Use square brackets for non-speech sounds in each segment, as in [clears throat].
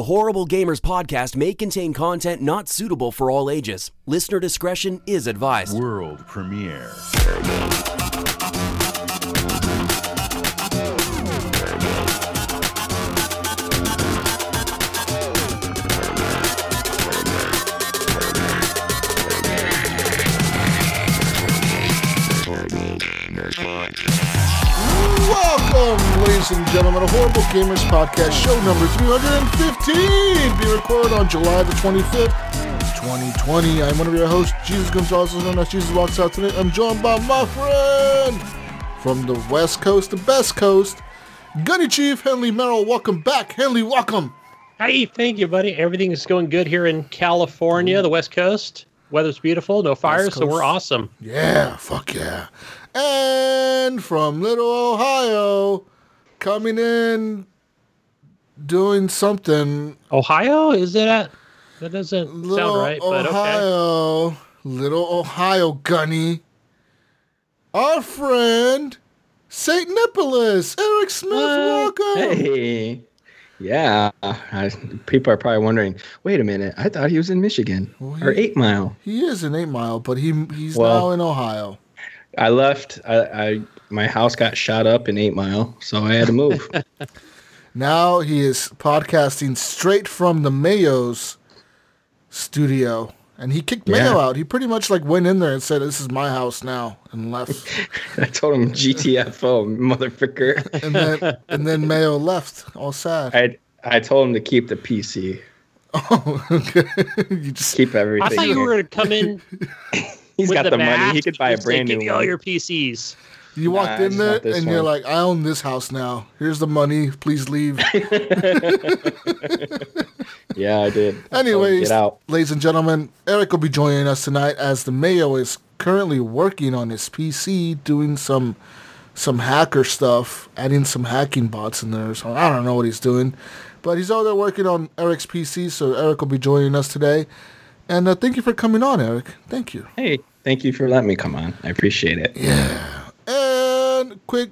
The Horrible Gamers podcast may contain content not suitable for all ages. Listener discretion is advised. World premiere. Ladies and gentlemen, a Horrible Gamers Podcast, show number 315, be recorded on July the 25th, 2020. I'm one of your hosts, Jesus Gonzalez, known as Jesus Walks Out Tonight. I'm joined by my friend from the West Coast, the best coast, Gunny Chief Henley Merrill. Welcome back, Henley. Welcome. Hey, thank you, buddy. Everything is going good here in California, the West Coast. Weather's beautiful, no fires, so we're awesome. Yeah, fuck yeah. And from Little Ohio, coming in, doing something. Ohio, is it at? That doesn't Little sound right, but okay. Little Ohio Gunny. Our friend, St. Nicholas, Eric Smith, What? welcome. Hey. Yeah. I, people are probably wondering, wait a minute, I thought he was in Michigan or he- Eight Mile. He is in Eight Mile, but he he's Well- now in Ohio. I left, I, I my house got shot up in Eight Mile, so I had to move. [laughs] Now he is podcasting straight from the Mayo's studio. And he kicked Mayo out. He pretty much like went in there and said, "This is my house now," and left. [laughs] I told him GTFO, motherfucker. and then [laughs] and then Mayo left, all sad. I I told him to keep the PC, Oh, okay. you just keep everything. I thought you here. were going to come in He's with got the, money. He could buy a and say, brand Give new me all your PCs. You walked Nah, in there and you're like, "I own this house now. Here's the money. Please leave." [laughs] [laughs] Yeah, I did. I Anyways, get out. ladies and gentlemen, Eric will be joining us tonight as the Mayo is currently working on his PC, doing some some hacker stuff, adding some hacking bots in there. So I don't know what he's doing, but he's out there working on Eric's PC. So Eric will be joining us today. And uh, thank you for coming on, Eric. Thank you. Hey, thank you for letting me come on. I appreciate it. And quick,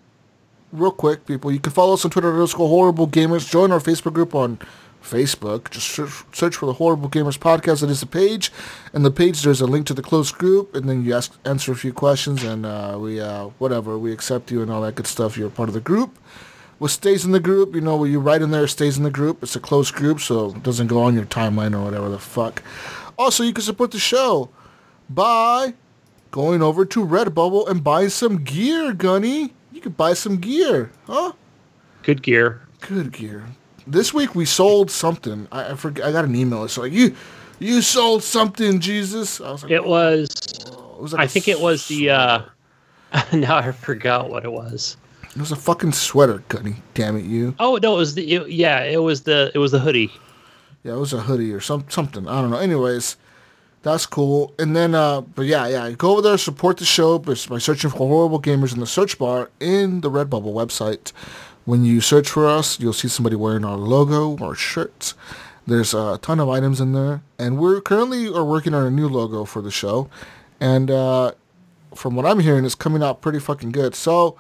real quick, people, you can follow us on Twitter at underscore Horrible Gamers. Join our Facebook group on Facebook. Just search, for the Horrible Gamers podcast. It is the page, and the page there's a link to the closed group, and then you ask answer a few questions, and uh, we uh, whatever we accept you and all that good stuff. You're a part of the group. What stays in the group, you know, what you write in there stays in the group. It's a closed group, so it doesn't go on your timeline or whatever the fuck. Also, you can support the show by going over to Redbubble and buying some gear, Gunny. You could buy some gear, huh? Good gear. Good gear. This week we sold something. I, I forget. I got an email. It's like you, you sold something, Jesus. I was like, It was, it was like I think it was the, uh, [laughs] now I forgot what it was. It was a fucking sweater, Gunny. Damn it, you. Oh, no, it was the, it, yeah, it was the, it was the hoodie. Yeah, it was a hoodie or some something. I don't know. Anyways, that's cool. And then, uh, but yeah, yeah, go over there, support the show by, searching for Horrible Gamers in the search bar in the Redbubble website. When you search for us, you'll see somebody wearing our logo, our shirts. There's a ton of items in there, and we're currently are working on a new logo for the show. And uh, from what I'm hearing, it's coming out pretty fucking good. So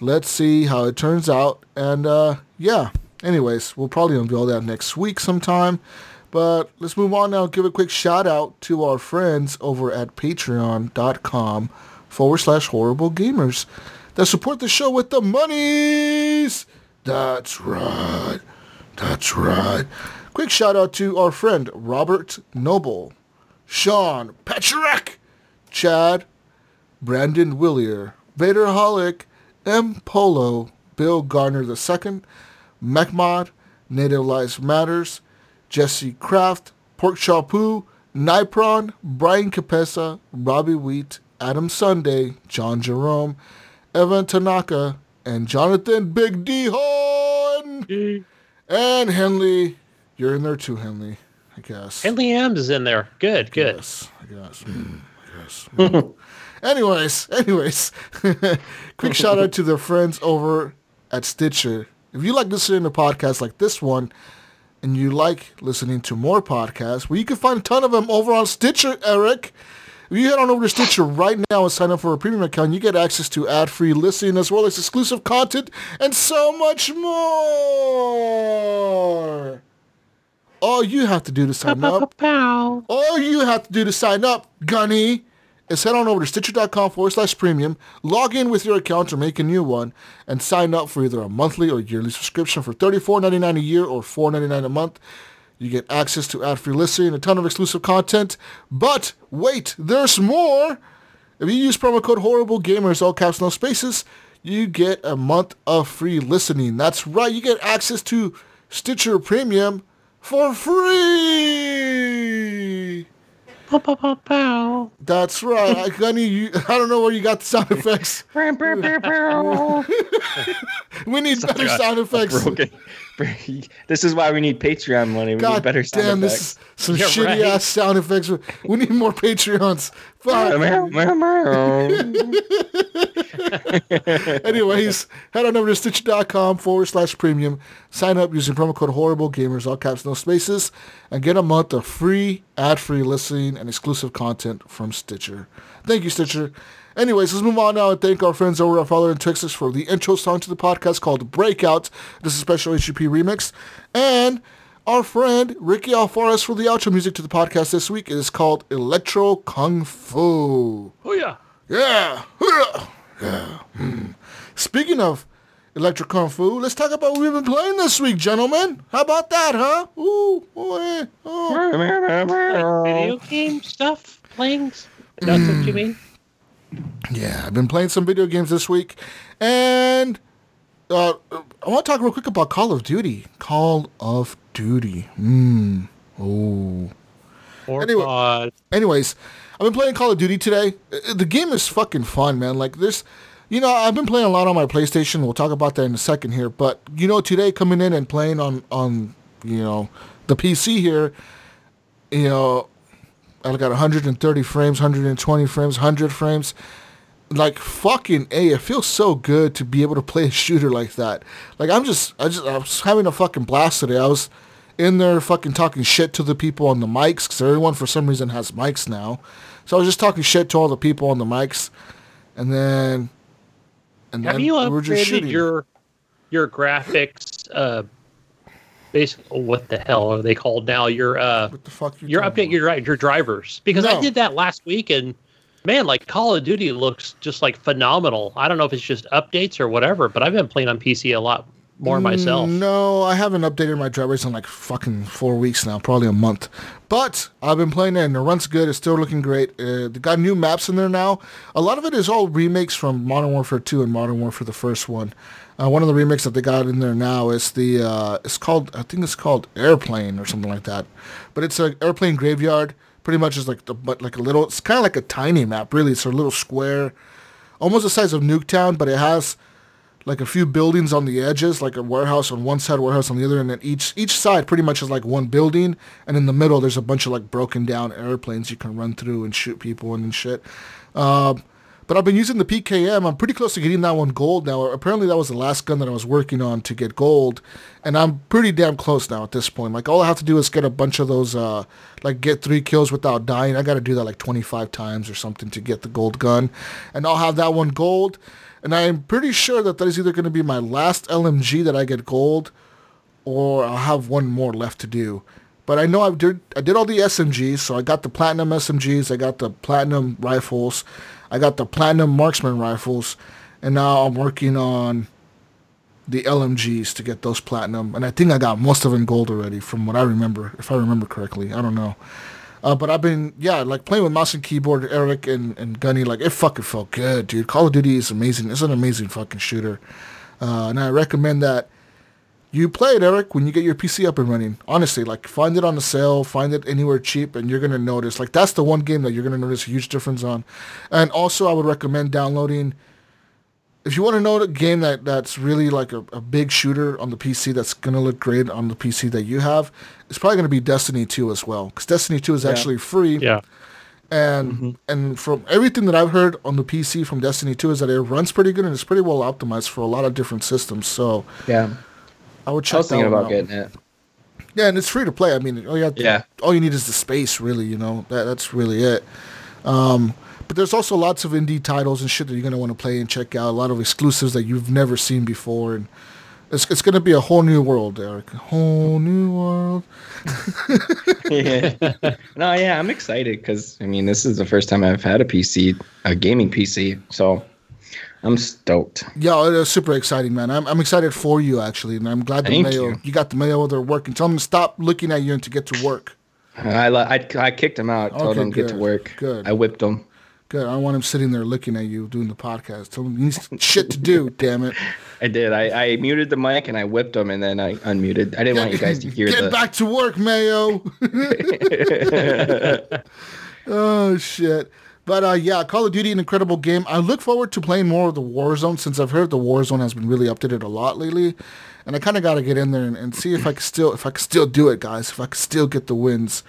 let's see how it turns out. And uh, yeah, anyways, we'll probably unveil that next week sometime. But let's move on now. Give a quick shout out to our friends over at patreon.com forward slash horrible gamers that support the show with the monies. That's right. That's right. Quick shout out to our friend Robert Noble, Sean Patrick, Chad, Brandon Willier, Vader Holic, M. Polo, Bill Garner II, Mechmod, Native Lives Matters, Jesse Kraft, Pork Chapu, Nipron, Brian Capessa, Robbie Wheat, Adam Sunday, John Jerome, Evan Tanaka, and Jonathan Big D Horn. And Henley. You're in there too, Henley, I guess. Henley M's is in there. Good, good. Yes, I guess. Mm, I guess. Mm. [laughs] anyways, anyways, [laughs] quick shout out to their friends over at Stitcher. If you like listening to podcasts like this one, and you like listening to more podcasts, well, you can find a ton of them over on Stitcher, Eric. If you head on over to Stitcher right now and sign up for a premium account, you get access to ad-free listening as well as exclusive content and so much more. all you have to do to sign up, all you have to do to sign up, Gunny, is head on over to Stitcher.com forward slash premium, log in with your account or make a new one, and sign up for either a monthly or yearly subscription for $34.99 a year or $4.99 a month. You get access to ad-free listening, and a ton of exclusive content. But wait, there's more! If you use promo code Horrible Gamers, all caps, no spaces, you get a month of free listening. That's right, you get access to Stitcher Premium for free. Pow, pow, pow, pow. That's right. I, Gunny, you, I don't know where you got the sound effects. [laughs] We need better God, sound effects. Broken. [laughs] This is why we need Patreon money. We God need better sound damn, effects. this is some [laughs] Yeah, shitty right. ass sound effects. We need more Patreons. Fuck. [laughs] Anyways, head on over to stitch.com forward slash premium. Sign up using promo code Horrible Gamers, all caps, no spaces, and get a month of free, ad-free listening and exclusive content from Stitcher. Thank you, Stitcher. Anyways, let's move on now and thank our friends over at Father and Texas for the intro song to the podcast called Breakout. This is a special HUP remix. And our friend Ricky Alfares for the outro music to the podcast this week. It is called Electro Kung Fu. Oh, yeah. Yeah. Yeah. Yeah. Hmm. Speaking of Electro Kung Fu, let's talk about what we've been playing this week, gentlemen. How about that, huh? Ooh, boy. Oh. Video game stuff? Playing? That's what you mean? Yeah, I've been playing some video games this week. And uh, I want to talk real quick about Call of Duty. Call of Duty. Oh. Or Anyway. God. Anyways, I've been playing Call of Duty today. Uh, The game is fucking fun, man. Like this, you know, I've been playing a lot on my PlayStation. We'll talk about that in a second here. But you know, today coming in and playing on on you know the PC here, you know, I got 130 frames, 120 frames, 100 frames. Like fucking a, it feels so good to be able to play a shooter like that. Like I'm just, I just, I was having a fucking blast today. I was in there fucking talking shit to the people on the mics because everyone for some reason has mics now. So I was just talking shit to all the people on the mics, and then, and Have then you we were just shooting. your your graphics? Uh, basically, what the hell are they called now? Your uh, what the fuck you your update your your drivers because I did that last week and man, like Call of Duty looks just like phenomenal. I don't know if it's just updates or whatever, but I've been playing on PC a lot more myself. Mm, No, I haven't updated my drivers in like fucking four weeks now, probably a month. But I've been playing it and it runs good. It's still looking great. Uh, they got new maps in there now. A lot of it is all remakes from Modern Warfare 2 and Modern Warfare the first one. Uh, one of the remakes that they got in there now is the uh, it's called I think it's called Airplane or something like that. But it's an airplane graveyard. Pretty much is like the but like a little. It's kind of like a tiny map, really. It's a little square, almost the size of Nuketown, but it has like a few buildings on the edges, like a warehouse on one side, warehouse on the other, and then each each side pretty much is like one building, and in the middle there's a bunch of like broken down airplanes you can run through and shoot people and shit. Um, but I've been using the PKM. I'm pretty close to getting that one gold now. Apparently that was the last gun that I was working on to get gold, and I'm pretty damn close now at this point. Like all I have to do is get a bunch of those, uh, like get three kills without dying. I got to do that like 25 times or something to get the gold gun, and I'll have that one gold. And I'm pretty sure that that is either going to be my last LMG that I get gold, or I'll have one more left to do. But I know I did I did all the SMGs, so I got the platinum SMGs, I got the platinum rifles, I got the platinum marksman rifles, and now I'm working on the LMGs to get those platinum. And I think I got most of them gold already, from what I remember, if I remember correctly. I don't know. Uh, but I've been, yeah, like playing with mouse and keyboard, Eric and, and Gunny, like it fucking felt good, dude. Call of Duty is amazing. It's an amazing fucking shooter. Uh, and I recommend that you play it, Eric, when you get your PC up and running. Honestly, like find it on the sale, find it anywhere cheap, and you're gonna notice. Like that's the one game that you're gonna notice a huge difference on. And also, I would recommend downloading. If you want to know a game that, that's really like a, a big shooter on the PC that's gonna look great on the PC that you have, it's probably gonna be Destiny 2 as well. Because Destiny 2 is actually free. Yeah. And mm-hmm. and from everything that I've heard on the PC from Destiny 2 is that it runs pretty good and it's pretty well optimized for a lot of different systems. So Yeah. I would check I was thinking about out. getting it. Yeah, and it's free to play. I mean, all you have to, Yeah. all you need is the space, really. You know, that that's really it. Um, but there's also lots of indie titles and shit that you're gonna want to play and check out. A lot of exclusives that you've never seen before, and It's it's gonna be a whole new world, Eric. A whole new world. yeah. [laughs] [laughs] No, yeah, I'm excited because I mean, this is the first time I've had a PC, a gaming PC. So I'm stoked. Yeah, it is super exciting, man. I'm, I'm excited for you actually, and I'm glad the Thank mail you. you got the mail They're working. Tell them to stop looking at you and to get to work. I I, I kicked him out. Told Okay, him to get to work. good. I whipped him. Good. I don't want him sitting there looking at you doing the podcast. Tell him he needs [laughs] shit to do. Damn it. I did. I, I muted the mic and I whipped him and then I unmuted. I didn't want you guys to hear Get the. back to work, Mayo. [laughs] [laughs] oh shit. But uh, yeah, Call of Duty, an incredible game. I look forward to playing more of the Warzone since I've heard the Warzone has been really updated a lot lately, and I kind of got to get in there and, and see if I can still if I can still do it, guys. If I can still get the wins.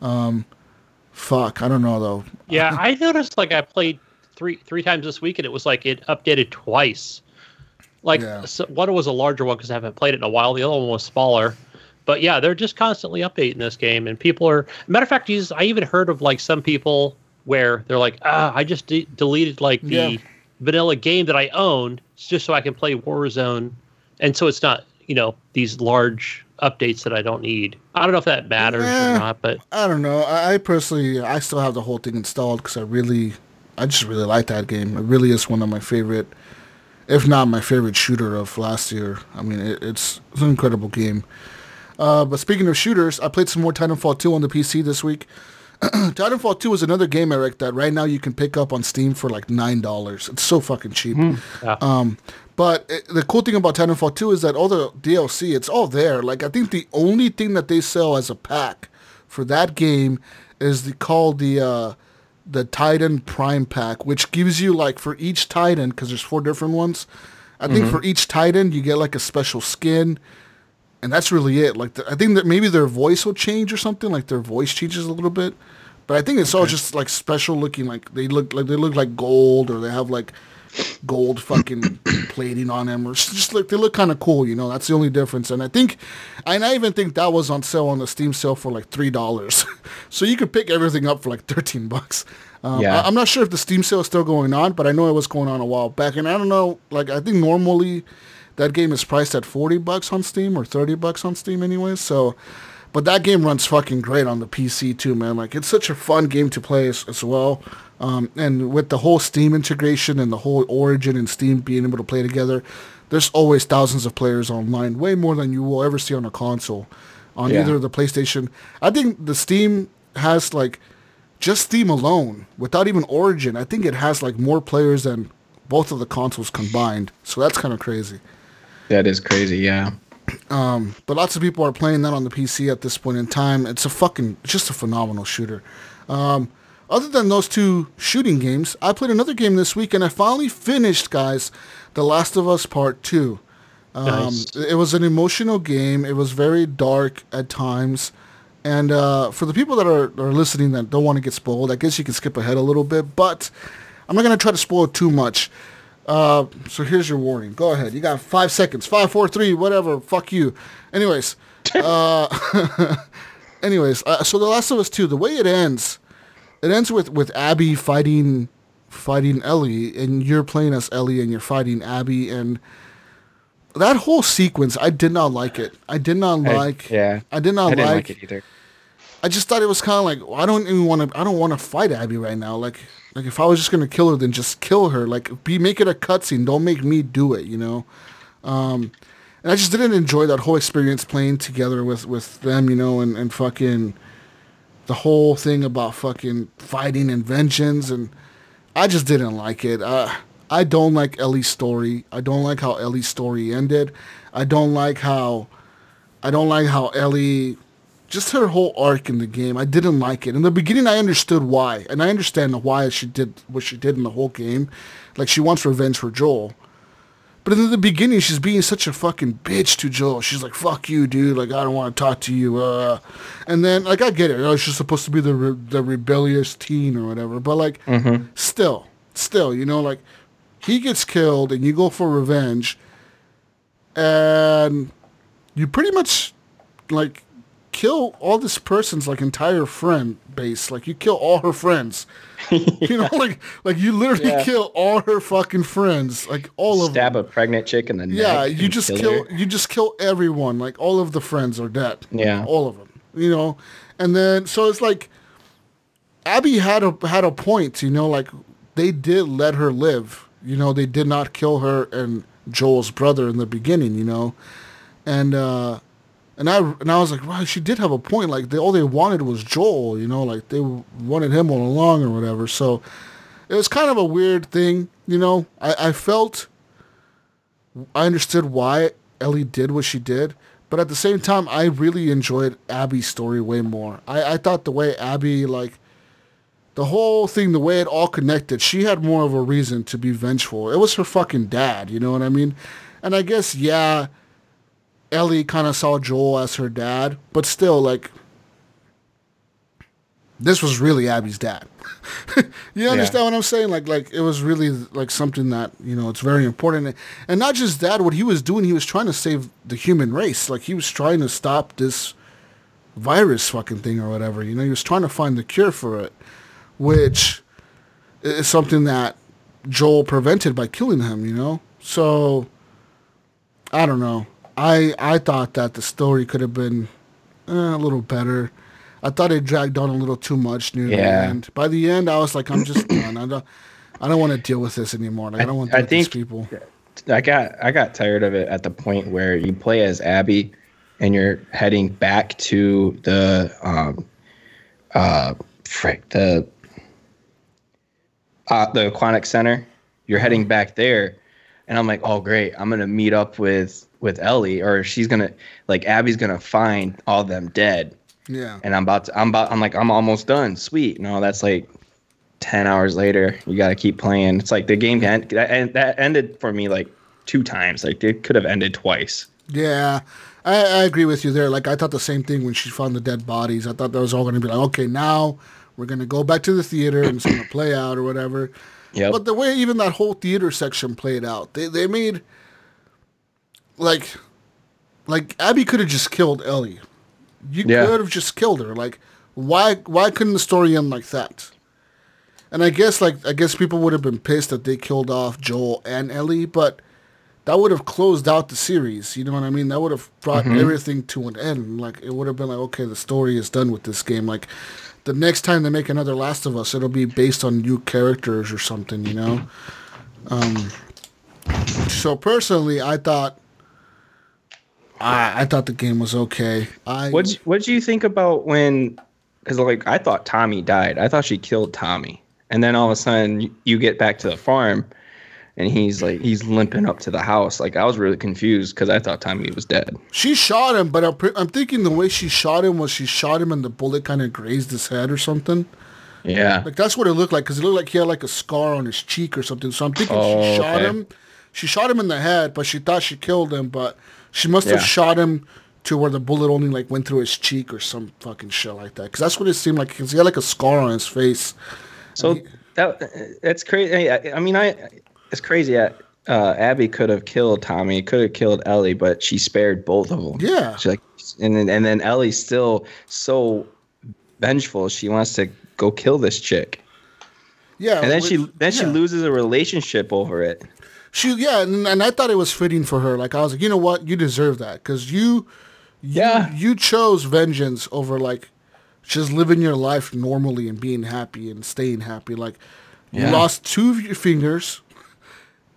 Um, fuck, I don't know though. Yeah, I noticed like I played three three times this week, and it was like it updated twice. Like Yeah. so one was a larger one because I haven't played it in a while. The other one was smaller. But yeah, they're just constantly updating this game, and people are. Matter of fact, Jesus, I even heard of like some people where they're like, ah, I just de- deleted like the Yeah. vanilla game that I owned just so I can play Warzone, and so it's not you know these large updates that I don't need. I don't know if that matters Eh. or not, but I don't know. I, I personally, I still have the whole thing installed because I really, I just really like that game. It really is one of my favorite, if not my favorite shooter of last year. I mean, it, it's, it's an incredible game. Uh, but speaking of shooters, I played some more Titanfall 2 on the PC this week. [clears throat] Titanfall 2 is another game, Eric, that right now you can pick up on Steam for like $9. It's so fucking cheap. yeah. Um, but it, the cool thing about Titanfall 2 is that all the DLC, it's all there. Like, I think the only thing that they sell as a pack for that game is the called the uh, the Titan Prime Pack, which gives you like for each Titan, because there's four different ones. I think for each Titan you get like a special skin, and that's really it. Like the, I think that maybe their voice will change or something. Like their voice changes a little bit, but I think it's all just like special looking. Like they look like they look like gold, or they have like gold fucking [coughs] plating on them, or just like they look kind of cool. You know, that's the only difference. And I think, and I even think that was on sale on the Steam sale for like three dollars, [laughs] so you could pick everything up for like thirteen bucks. Um, Yeah. I, am not sure if the Steam sale is still going on, but I know it was going on a while back. And I don't know, like I think normally that game is priced at forty bucks on Steam or thirty bucks on Steam, anyway. So. But that game runs fucking great on the PC too, man. Like it's such a fun game to play as, as well. Um, and with the whole Steam integration and the whole Origin and Steam being able to play together, there's always thousands of players online, way more than you will ever see on a console, on Yeah. either the PlayStation. I think the Steam has like just Steam alone, without even Origin. I think it has like more players than both of the consoles combined. So that's kind of crazy. That is crazy. Yeah. But lots of people are playing that on the PC at this point in time. It's a fucking, just a phenomenal shooter. Um, other than those two shooting games, I played another game this week, and I finally finished, guys, The Last of Us Part Two. Um, Nice. It was an emotional game. It was very dark at times. And uh, for the people that are, are listening that don't want to get spoiled, I guess you can skip ahead a little bit. But I'm not going to try to spoil too much. Uh, so here's your warning. Go ahead. You got five seconds. Five, four, three, whatever. Fuck you. Anyways. [laughs] uh, [laughs] anyways. Uh, so The Last of Us 2, the way it ends, it ends with, with Abby fighting fighting Ellie, and you're playing as Ellie, and you're fighting Abby, and that whole sequence, I did not like it. I did not I- like. yeah. I did not I didn't like. like it either. I just thought it was kind of like well, I don't even want to. I don't want to fight Abby right now. Like, like if I was just gonna kill her, then just kill her. Like, be make it a cutscene. Don't make me do it. You know. Um, and I just didn't enjoy that whole experience playing together with with them. You know, and and fucking the whole thing about fucking fighting and vengeance, and I just didn't like it. Uh, I don't like Ellie's story. I don't like how Ellie's story ended. I don't like how I don't like how Ellie just her whole arc in the game. I didn't like it. In the beginning I understood why. And I understand why she did what she did in the whole game. Like she wants revenge for Joel. But in the beginning she's being such a fucking bitch to Joel. She's like, "Fuck you, dude. Like I don't want to talk to you." Uh. And then like I get it. Oh, she's supposed to be the re- the rebellious teen or whatever. But like still, still, you know, like he gets killed and you go for revenge and you pretty much like kill all this person's like entire friend base. Like you kill all her friends. [laughs] you know, like like you literally Yeah. kill all her fucking friends, like all of Stab a pregnant chick in the neck. Yeah, you just kill kill you just kill everyone. Like all of the friends are dead. Yeah. all of them. You know, and then so it's like Abby had a had a point. You know, like they did let her live. You know, they did not kill her and Joel's brother in the beginning. You know, and uh and I and I was like, wow, she did have a point. Like they all they wanted was Joel. You know, like they wanted him all along or whatever. So it was kind of a weird thing. You know, I, I felt I understood why Ellie did what she did, but at the same time, I really enjoyed Abby's story way more. I, I thought the way Abby, like, the whole thing, the way it all connected, she had more of a reason to be vengeful. It was her fucking dad, you know what I mean? And I guess, yeah, Ellie kind of saw Joel as her dad, but still, like, this was really Abby's dad. [laughs] you understand what I'm saying? Like, like it was really like something that you know it's very important, and not just that. What he was doing, he was trying to save the human race. Like he was trying to stop this virus fucking thing or whatever. You know, he was trying to find the cure for it, which is something that Joel prevented by killing him. You know, so I don't know. I I thought that the story could have been eh, a little better. I thought it dragged on a little too much near the end. By the end, I was like, I'm just done. I don't, I don't want to deal with this anymore. Like, I, don't want to I deal with these people. I got I got tired of it at the point where you play as Abby and you're heading back to the um uh frick the uh the aquatic center. You're heading back there and I'm like, "Oh great, I'm going to meet up with with Ellie or she's to like Abby's to find all them dead." Yeah. And I'm about to I'm about I'm like I'm almost done. Sweet. No, that's like 10 hours later you got to keep playing it's like the game can that, and that ended for me like two times like it could have ended twice Yeah, I, I agree with you there. Like I thought the same thing when she found the dead bodies. I thought that was all going to be like, okay, now we're going to go back to the theater and it's going to play out or whatever. Yeah. But the way even that whole theater section played out, they they made like like Abby could have just killed Ellie. You Yeah. could have just killed her. Like why why couldn't the story end like that? And I guess like I guess people would have been pissed that they killed off Joel and Ellie, but that would have closed out the series. You know what I mean? That would have brought everything to an end. Like it would have been like, okay, the story is done with this game. Like the next time they make another Last of Us, it'll be based on new characters or something. You know. Um. So personally, I thought. I, I thought the game was okay. I what what do you think about when because like i thought tommy died i thought she killed tommy and then all of a sudden you- you get back to the farm and he's like he's limping up to the house like i was really confused because i thought tommy was dead She shot him, but I'm, I'm thinking the way she shot him was she shot him and the bullet kind of grazed his head or something. yeah Like that's what it looked like because it looked like he had like a scar on his cheek or something. So I'm thinking Oh, she shot okay. him. She shot him in the head, but she thought she killed him. But she must have shot him to where the bullet only like went through his cheek or some fucking shit like that. Because that's what it seemed like. Because he had like a scar on his face. So that that's crazy. I, I mean, I it's crazy. Uh, uh, Abby could have killed Tommy, could have killed Ellie, but she spared both of them. Yeah. She like, and then and then Ellie's still so vengeful. She wants to go kill this chick, Yeah. and then she then she loses a relationship over it. She yeah, and, and I thought it was fitting for her. Like I was like, you know what, you deserve that because you, you, Yeah. you chose vengeance over like just living your life normally and being happy and staying happy. Like you lost two of your fingers,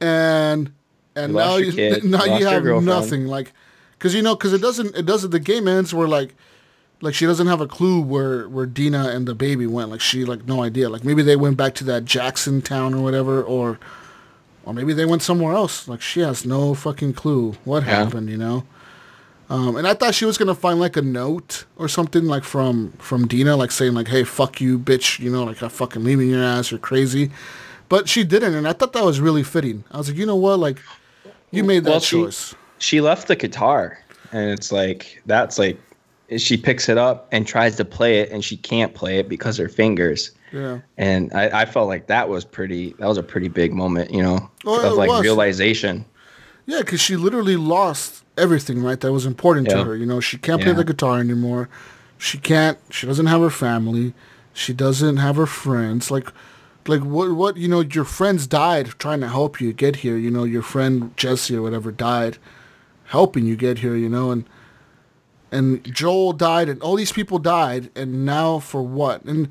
and and You [laughs] now you kid, now lost you have nothing. Like because you know because it doesn't it doesn't the game ends where like. Like she doesn't have a clue where, where Dina and the baby went. Like she like no idea. Like maybe they went back to that Jackson town or whatever, or or maybe they went somewhere else. Like she has no fucking clue what Yeah. happened, you know. Um, and I thought she was gonna find like a note or something like from from Dina, like saying like, "Hey, fuck you, bitch," you know, like I'm fucking leaving your ass, you're crazy. But she didn't, and I thought that was really fitting. I was like, you know what, like, you made that Well, she- choice. She left the guitar, and it's like that's like she picks it up and tries to play it, and she can't play it because her fingers. Yeah. And I, I felt like that was pretty. That was a pretty big moment, you know, Oh, of like was. realization. Yeah, because she literally lost everything, right? That was important Yeah. to her. You know, she can't play the guitar anymore. She can't. She doesn't have her family. She doesn't have her friends. Like, like what? What? You know, your friends died trying to help you get here. You know, your friend Jesse or whatever died helping you get here. You know, and and Joel died, and all these people died, and now for what? And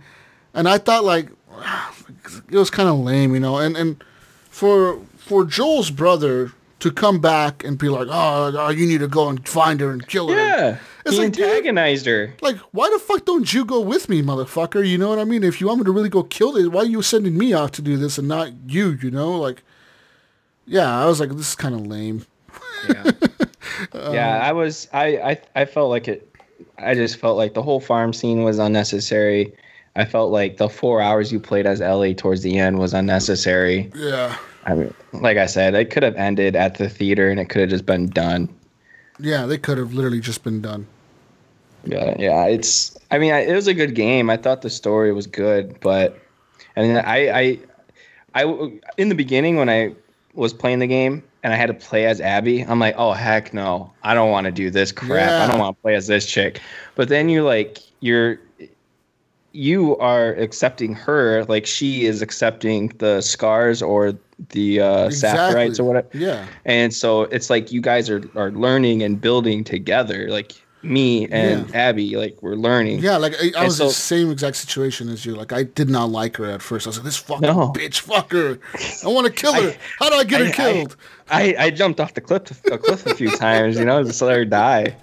and I thought like [sighs] it was kind of lame, you know, and and for for Joel's brother to come back and be like, oh, oh, you need to go and find her and kill her. Yeah. It's he like, dude- antagonized her. Like, why the fuck don't you go with me, motherfucker? You know what I mean? If you want me to really go kill this, why are you sending me off to do this and not you? You know, like, yeah, I was like, this is kind of lame. Yeah. [laughs] [laughs] yeah, I was I, I I felt like it I just felt like the whole farm scene was unnecessary. I felt like the four hours you played as Ellie towards the end was unnecessary. Yeah, I mean, like I said, it could have ended at the theater and it could have just been done. yeah, they could have literally just been done. Yeah, yeah. It's. I mean, I, it was a good game. I thought the story was good, but I mean, I, I, I, in the beginning when I was playing the game and I had to play as Abby, I'm like, oh heck no, I don't want to do this crap. I don't want to play as this chick. But then you're like you're. You are accepting her like she is accepting the scars or the uh, Seraphites or whatever. Yeah, And so it's like you guys are, are learning and building together. Like me and Abby, like we're learning. yeah. Like I, I was in the same exact situation as you. Like I did not like her at first. I was like, this fucking No. bitch, fuck her. I want to kill [laughs] her. How do I get her I- I- killed? I, I jumped off the cliff a cliff a few times, you know, just let her die.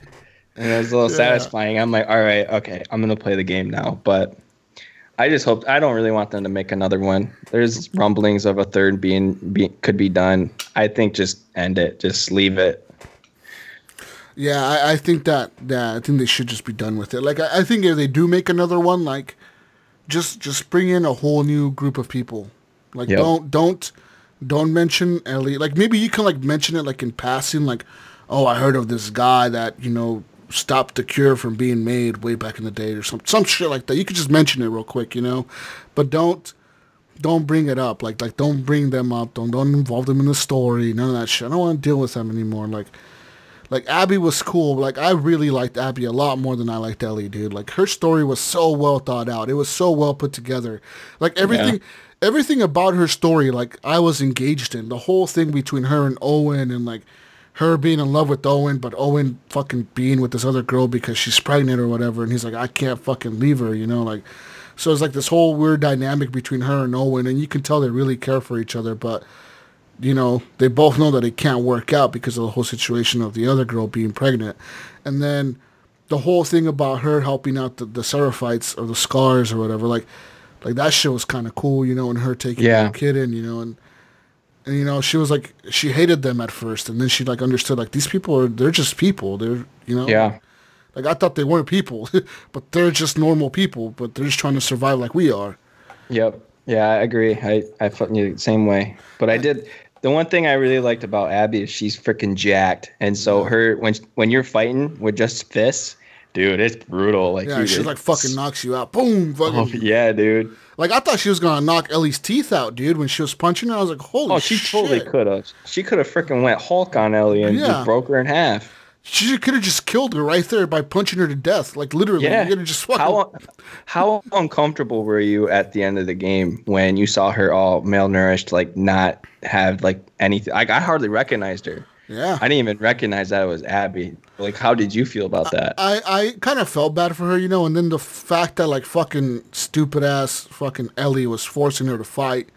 And it was a little Yeah. satisfying. I'm like, all right, okay, I'm gonna play the game now. But I just hope I don't really want them to make another one. There's rumblings of a third being be, could be done. I think just end it, just leave it. Yeah, I, I think that that I think they should just be done with it. Like I, I think if they do make another one, like just just bring in a whole new group of people. Like Yep. don't don't don't mention Ellie. Like maybe you can like mention it like in passing, like, oh I heard of this guy that, you know, stopped the cure from being made way back in the day or some some shit like that. You could just mention it real quick, you know? But don't don't bring it up. Like like don't bring them up. Don't don't involve them in the story. None of that shit. I don't want to deal with them anymore. Like like Abby was cool. Like I really liked Abby a lot more than I liked Ellie, dude. Like her story was so well thought out. It was so well put together. Like everything everything about her story like I was engaged in. The whole thing between her and Owen and like her being in love with Owen, but Owen fucking being with this other girl because she's pregnant or whatever and he's like I can't fucking leave her, you know, like so it's like this whole weird dynamic between her and Owen and you can tell they really care for each other, but you know, they both know that it can't work out because of the whole situation of the other girl being pregnant. And then the whole thing about her helping out the, the Seraphites or the Scars or whatever, like, like that shit was kind of cool, you know, and her taking Yeah. the kid in, you know, and, and, you know, she was like, she hated them at first. And then she like understood like these people are, they're just people. They're, you know, Yeah. like I thought they weren't people, [laughs] but they're just normal people, but they're just trying to survive like we are. Yep. Yeah, I agree. I I felt the same way. But I did the one thing I really liked about Abby is she's freaking jacked, and so her when when you're fighting with just fists, dude, it's brutal. Like Yeah, you she just- like fucking knocks you out. Boom, [laughs] oh, fucking. Oh, yeah, dude. Like I thought she was gonna knock Ellie's teeth out, dude, when she was punching her. I was like, holy Oh, she shit. totally could have. She could have freaking went Hulk on Ellie and Yeah. just broke her in half. She could have just killed her right there by punching her to death. Like literally, Yeah. you could have just fucking. How how uncomfortable were you at the end of the game when you saw her all malnourished, like not have like anything? Like I hardly recognized her. Yeah. I didn't even recognize that it was Abby. Like, how did you feel about that? I, I kind of felt bad for her, you know, and then the fact that like fucking stupid ass fucking Ellie was forcing her to fight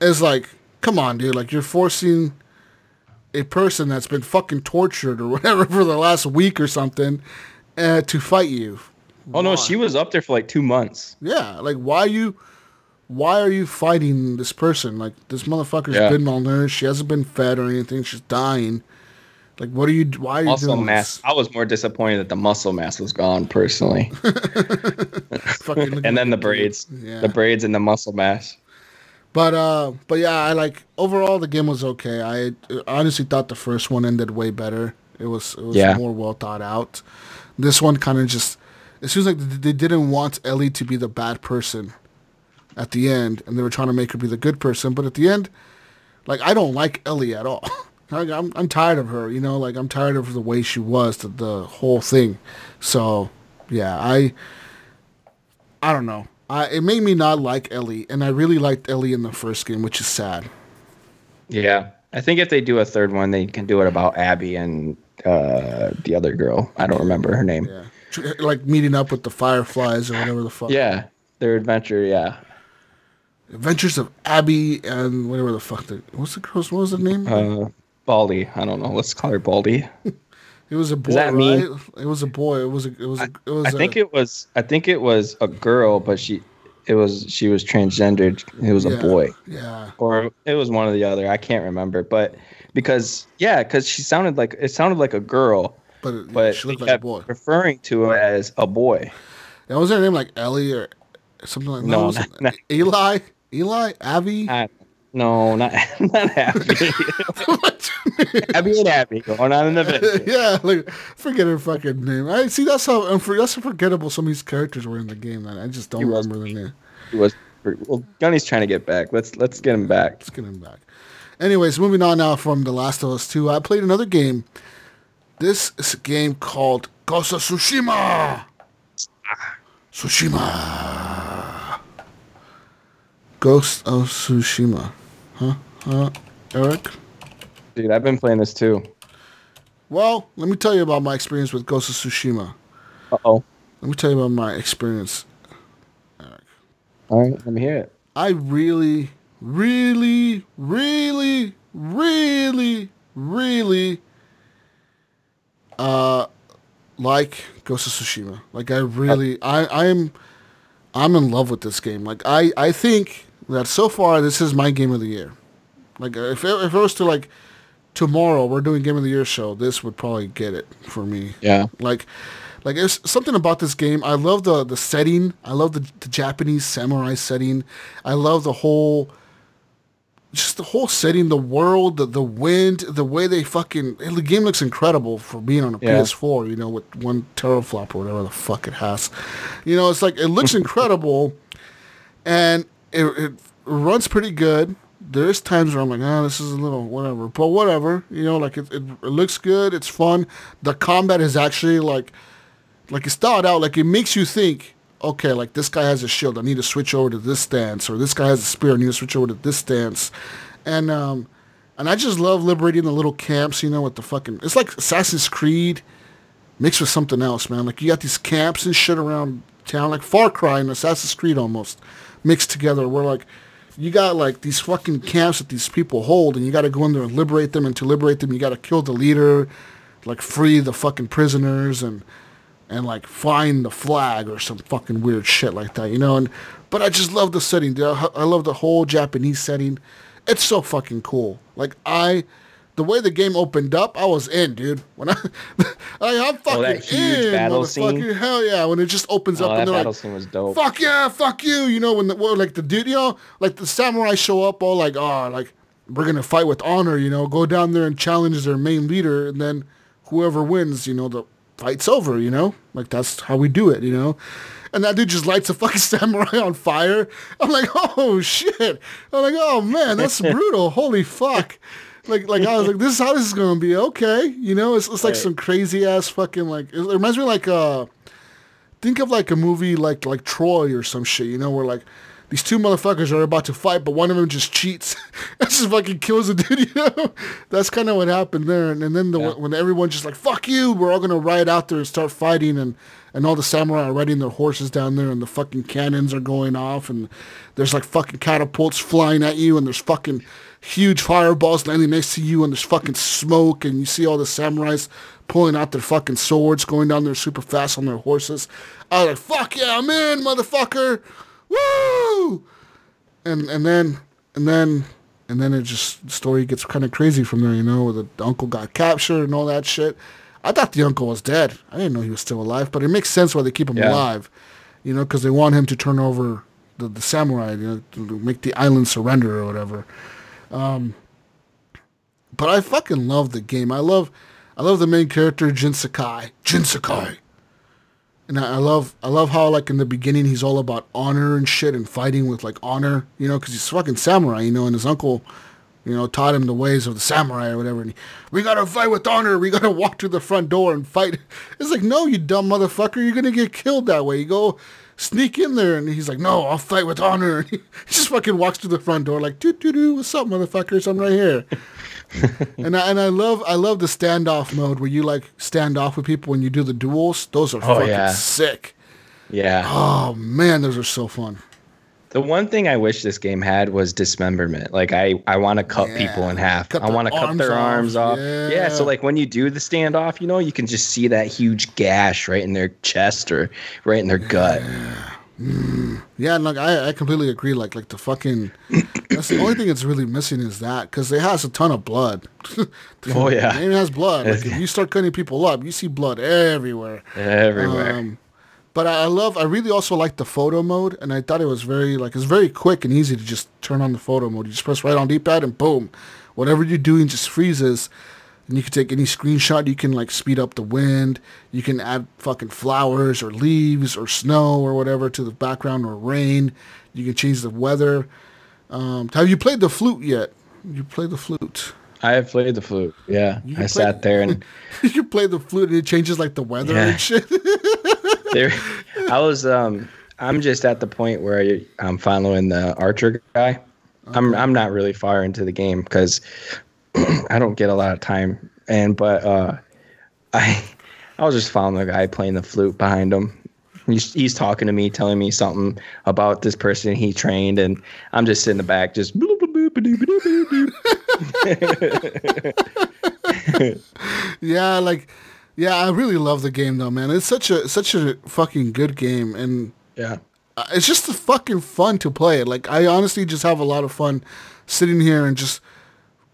is like, come on, dude, like you're forcing a person that's been fucking tortured or [laughs] whatever for the last week or something uh, to fight you. oh no, she was up there for like two months. Yeah, like why you why are you fighting this person? Like this motherfucker's Yeah. been malnourished. She hasn't been fed or anything. She's dying. Like what are you? Why are you Muscle doing mass. this? I was more disappointed that the muscle mass was gone personally, [laughs] and then the braids, Yeah. the braids and the muscle mass. But uh, but yeah, I like overall the game was okay. I honestly thought the first one ended way better. It was it was Yeah. more well thought out. This one kind of just it seems like they didn't want Ellie to be the bad person at the end, and they were trying to make her be the good person. But at the end, like I don't like Ellie at all. [laughs] Like, I'm I'm tired of her. You know, like I'm tired of the way she was, the, the whole thing. So yeah, I I don't know. I, it made me not like Ellie, and I really liked Ellie in the first game, which is sad. Yeah, I think if they do a third one, they can do it about Abby and uh, the other girl. I don't remember her name. Yeah, like meeting up with the Fireflies or whatever the fuck. Yeah, their adventure. Yeah, Adventures of Abby and whatever the fuck. The, what's the girl's? What was the name? uh, Baldy. I don't know. Let's call her Baldy. it was a boy, that right? mean- It was a boy. It was a. It was. A, it was. I a, think it was. I think it was a girl, but she, it was she was transgendered. It was a boy, Yeah. or it was one or the other. I can't remember, but because yeah, because she sounded like it sounded like a girl, But, it, but she looked like a boy. referring to her as a boy. Now, was her name like Ellie or something like that? No, was not- [laughs] not- Eli? Eli? Abby? I, no, not [laughs] not Abby. [laughs] Abby and Abby going on an adventure. yeah, like forget her fucking name. I see that's how unfor- that's how forgettable some of these characters were in the game. That I just don't He was. remember their name. He was well. Gunny's trying to get back. Let's let's get him back. Let's get him back. Anyways, moving on now from The Last of Us 2. I played another game. This is a game called Ghost of Tsushima. Ah. Tsushima. Ghost of Tsushima. Huh? Huh? Eric? Dude, I've been playing this too. Well, let me tell you about my experience with Ghost of Tsushima. Uh oh. Let me tell you about my experience. Eric. All right, let me hear it. I really, really, really, really, really uh like Ghost of Tsushima. Like I really I I'm I'm in love with this game. Like I I think that so far this is my game of the year. Like uh, if it, if it was to like tomorrow we're doing game of the year show, this would probably get it for me. Yeah. Like, like there's something about this game. I love the the setting. I love the, the Japanese samurai setting. I love the whole, just the whole setting, the world, the the wind, the way they fucking. The game looks incredible for being on a Yeah. PS4. You know, with one teraflop or whatever the fuck it has. You know, it's like it looks [laughs] incredible, and it, it runs pretty good. There's times where I'm like, ah, this is a little whatever, but whatever. You know, like it, it, it looks good. It's fun. The combat is actually like, like it's thought out. Like it makes you think, okay, like this guy has a shield. I need to switch over to this stance, or this guy has a spear. I need to switch over to this stance, and um, and I just love liberating the little camps. You know, with the fucking. It's like Assassin's Creed mixed with something else, man. Like you got these camps and shit around town, like Far Cry and Assassin's Creed almost mixed together. Where like you got like these fucking camps that these people hold, and you got to go in there and liberate them. And to liberate them, you got to kill the leader, like free the fucking prisoners, and and like find the flag or some fucking weird shit like that, you know. And but I just love the setting, dude. I love the whole Japanese setting. It's so fucking cool. Like I, the way the game opened up, I was in, dude. When I, [laughs] like, I'm fucking Oh, that huge in, battle motherfucker. scene? Hell yeah! When it just opens oh, up Oh, that and they're battle like, scene was dope. fuck yeah, fuck you. You know, when the well, like the dude, you know, like the samurai show up all like, oh, like we're gonna fight with honor. You know, go down there and challenge their main leader, and then whoever wins, you know, the fight's over. You know, like that's how we do it. You know. And that dude just lights a [laughs] fucking samurai on fire. I'm like, oh shit. I'm like, oh man, that's [laughs] brutal. Holy fuck. Like, like I was like, this is how this is gonna be. Okay, you know, it's, it's like Right. some crazy ass fucking like. It reminds me like uh, think of like a movie like like Troy or some shit, you know, where like these two motherfuckers are about to fight, but one of them just cheats, [laughs] and just fucking kills the dude. [laughs] You know, that's kind of what happened there. And, and then the, Yeah. when everyone just like fuck you, we're all gonna ride out there and start fighting, and and all the samurai are riding their horses down there, and the fucking cannons are going off, and there's like fucking catapults flying at you, and there's fucking huge fireballs landing next to you, and there's fucking smoke, and you see all the samurais pulling out their fucking swords, going down there super fast on their horses. I was like, fuck yeah, I'm in, motherfucker. Woo! And and then and then and then it just the story gets kind of crazy from there, you know, where the uncle got captured and all that shit. I thought the uncle was dead. I didn't know he was still alive, but it makes sense why they keep him Yeah. alive, you know, because they want him to turn over the, the samurai, you know, to make the island surrender or whatever. Um, but I fucking love the game. I love, I love the main character Jin Sakai. Jin Sakai. And I love, I love how like in the beginning he's all about honor and shit and fighting with like honor, you know, because he's fucking samurai, you know, and his uncle, you know, taught him the ways of the samurai or whatever. And he, we gotta fight with honor. We gotta walk to the front door and fight. [laughs] It's like, no, you dumb motherfucker. You're gonna get killed that way. You go sneak in there, and he's like, no, I'll fight with honor. [laughs] And he just fucking walks to the front door like, doo doo doo. What's up, motherfuckers? I'm right here. [laughs] and I, and I love I love the standoff mode where you like stand off with people when you do the duels. Those are Oh, fucking yeah. sick. Yeah. Oh man, those are so fun. The one thing I wish this game had was dismemberment. Like I, I want to cut Yeah. people in half. Cut I want to cut their off. arms off. Yeah. Yeah. So like when you do the standoff, you know, you can just see that huge gash right in their chest or right in their gut. Yeah, and like I, I completely agree. Like like the fucking [clears throat] that's the only thing that's really missing is that because it has a ton of blood. [laughs] Oh, yeah. it has blood. Like [laughs] if you start cutting people up, you see blood everywhere. Everywhere. Um, but I love. I really also like the photo mode, and I thought it was very like it's very quick and easy to just turn on the photo mode. You just press right on D-pad and boom, whatever you're doing just freezes. And you can take any screenshot. You can like speed up the wind. You can add fucking flowers or leaves or snow or whatever to the background or rain. You can change the weather. Um, have you played the flute yet? You play the flute. I have played the flute. Yeah. I play- sat there and [laughs] you play the flute and it changes like the weather Yeah. and shit. [laughs] there I was um I'm just at the point where I- I'm following the archer guy. I'm I'm not really far into the game because [clears throat] I don't get a lot of time. And but uh I I was just following the guy playing the flute behind him. He's, he's talking to me, telling me something about this person he trained, and I'm just sitting in the back, just. [laughs] Yeah, like, yeah, I really love the game though, man. It's such a such a fucking good game, and Yeah. it's just fucking fun to play it. Like, I honestly just have a lot of fun sitting here and just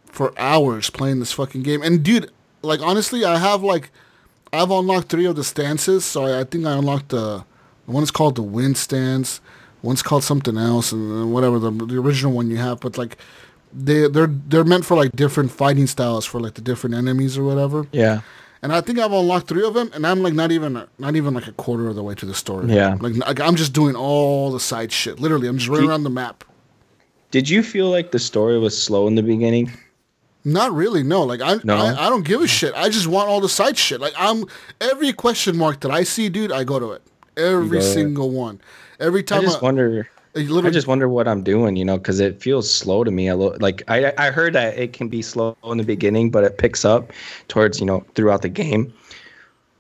for hours playing this fucking game. And dude, like honestly, I have like I've unlocked three of the stances. So I, I think I unlocked the one is called the wind stance, one's called something else, and whatever the the original one you have. But like they they're they're meant for like different fighting styles for like the different enemies or whatever. Yeah. And I think I've unlocked three of them, and I'm like not even not even like a quarter of the way to the story. Yeah. like, like I'm just doing all the side shit. Literally, I'm just running Do- around the map. Did you feel like the story was slow in the beginning? Not really, no. Like I, No? I, I don't give a shit. I just want all the side shit. Like I'm every question mark that I see, dude, I go to it. Every to it. single one. Every I time just wonder. I just wonder what I'm doing, you know, because it feels slow to me. A little, like I, I heard that it can be slow in the beginning, but it picks up towards, you know, throughout the game.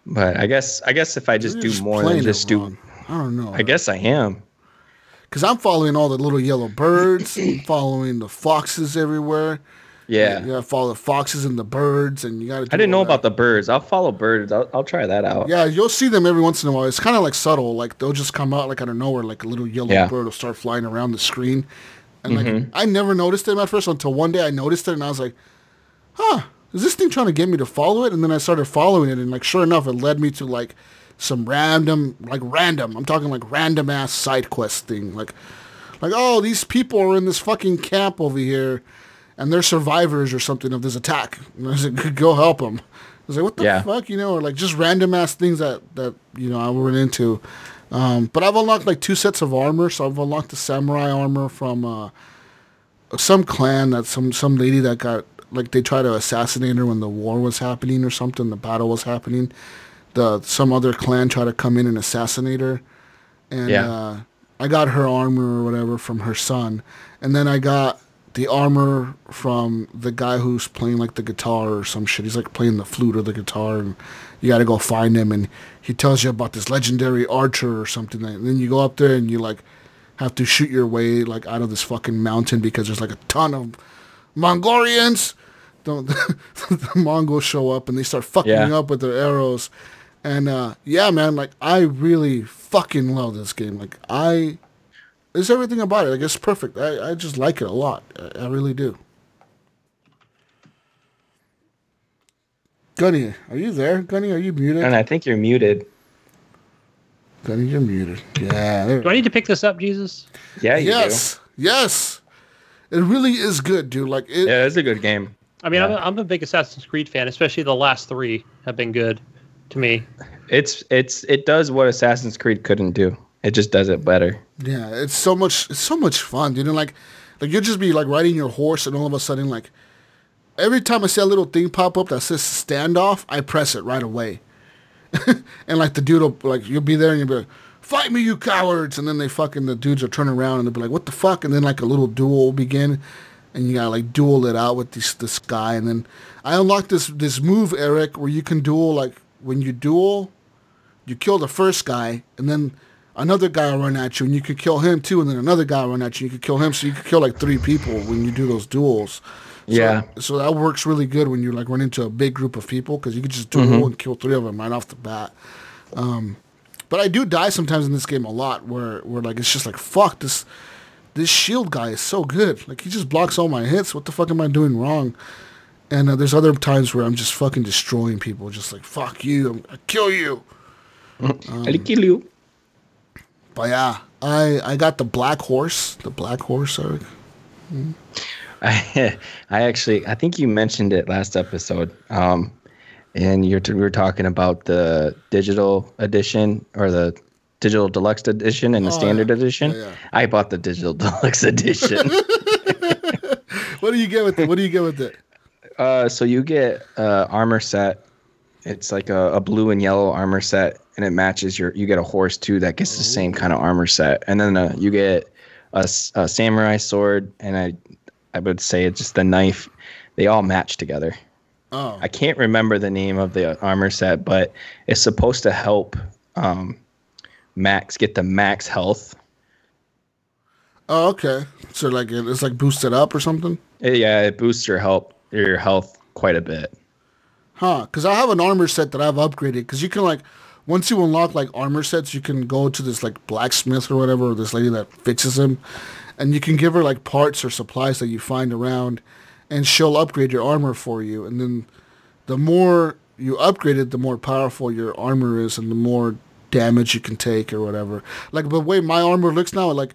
But I guess, I guess if I just you're do more than just do. I don't know. I guess I am. because I'm following all the little yellow birds, [clears throat] following the foxes everywhere. Yeah. you gotta follow the foxes and the birds, and you gotta. I didn't know about the birds. I'll follow birds. I'll, I'll try that out. Yeah, you'll see them every once in a while. It's kind of like subtle. Like they'll just come out like out of nowhere, like a little yellow Yeah. bird will start flying around the screen. And like Mm-hmm. I never noticed them at first until one day I noticed it and I was like, "Huh, is this thing trying to get me to follow it?" And then I started following it, and like sure enough, it led me to like some random, like random. I'm talking like random ass side quest thing. Like, like oh, these people are in this fucking camp over here, and they're survivors or something of this attack. And I was like, "Go help them." I was like, "What the Yeah. fuck?" You know, or like just random ass things that that you know I run into. Um, but I've unlocked like two sets of armor. So I've unlocked the samurai armor from uh, some clan that some some lady that got like they tried to assassinate her when the war was happening or something. The battle was happening. The some other clan tried to come in and assassinate her, and Yeah. uh, I got her armor or whatever from her son, and then I got the armor from the guy who's playing like the guitar or some shit. He's like playing the flute or the guitar, and you got to go find him, and he tells you about this legendary archer or something. And then you go up there and you like have to shoot your way like out of this fucking mountain because there's like a ton of Mongolians. The, [laughs] the Mongols show up and they start fucking Yeah. up with their arrows. And uh, yeah, man, like I really fucking love this game. Like I, it's everything about it. Like it's perfect. I, I just like it a lot. I, I really do. Gunny, are you there? Gunny, are you muted? And I think you're muted. Gunny, you're muted. Yeah. Do I need to pick this up, Jesus? Yeah, you yes. Yes. It really is good, dude. Like it. Yeah, it's a good game. I mean, I'm, a, I'm a big Assassin's Creed fan, especially the last three have been good to me. It's it's it does what Assassin's Creed couldn't do. It just does it better. Yeah, it's so much. It's so much fun, you know, like, Like you'll just be like riding your horse, and all of a sudden, like every time I see a little thing pop up that says standoff, I press it right away. [laughs] and like the dude will like you'll be there and you'll be like, fight me, you cowards! And then they fucking the dudes will turn around and they'll be like, what the fuck? And then like a little duel will begin, and you gotta like duel it out with this this guy. And then I unlocked this this move, Eric, where you can duel like when you duel, you kill the first guy, and then another guy will run at you, and you could kill him too, and then another guy will run at you, and you could kill him, so you could kill like three people when you do those duels. So, Yeah. So that works really good when you like run into a big group of people because you could just duel and kill three of them right off the bat. Um, but I do die sometimes in this game a lot, where where like it's just like fuck this this shield guy is so good. Like he just blocks all my hits. What the fuck am I doing wrong? And uh, there's other times where I'm just fucking destroying people, just like fuck you, I'm, I kill you. [laughs] I'll kill you. But yeah, I I got the black horse, the black horse. Eric. I, [laughs] I actually, I think you mentioned it last episode. Um, and you're we were talking about the digital edition or the digital deluxe edition and the Oh, standard yeah. edition. Yeah, yeah. I bought the digital [laughs] deluxe edition. [laughs] What do you get with it? What do you get with it? uh, so you get uh, armor set. It's like a, a blue and yellow armor set, and it matches your. You get a horse too that gets the same kind of armor set, and then uh, you get a samurai sword, and I, I would say it's just the knife. They all match together. Oh, I can't remember the name of the armor set, but it's supposed to help um, Max get the max health. oh, okay. So like it- it's like boosted up or something, Yeah, it boosts your health your health quite a bit. Huh? Because I have an armor set that I've upgraded. Because you can like once you unlock like armor sets, you can go to this like blacksmith or whatever, or this lady that fixes them, and you can give her like parts or supplies that you find around, and she'll upgrade your armor for you. And then the more you upgrade it, the more powerful your armor is, and the more damage you can take or whatever. Like the way my armor looks now, like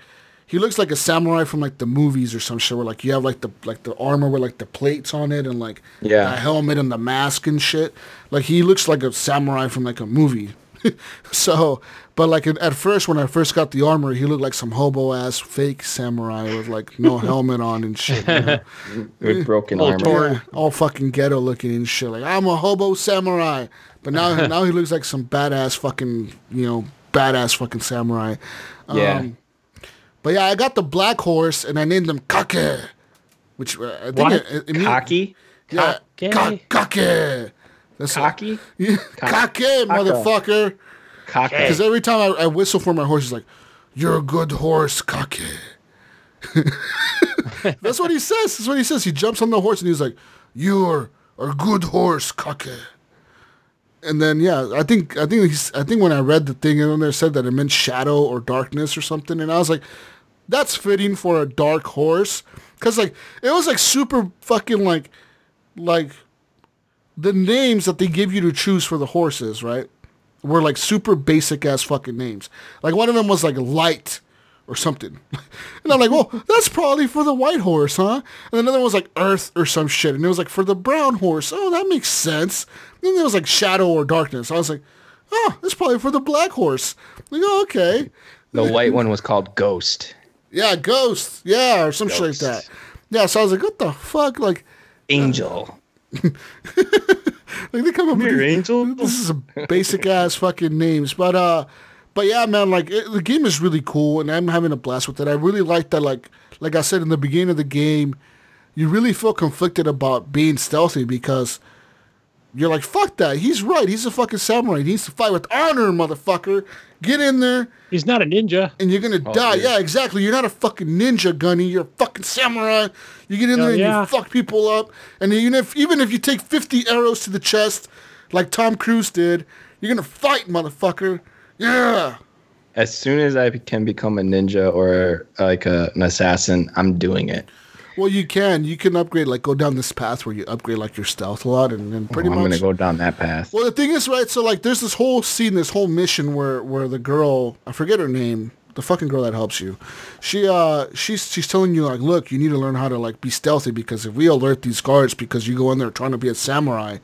he looks like a samurai from like the movies or some shit. Where like you have like the like the armor with like the plates on it and like Yeah. the helmet and the mask and shit. Like he looks like a samurai from like a movie. [laughs] so, but like at first when I first got the armor, he looked like some hobo ass fake samurai with like no [laughs] helmet on and shit. you know? [laughs] With broken All armor. Yeah, all fucking ghetto looking and shit. Like I'm a hobo samurai, but now now he looks like some badass fucking you know badass fucking samurai. Yeah. Um, But yeah, I got the black horse and I named him Kake, which uh, I think What? it, it, it Cocky? Yeah, Kake? Ka- Kake. That's Cocky? [laughs] Yeah, Kake, motherfucker. Cocky. Because every time I, I whistle for my horse, he's like, "You're a good horse, Kake." [laughs] That's what he says. That's what he says. He jumps on the horse and he's like, "You're a good horse, Kake." And then yeah, I think I think he's I think when I read the thing in there said that it meant shadow or darkness or something, and I was like, that's fitting for a dark horse, because like it was like super fucking like like the names that they give you to choose for the horses, right? Were like super basic ass fucking names. Like one of them was like light or something. [laughs] And I'm like, well, that's probably for the white horse, huh? And another one was like earth or some shit. And it was like for the brown horse. Oh, that makes sense. And then there was like shadow or darkness. I was like, oh, that's probably for the black horse. Like, oh, okay. The white one was called Ghost. Yeah, ghost. Yeah, or some shit like that. Yeah, so I was like, what the fuck? Like, Angel. [laughs] like they come up with these- Angel. [laughs] this is a basic ass fucking names, but uh, but yeah, man, like it, the game is really cool, and I'm having a blast with it. I really like that, like like I said in the beginning of the game, you really feel conflicted about being stealthy because you're like, fuck that, he's right, he's a fucking samurai, he needs to fight with honor, motherfucker. Get in there, He's not a ninja. and you're gonna oh, die. dude. Yeah, exactly. You're not a fucking ninja, Gunny. You're a fucking samurai. You get in Hell there and yeah. you fuck people up. And even if even if you take 50 arrows to the chest, like Tom Cruise did, you're gonna fight, motherfucker. Yeah. As soon as I can become a ninja or like a, an assassin, I'm doing it. Well, you can. You can upgrade. Like go down this path where you upgrade like your stealth a lot, and then pretty Oh, I'm much. gonna go down that path. Well, the thing is, right? So like, there's this whole scene, this whole mission where where the girl, I forget her name, the fucking girl that helps you, she uh she's she's telling you like, look, you need to learn how to like be stealthy because if we alert these guards because you go in there trying to be a samurai,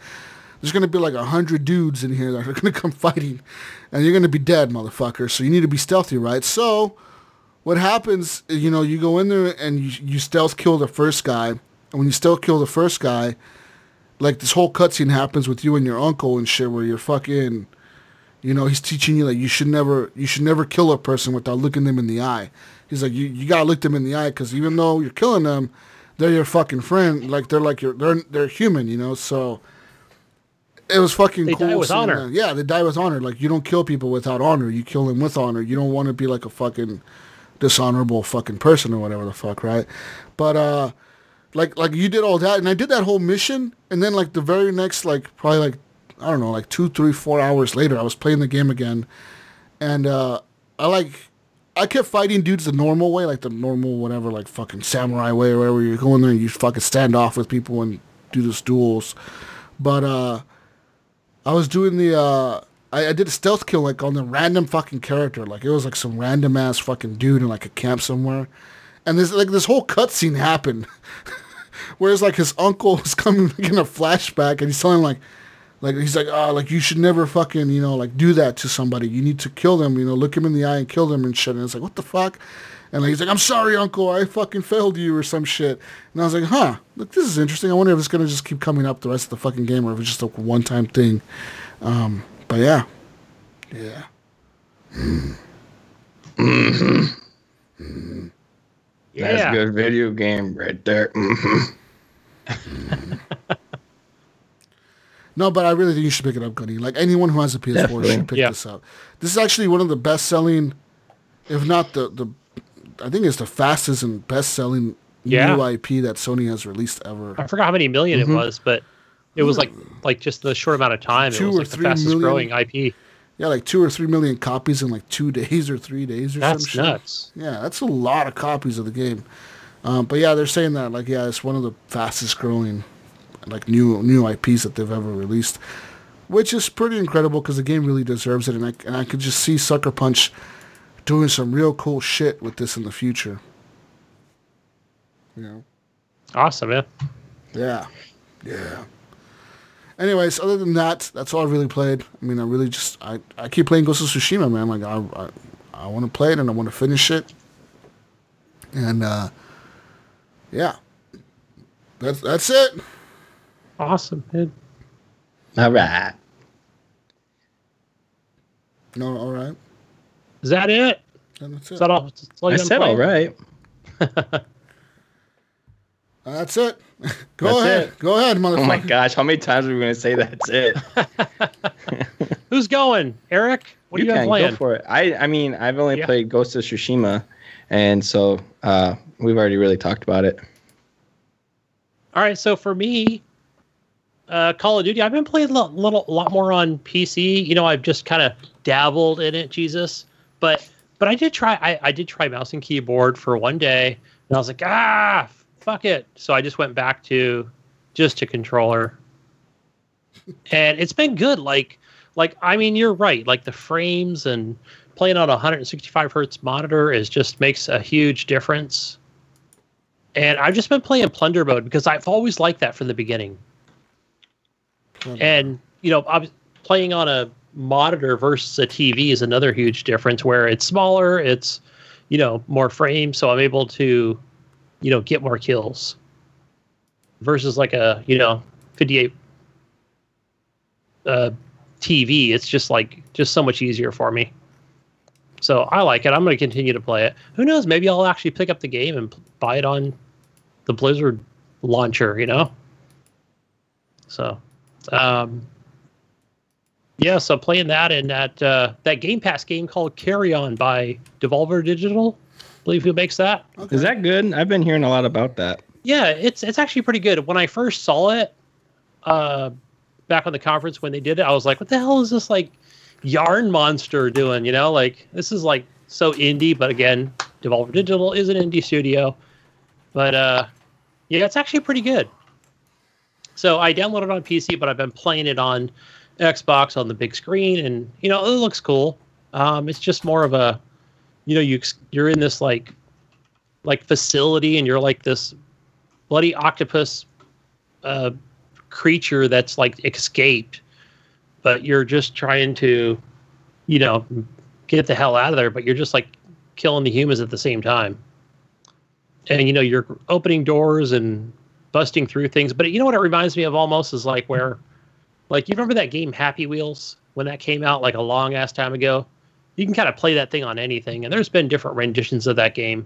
there's gonna be like a hundred dudes in here that are [laughs] gonna come fighting, and you're gonna be dead, motherfucker. So you need to be stealthy, right? So what happens, you know, you go in there and you, you stealth kill the first guy, and when you stealth kill the first guy, like this whole cutscene happens with you and your uncle and shit, where you're fucking, you know, he's teaching you like you should never, you should never kill a person without looking them in the eye. He's like, you, you gotta look them in the eye because even though you're killing them, they're your fucking friend. Like they're like your, they're they're human, you know. So it was fucking They cool. die with honor. that. Yeah, they die with honor. Like you don't kill people without honor. You kill them with honor. You don't want to be like a fucking dishonorable fucking person or whatever the fuck, right? But uh like like you did all that and I did that whole mission and then like the very next like probably like I don't know, like two, three, four hours later I was playing the game again and uh I like I kept fighting dudes the normal way, like the normal whatever, like fucking samurai way or wherever you go in there and you fucking stand off with people and do those duels. But uh I was doing the uh I, I did a stealth kill like on the random fucking character. Like it was like some random ass fucking dude in like a camp somewhere. And this like this whole cutscene happened. [laughs] Whereas like his uncle was coming [laughs] in a flashback and he's telling him like like he's like, oh, like you should never fucking, you know, like do that to somebody. You need to kill them, you know, look him in the eye and kill them and shit. And it's like, what the fuck? And like, he's like, I'm sorry, uncle, I fucking failed you or some shit. And I was like, huh, look, this is interesting. I wonder if it's gonna just keep coming up the rest of the fucking game or if it's just a one time thing. Um, but yeah, yeah. That's Yeah. a good video game right there. Mhm. [laughs] No, but I really think you should pick it up, Gunny. Like anyone who has a PS4 Definitely. should pick Yeah. this up. This is actually one of the best selling, if not the the, I think it's the fastest and best selling Yeah. new IP that Sony has released ever. I forgot how many 1000000 Mm-hmm. it was, but it was like like just the short amount of time. Two it was or like the fastest million. growing IP. Yeah, like two or three million copies in like two [laughs] days or three days or That's some shit. nuts. Yeah, that's a lot of copies of the game. Um, but yeah, they're saying that like yeah, it's one of the fastest growing like new new IPs that they've ever released, which is pretty incredible because the game really deserves it, and I and I could just see Sucker Punch doing some real cool shit with this in the future. You know. Awesome, man. Yeah. Yeah. Anyways, other than that, that's all I really played. I mean, I really just I, I keep playing Ghost of Tsushima, man. Like I I, I want to play it and I want to finish it. And uh yeah. That's that's it. Awesome, man. All right. No, all right. Is that it? And that's it. Is that all? That's all I you done said all playing? right. That's it. [laughs] Go That's ahead. it. Go ahead, motherfucker. Oh my gosh, how many times are we going to say that's it? [laughs] Who's going? Eric? What you are you can playing? go for it. I I mean, I've only Yeah. played Ghost of Tsushima, and so uh, we've already really talked about it. All right, so for me, uh, Call of Duty, I've been playing a lot, little, lot more on PC. You know, I've just kind of dabbled in it, Jesus. But but I did try. I, I did try mouse and keyboard for one day, and I was like, ah, fuck it. So I just went back to just to controller, [laughs] and it's been good. Like like I mean, you're right. Like the frames and playing on a 165 hertz monitor is just makes a huge difference. And I've just been playing plunder mode because I've always liked that from the beginning. And you know, I'm playing on a monitor versus a TV is another huge difference where it's smaller, it's you know more frames, so I'm able to you know get more kills versus like a you know 58 uh, TV. It's just like just so much easier for me. So I like it. I'm going to continue to play it. Who knows? Maybe I'll actually pick up the game and buy it on the Blizzard launcher. You know. So, um, yeah. So playing that in that uh, that Game Pass game called Carrion by Devolver Digital. believe who makes that. Is that good? I've been hearing a lot about that. Yeah, it's it's actually pretty good. When I first saw it, uh, back on the conference when they did it, I was like, "What the hell is this like yarn monster doing?" You know, like this is like so indie. But again, Devolver Digital is an indie studio. But uh, yeah, it's actually pretty good. So I downloaded it on PC, but I've been playing it on Xbox on the big screen, and you know, it looks cool. Um, it's just more of a, you know, you you're in this like like facility, and you're like this bloody octopus uh, creature that's like escaped, but you're just trying to, you know, get the hell out of there. But you're just like killing the humans at the same time. And you know, you're opening doors and busting through things. But you know what it reminds me of almost is like where, like, you remember that game Happy Wheels when that came out like a long ass time ago? You can kind of play that thing on anything, and there's been different renditions of that game.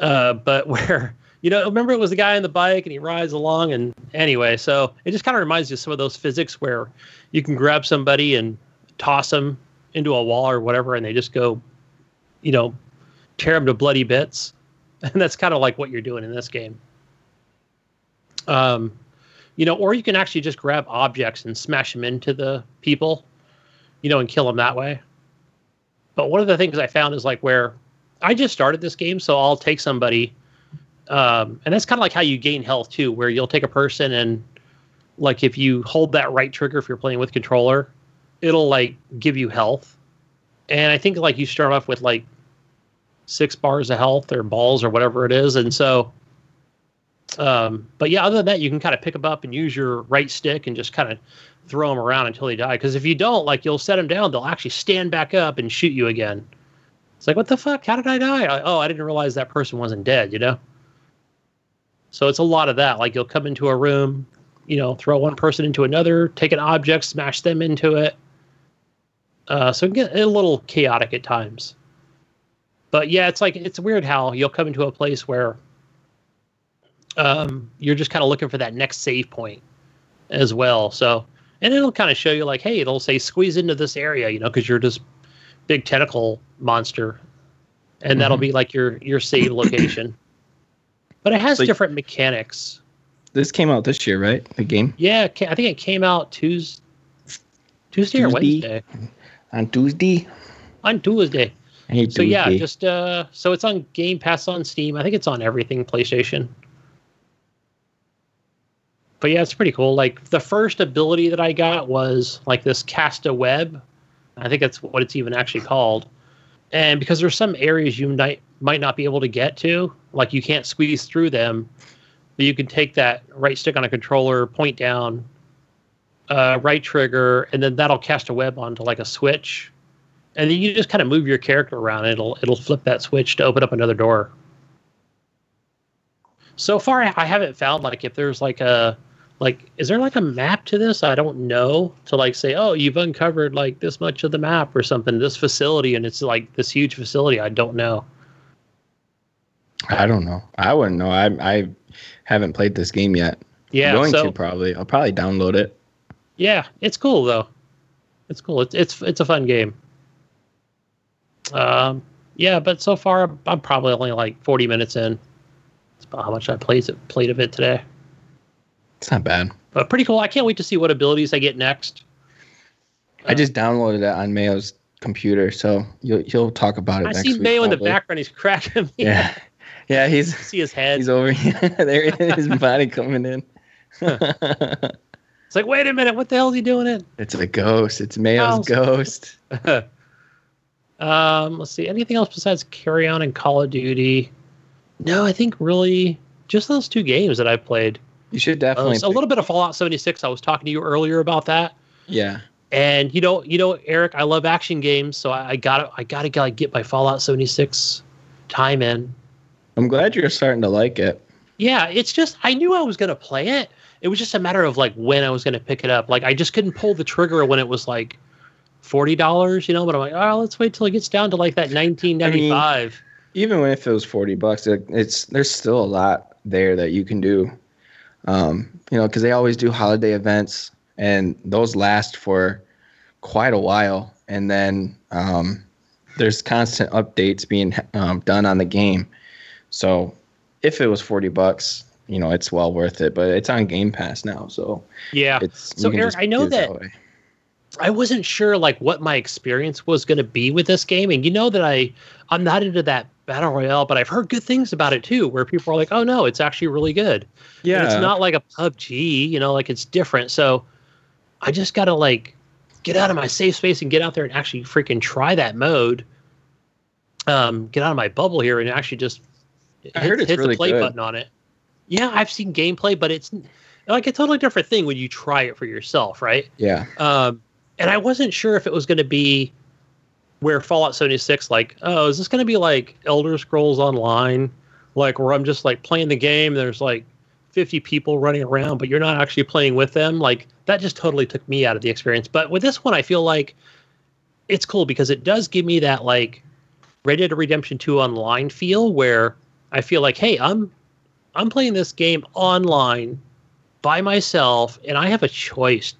Uh, but [laughs] where you know, remember it was the guy on the bike and he rides along, and anyway, so it just kind of reminds you of some of those physics where you can grab somebody and toss them into a wall or whatever, and they just go, you know, tear them to bloody bits, [laughs] and that's kind of like what you're doing in this game. Um, you know, or you can actually just grab objects and smash them into the people, you know, and kill them that way. But one of the things I found is like where I just started this game, so I'll take somebody, um, and that's kind of like how you gain health too, where you'll take a person and like if you hold that right trigger if you're playing with controller, it'll like give you health. And I think like you start off with like six bars of health or balls or whatever it is, and so. Um, but yeah, other than that, you can kind of pick them up and use your right stick and just kind of throw them around until they die. Because if you don't, like you'll set them down, they'll actually stand back up and shoot you again. It's like, what the fuck? How did I die? I, oh, I didn't realize that person wasn't dead, you know? So it's a lot of that. Like you'll come into a room, you know, throw one person into another, take an object, smash them into it. Uh, so it get a little chaotic at times. But yeah, it's like, it's weird how you'll come into a place where um, you're just kind of looking for that next save point as well. So, and it'll kind of show you like, hey, it'll say squeeze into this area, you know, because you're just big tentacle monster, and mm-hmm. that'll be like your your save location. [coughs] But it has so different mechanics. This came out this year, right? The game. Yeah, I think it came out Tuesday, Tuesday, Tuesday or Wednesday. On Tuesday. On Tuesday. so yeah, just uh, so it's on Game Pass on Steam. I think it's on everything PlayStation but yeah, it's pretty cool. Like the first ability that I got was like this cast a web. I think that's what it's even actually called. And because there's some areas you might might not be able to get to, like you can't squeeze through them, but you can take that right stick on a controller, point down, uh, right trigger, and then that'll cast a web onto like a switch, and then you just kind of move your character around. And it'll it'll flip that switch to open up another door. So far, I haven't found like if there's like a like is there like a map to this? I don't know to like say oh you've uncovered like this much of the map or something this facility and it's like this huge facility i don't know. I don't know. I wouldn't know. I i haven't played this game yet. Yeah I'm going so, to probably. I'll probably download it. Yeah it's cool though. It's cool. It's it's it's a fun game. Um yeah but so far i'm probably only like 40 minutes in. It's about how much i played played of it today it's not bad. But pretty cool. I can't wait to see what abilities I get next. I just downloaded it on Mayo's computer, so you'll he'll talk about it. I see Mayo in the background. He's cracking me. Yeah, [laughs] yeah. He's see his head. He's over here. [laughs] there, his body coming in. it's like, wait a minute, what the hell is he doing it? It's a ghost. It's Mayo's ghost. [laughs] um, let's see. Anything else besides Carrion and Call of Duty? No, I think really just those two games that I've played. You should definitely uh, a little bit of Fallout 76. I was talking to you earlier about that. Yeah. And you know, you know, Eric, I love action games, so I, I gotta, I gotta, gotta get my Fallout 76 time in. I'm glad you're starting to like it. Yeah, it's just I knew I was gonna play it. It was just a matter of like when I was gonna pick it up. Like I just couldn't pull the trigger when it was like forty dollars, you know. But I'm like, oh, let's wait till it gets down to like that nineteen ninety five. Even when it was forty bucks, it, it's there's still a lot there that you can do. Um, you know, because they always do holiday events, and those last for quite a while. And then um, there's constant updates being um, done on the game. So if it was forty bucks, you know, it's well worth it. But it's on Game Pass now, so yeah. It's so Eric, I know that. that I wasn't sure like what my experience was going to be with this game, and you know that I I'm not into that battle royale, but I've heard good things about it too, where people are like, "Oh no, it's actually really good." Yeah, and it's not like a PUBG, you know, like it's different. So I just gotta like get out of my safe space and get out there and actually freaking try that mode. Um, get out of my bubble here and actually just I hit, hit really the play good. button on it. Yeah, I've seen gameplay, but it's like a totally different thing when you try it for yourself, right? Yeah. Um, and I wasn't sure if it was going to be where Fallout 76, like, oh, is this going to be like Elder Scrolls Online, like where I'm just like playing the game? There's like 50 people running around, but you're not actually playing with them. Like that just totally took me out of the experience. But with this one, I feel like it's cool because it does give me that like Red Dead Redemption 2 online feel where I feel like, hey, I'm I'm playing this game online by myself, and I have a choice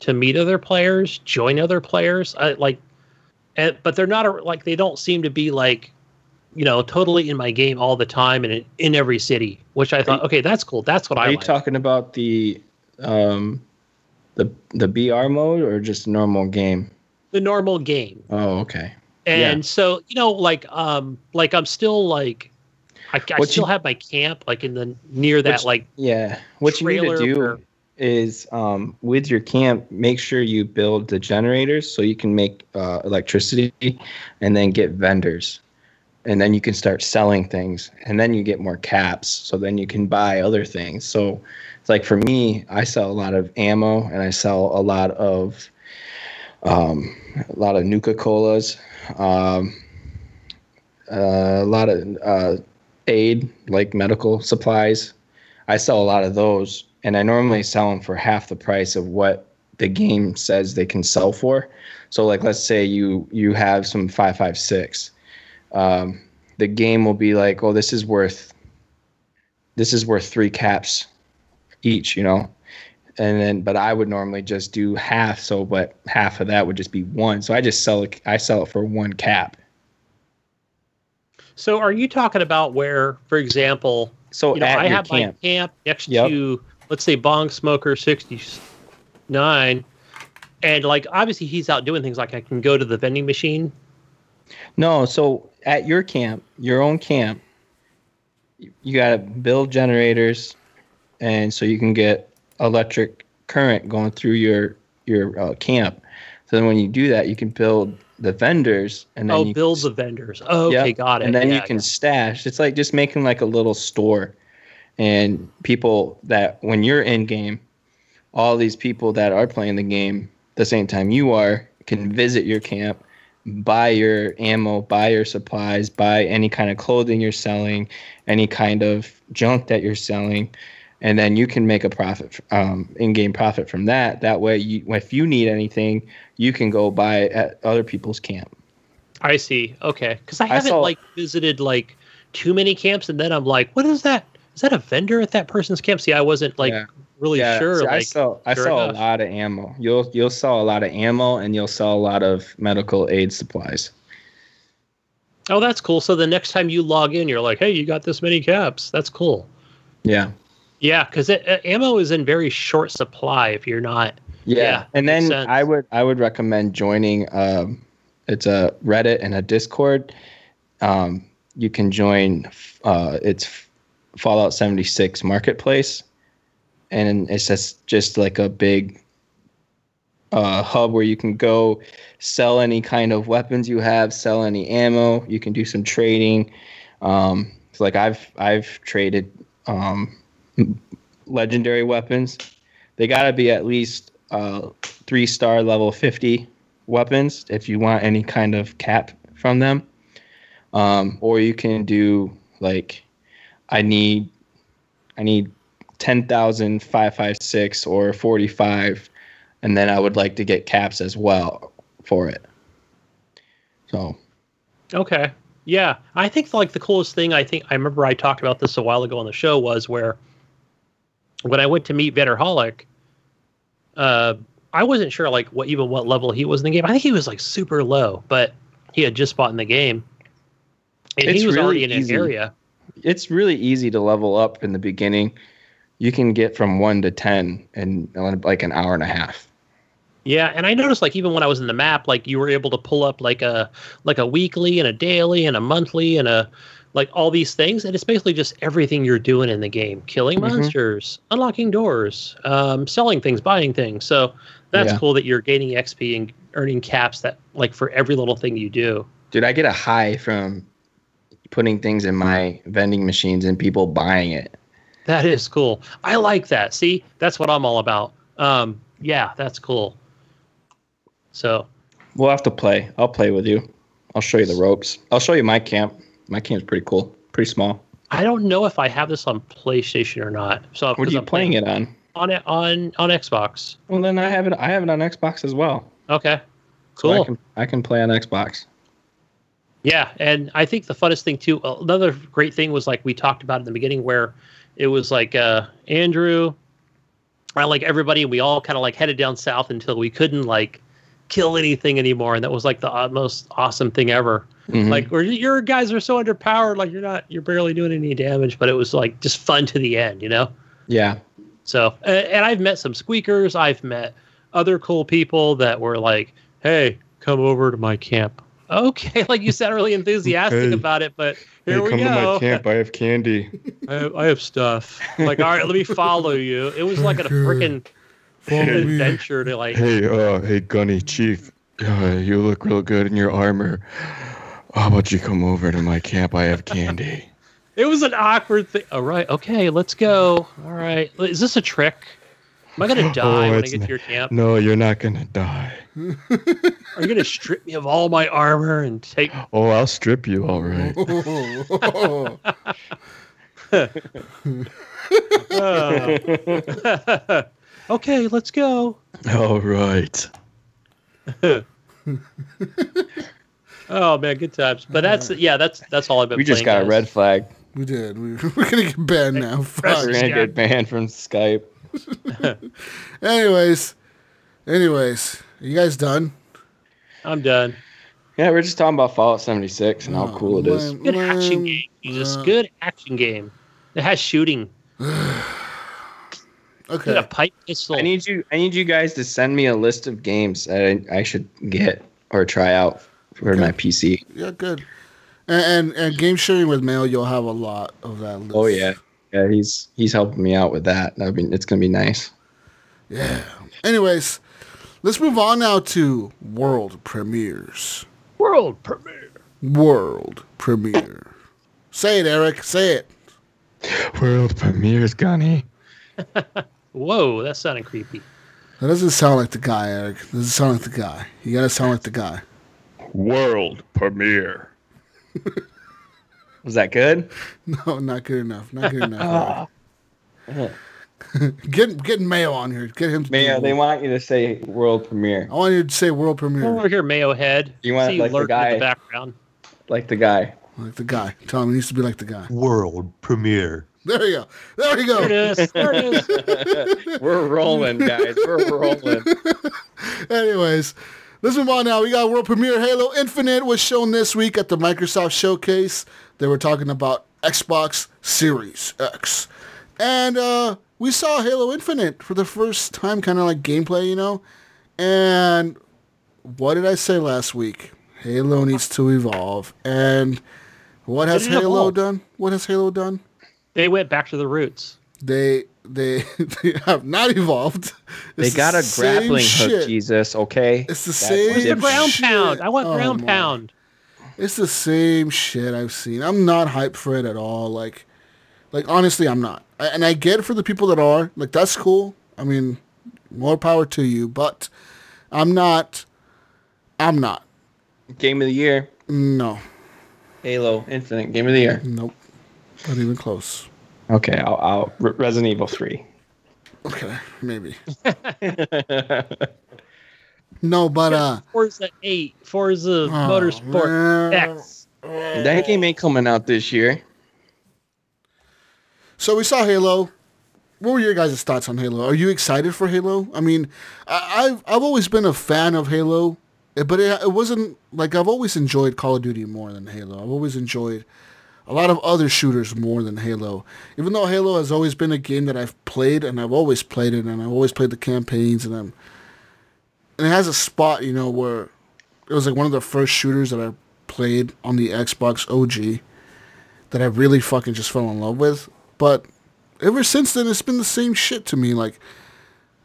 to meet other players, join other players. I like, and, but they're not a, like they don't seem to be like, you know, totally in my game all the time and in, in every city. Which I thought, okay, that's cool. That's what Are I are you like. talking about the um the the BR mode or just normal game? the normal game. Oh, okay. And so, you know, like um like I'm still like I, I still you- have my camp like in the near that Which- like Yeah. What you need to do for- is um, with your camp, make sure you build the generators so you can make uh, electricity and then get vendors. And then you can start selling things and then you get more caps. So then you can buy other things. So it's like for me, I sell a lot of ammo and I sell a lot of um, a lot of Nuka Colas, um, uh, a lot of uh, aid like medical supplies. I sell a lot of those, and I normally sell them for half the price of what the game says they can sell for. So, like, let's say you you have some five five six, um, the game will be like, oh, this is worth this is worth three caps each, you know. And then, but I would normally just do half. So, but half of that would just be one. So I just sell it. I sell it for one cap. So are you talking about where, for example, So you know, I have camp, my camp next Yep. to, let's say, Bong Smoker 69. And like, obviously, he's out doing things like I can go to the vending machine. No, so at your camp, your own camp, you- got to build generators, and so you can get electric current going through your your uh, camp. So then, when you do that, you can build the vendors, and then Oh, you build the vendors. Oh, okay, Yep, got it. And then Yeah, you can stash. It's like just making like a little store, and people that when you're in game, all these people that are playing the game the same time you are can visit your camp, buy your ammo, buy your supplies, buy any kind of clothing you're selling, any kind of junk that you're selling, and then you can make a profit, um, in-game profit from that. That way, you, if you need anything, you can go buy it at other people's camp. I see. Okay, because I I haven't saw- like visited like too many camps, and then I'm like, what is that? Is that a vendor at that person's camp? See, I wasn't like Yeah. really sure. see, I like, I sure sell enough. a lot of ammo. You'll you'll sell a lot of ammo and you'll sell a lot of medical aid supplies. oh, that's cool. So the next time you log in, you're like, hey, you got this many caps. That's cool. Yeah. Yeah, because ammo is in very short supply if you're not. Yeah. Yeah, and then sense. I would I would recommend joining um it's a Reddit and a Discord. Um you can join uh it's Fallout 76 marketplace and it's just just like a big uh, hub where you can go sell any kind of weapons you have, sell any ammo. You can do some trading. Um, so like I've I've traded um, legendary weapons. They got to be at least uh, three star level fifty weapons if you want any kind of cap from them. Um, or you can do like I need I need 10,556 or 45 and then I would like to get caps as well for it. So, Okay. Yeah, I think like the coolest thing I think I remember I talked about this a while ago on the show was where when I went to meet Vetterholic, uh, I wasn't sure like what even what level he was in the game. I think he was like super low, but he had just bought in the game, and It's he was really already in easy. an area. It's really easy to level up in the beginning. You can get from 1 to 10 in like an hour and a half. Yeah, and I noticed like even when I was in the map, like you were able to pull up like a like a weekly and a daily and a monthly and a like all these things, and it's basically just everything you're doing in the game: killing Mhm. monsters, unlocking doors, um, selling things, buying things. So that's Yeah. cool that you're gaining XP and earning caps that like for every little thing you do. Dude, I get a high from putting things in my vending machines and people buying it. That is cool. I like that. See, that's what I'm all about. Um, yeah, that's cool. So We'll have to play. I'll play with you. I'll show you the ropes. I'll show you my camp. My camp's pretty cool. Pretty small. I don't know if I have this on PlayStation or not. So What are you playing it on? on it on on Xbox? Well, then I have it. I have it on Xbox as well. Okay, So cool. I can I can play on Xbox. Yeah, and I think the funnest thing too. Another great thing was like we talked about in the beginning, where it was like uh, Andrew, I like everybody, and we all kind of like headed down south until we couldn't like kill anything anymore, and that was like the uh, most awesome thing ever. Mhm. Like, where your guys are so underpowered, like you're not, you're barely doing any damage, but it was like just fun to the end, you know. yeah, So, uh, and I've met some squeakers. I've met other cool people that were like, "Hey, come over to my camp." Okay, [laughs] like you sound really enthusiastic Hey. about it, but here we come go. to my camp. I have candy. [laughs] I, have, I have stuff. Like, all right, let me follow you. It was like a freaking Follow adventure to like. Hey, uh, hey, Gunny Chief. Uh, you look real good in your armor. How about you come over to my camp? I have candy. [laughs] It was an awkward thing. All right, okay, let's go. All right, is this a trick? Am I gonna [laughs] oh, die when I get not- to your camp? No, you're not gonna die. Are you gonna strip me of all my armor and take? [laughs] Oh, I'll strip you, all right. [laughs] Okay, let's go. All right. Oh man, good times. But that's yeah, that's that's all I've been. we just playing, got a red flag. we did. We, we're gonna get banned now. Press We're gonna get banned from Skype. [laughs] Anyways, anyways, you guys done? I'm done. Yeah, we're just talking about Fallout 76 and how Oh, cool it is. man, Good action game. Jesus, uh, good action game. It has shooting. [sighs] Okay. Got a pipe pistol. I need you. I need you guys to send me a list of games that I, I should get or try out for Okay. my PC. Yeah, good. And, and and game sharing with mail, you'll have a lot of that. List. Oh yeah, yeah. He's he's helping me out with that. I mean, it's gonna be nice. Yeah. Anyways, let's move on now to world premieres. World premiere. World premiere. Say it, Eric. Say it. World premieres, Gunny. [laughs] Whoa, that sounded creepy. That doesn't sound like the guy, Eric. That doesn't sound like the guy. You gotta sound like the guy. World premiere. [laughs] Was that good? [laughs] No, not good enough. Not good enough. Eric. Ah. [laughs] get get Mayo on here. Get him. To Man, they it. want you to say world premiere, I want you to say world premiere, over here, Mayo Head. You want it See like the lurking in the background. like the guy. like the guy. Tell him he needs to be like the guy. World premiere. There you go. There we go. There it is. There it is. [laughs] We're rolling, guys. We're rolling. Anyways, let's move on now. We got world premiere Halo Infinite was shown this week at the Microsoft Showcase. They were talking about Xbox Series X. And uh, we saw Halo Infinite for the first time, kind of like gameplay, you know? And what did I say last week? Halo needs to evolve. And what has Halo evolve? done? What has Halo done? They went back to the roots. They they [laughs] they have not evolved. They got the a grappling hook, shit. Jesus. Okay. It's the That's same Where's the ground shit. pound? I want Oh ground my. pound. It's the same shit I've seen. I'm not hyped for it at all. Like, like honestly, I'm not. I, and I get it for the people that are. Like, that's cool. I mean, more power to you. But I'm not. I'm not. Game of the year. No. Halo Infinite. Game of the year. Nope. Not even close. Okay, I'll, I'll Resident Evil 3. Okay, maybe. [laughs] no, but uh, Forza 8, Forza Oh, Motorsport man. X. That game ain't coming out this year. So we saw Halo. What were your guys' thoughts on Halo? Are you excited for Halo? I mean, I, I've I've always been a fan of Halo, eh, but it, it wasn't like I've always enjoyed Call of Duty more than Halo. I've always enjoyed a lot of other shooters more than Halo. Even though Halo has always been a game that I've played and I've always played it and I've always played the campaigns and I'm and it has a spot, you know, where it was like one of the first shooters that I played on the Xbox OG that I really fucking just fell in love with. But ever since then, it's been the same shit to me. Like,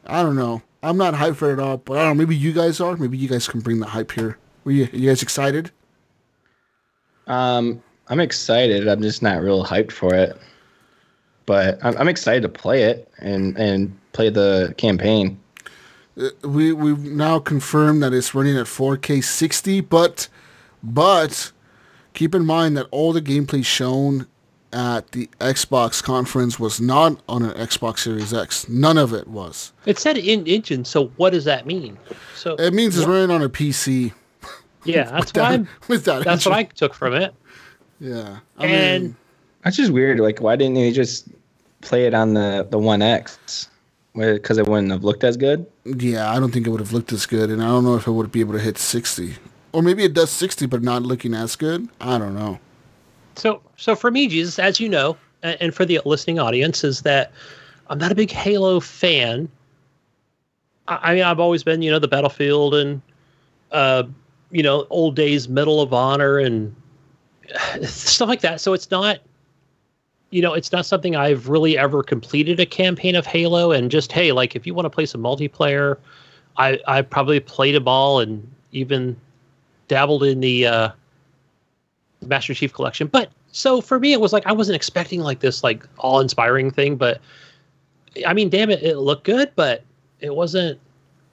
I don't know. I'm not hyped for it at all, but I don't know. Maybe you guys are. Maybe you guys can bring the hype here. Were you, you guys excited? Um, I'm excited. I'm just not real hyped for it. But I'm, I'm excited to play it and, and play the campaign. Uh, We we've now confirmed that it's running at 4K 60, but but keep in mind that all the gameplay shown at the Xbox conference was not on an Xbox Series X. None of it was. It said in engine, so what does that mean? So It means it's running on a PC. yeah, that's [laughs] what I'm. [laughs] with that That's what I took from it. Yeah. I And mean, That's just weird. Like, why didn't they just play it on the the One X? Because it wouldn't have looked as good. yeah, I don't think it would have looked as good, and I don't know if it would be able to hit 60. Or maybe it does 60, but not looking as good. I don't know. So, so for me, Jesus, as you know, and for the listening audience, is that I'm not a big Halo fan. I, I mean, I've always been, you know, the Battlefield and, uh, you know, old days Medal of Honor and [sighs] stuff like that. So it's not, you know, it's not something I've really ever completed a campaign of Halo. And just hey, like if you want to play some multiplayer, I I probably played a ball and even dabbled in the. Uh, Master Chief Collection. But so for me, it was like I wasn't expecting like this like all inspiring thing. But I mean, damn it, it looked good, but it wasn't.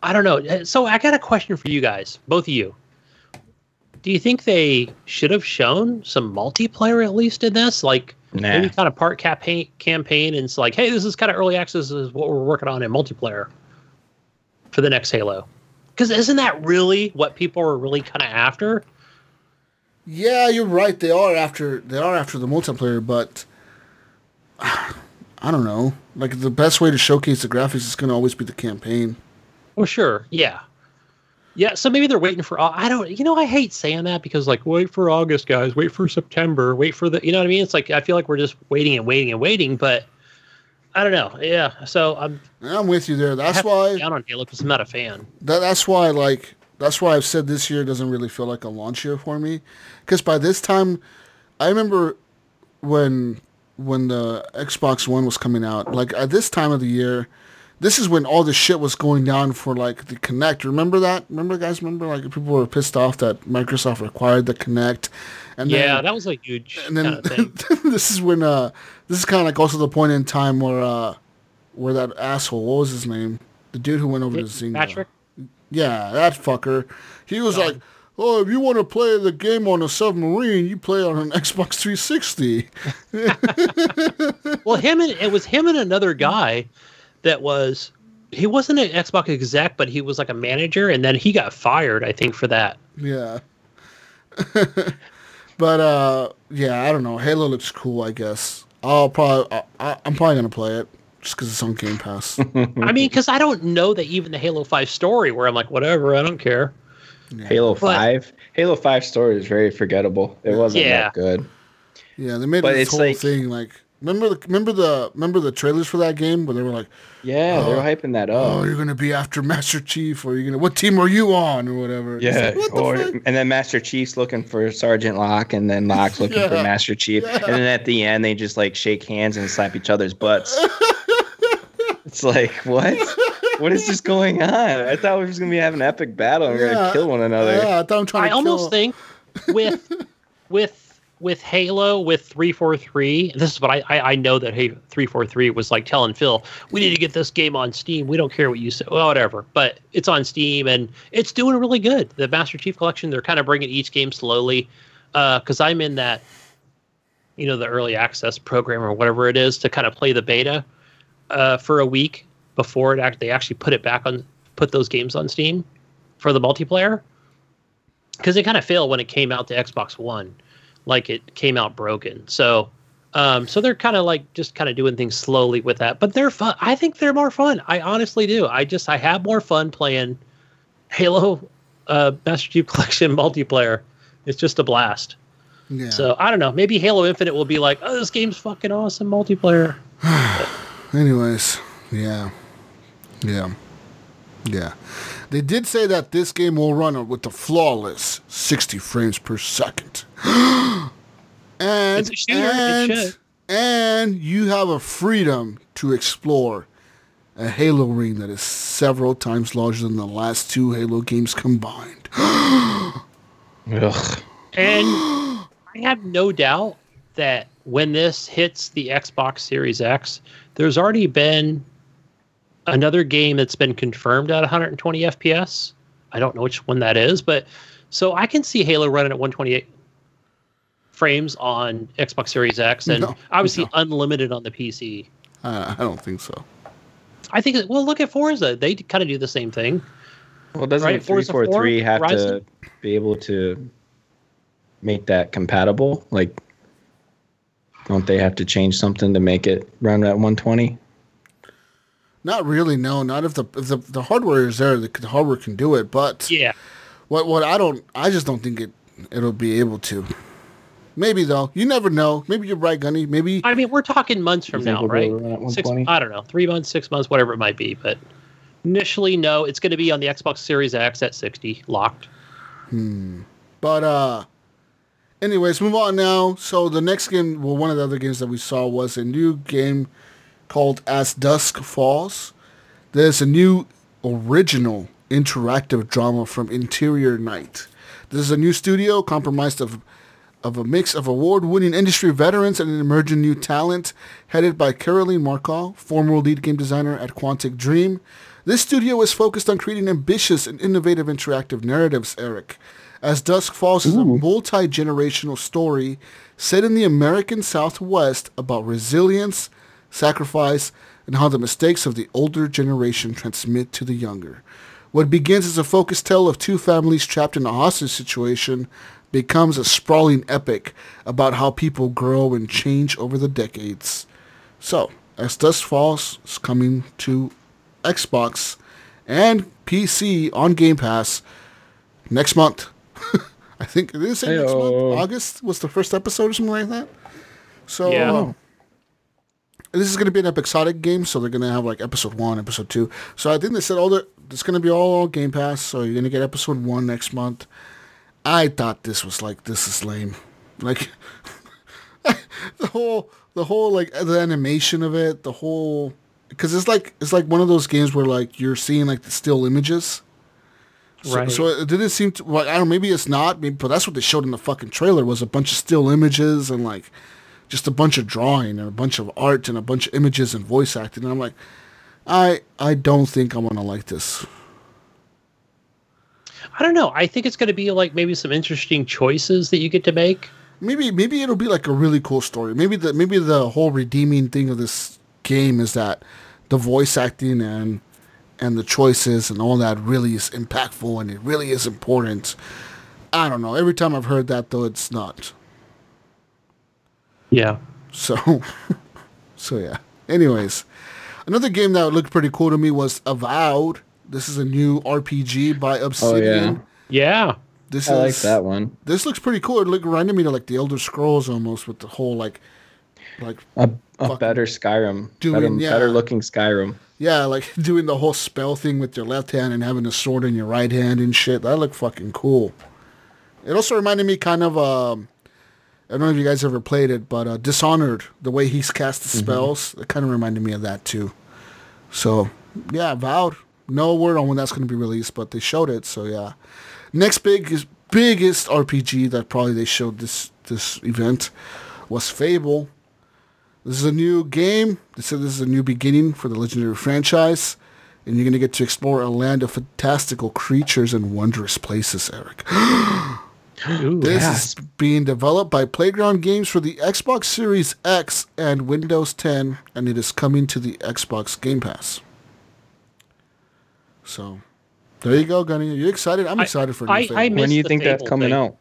I don't know. So I got a question for you guys, both of you. Do you think they should have shown some multiplayer at least in this? Like Nah. maybe kind of part campaign campaign and it's like, hey, this is kind of early access this is what we're working on in multiplayer for the next Halo. Because isn't that really what people are really kind of after? Yeah, you're right. They are after they are after the multiplayer, but [sighs] I don't know. Like the best way to showcase the graphics is going to always be the campaign. Well, sure. Yeah. Yeah. So maybe they're waiting for, I don't, you know, I hate saying that because, like, wait for August, guys. Wait for September. Wait for the, you know what I mean? It's like, I feel like we're just waiting and waiting and waiting, but I don't know. Yeah. So I'm I'm with you there. That's why down on Halo because I'm not a fan. that, that's why like that's why I've said this year doesn't really feel like a launch year for me because by this time I remember when when the Xbox One was coming out like at this time of the year this is when all the shit was going down for like the Kinect. Remember that? Remember guys? Remember like people were pissed off that Microsoft required the Kinect, and Yeah. then, that was a huge and then [laughs] this is when uh this is kind of like also the point in time where uh where that asshole what was his name the dude who went over to Zynga Patrick? yeah that fucker he was like oh if you want to play the game on a submarine you play on an [laughs] Xbox 360 [laughs] Well, him and it was him and another guy that was, he wasn't an Xbox exec, but he was like a manager. And then he got fired, I think, for that. yeah [laughs] but uh yeah I don't know Halo looks cool I guess I'll probably I, I, I'm probably gonna play it just because it's on Game Pass [laughs] I mean, because I don't know that even the Halo 5 story where I'm like, whatever, I don't care. Halo But- Five. Halo Five story is very forgettable. It wasn't Yeah. that good. yeah they made But this it's whole like- thing like remember the remember the remember the trailers for that game where they were like Yeah, they were oh, hyping that up. oh, you're gonna be after Master Chief, or you're gonna what team are you on, or whatever. Yeah, like, what the or, fuck? and then Master Chief's looking for Sergeant Locke, and then Locke's [laughs] looking for Master Chief, and then at the end they just like shake hands and slap each other's butts. [laughs] it's like what? What is just going on? I thought we were just gonna be having an epic battle and we are Yeah. gonna kill one another. Yeah, I thought I'm trying to I to almost kill. think with [laughs] with with Halo with three four three. This is what I, I I know that hey three four three was like telling Phil we need to get this game on Steam. We don't care what you say, well, whatever. But it's on Steam and it's doing really good. The Master Chief Collection. They're kind of bringing each game slowly. Because I'm in that, you know, the early access program or whatever it is to kind of play the beta uh, for a week before it act- they actually put it back on put those games on Steam for the multiplayer because they kind of failed when it came out to Xbox One, like it came out broken. So, um, so they're kind of like just kind of doing things slowly with that, but they're fun. I think they're more fun. I honestly do. I just I have more fun playing Halo uh, Master Chief Collection [laughs] multiplayer. It's just a blast. Yeah. So I don't know. Maybe Halo Infinite will be like, oh, this game's fucking awesome multiplayer. [sighs] Anyways, yeah, yeah, yeah. They did say that this game will run with the flawless 60 frames per second. [gasps] and It's a shooter, and, should. and you have a freedom to explore a Halo ring that is several times larger than the last two Halo games combined. [gasps] Ugh. And I have no doubt that when this hits the Xbox Series X, there's already been [laughs] another game that's been confirmed at 120 FPS. I don't know which one that is, but so I can see Halo running at 128 frames on Xbox Series X and No, obviously no. unlimited on the PC. Uh, I don't think so. I think. Well, look at Forza; they kind of do the same thing. Well, doesn't Right, Forza 343 4, have to Horizon? be able to make that compatible? Like, don't they have to change something to make it run at 120? Not really. No, not if the if the, the hardware is there. The, the hardware can do it. But Yeah, what what I don't I just don't think it it'll be able to. Maybe though. You never know. Maybe you're right, Gunny. Maybe I mean, we're talking months from now, right? able to run at Six. I don't know, three months, six months, whatever it might be. But initially, no, it's going to be on the Xbox Series X at 60, locked. Hmm. But uh anyways, move on now. So the next game, well one of the other games that we saw was a new game called As Dusk Falls. There's a new original interactive drama from Interior Night. This is a new studio comprised of of a mix of award-winning industry veterans and an emerging new talent, headed by Caroline Markov, former lead game designer at Quantic Dream. This studio is focused on creating ambitious and innovative interactive narratives, Eric. As Dusk Falls is a multi-generational story set in the American Southwest about resilience, sacrifice, and how the mistakes of the older generation transmit to the younger. What begins as a focused tale of two families trapped in a hostage situation becomes a sprawling epic about how people grow and change over the decades. So, as Dusk Falls is coming to Xbox and PC on Game Pass next month. [laughs] I think it say next month? August was the first episode or something like that. So Yeah. Um, this is going to be an episodic game, so they're going to have like episode one, episode two. So I think they said all the it's going to be all Game Pass. So you're going to get episode one next month. I thought this was like this is lame, like [laughs] the whole the whole like the animation of it, the whole because it's like it's like one of those games where like you're seeing like the still images. So, Right. so it didn't seem to like I don't know maybe it's not maybe, but that's what they showed in the fucking trailer was a bunch of still images and like just a bunch of drawing and a bunch of art and a bunch of images and voice acting and I'm like I I don't think I'm gonna like this. I don't know. I think it's going to be like maybe some interesting choices that you get to make. Maybe maybe it'll be like a really cool story. Maybe the maybe the whole redeeming thing of this game is that the voice acting and and the choices and all that really is impactful and it really is important. I don't know. Every time I've heard that though, it's not. Yeah. So, [laughs] so yeah. Anyways, another game that looked pretty cool to me was Avowed. This is a new RPG by Obsidian. Oh, Yeah. yeah. This I like that one. this looks pretty cool. It looked reminded me to like the Elder Scrolls almost with the whole like, like A, a better Skyrim. doing- better, yeah. better looking Skyrim. yeah, like [laughs] doing the whole spell thing with your left hand and having a sword in your right hand and shit. That looked fucking cool. It also reminded me kind of um, I don't know if you guys ever played it, but uh, Dishonored, the way he's cast the spells, it kind of reminded me of that too. So yeah, Avowed. No word on when that's going to be released, but they showed it. So yeah, next big biggest RPG that probably they showed this this event was Fable. This is a new game. They said this is a new beginning for the legendary franchise, and you're going to get to explore a land of fantastical creatures and wondrous places, Eric. [gasps] [laughs] Ooh, This Yeah. is being developed by Playground Games for the Xbox Series X and Windows 10, and it is coming to the Xbox Game Pass. So, there you go, Gunny. Are you excited? I'm I- excited for new I- Fable. I When do you the think that's coming thing. out?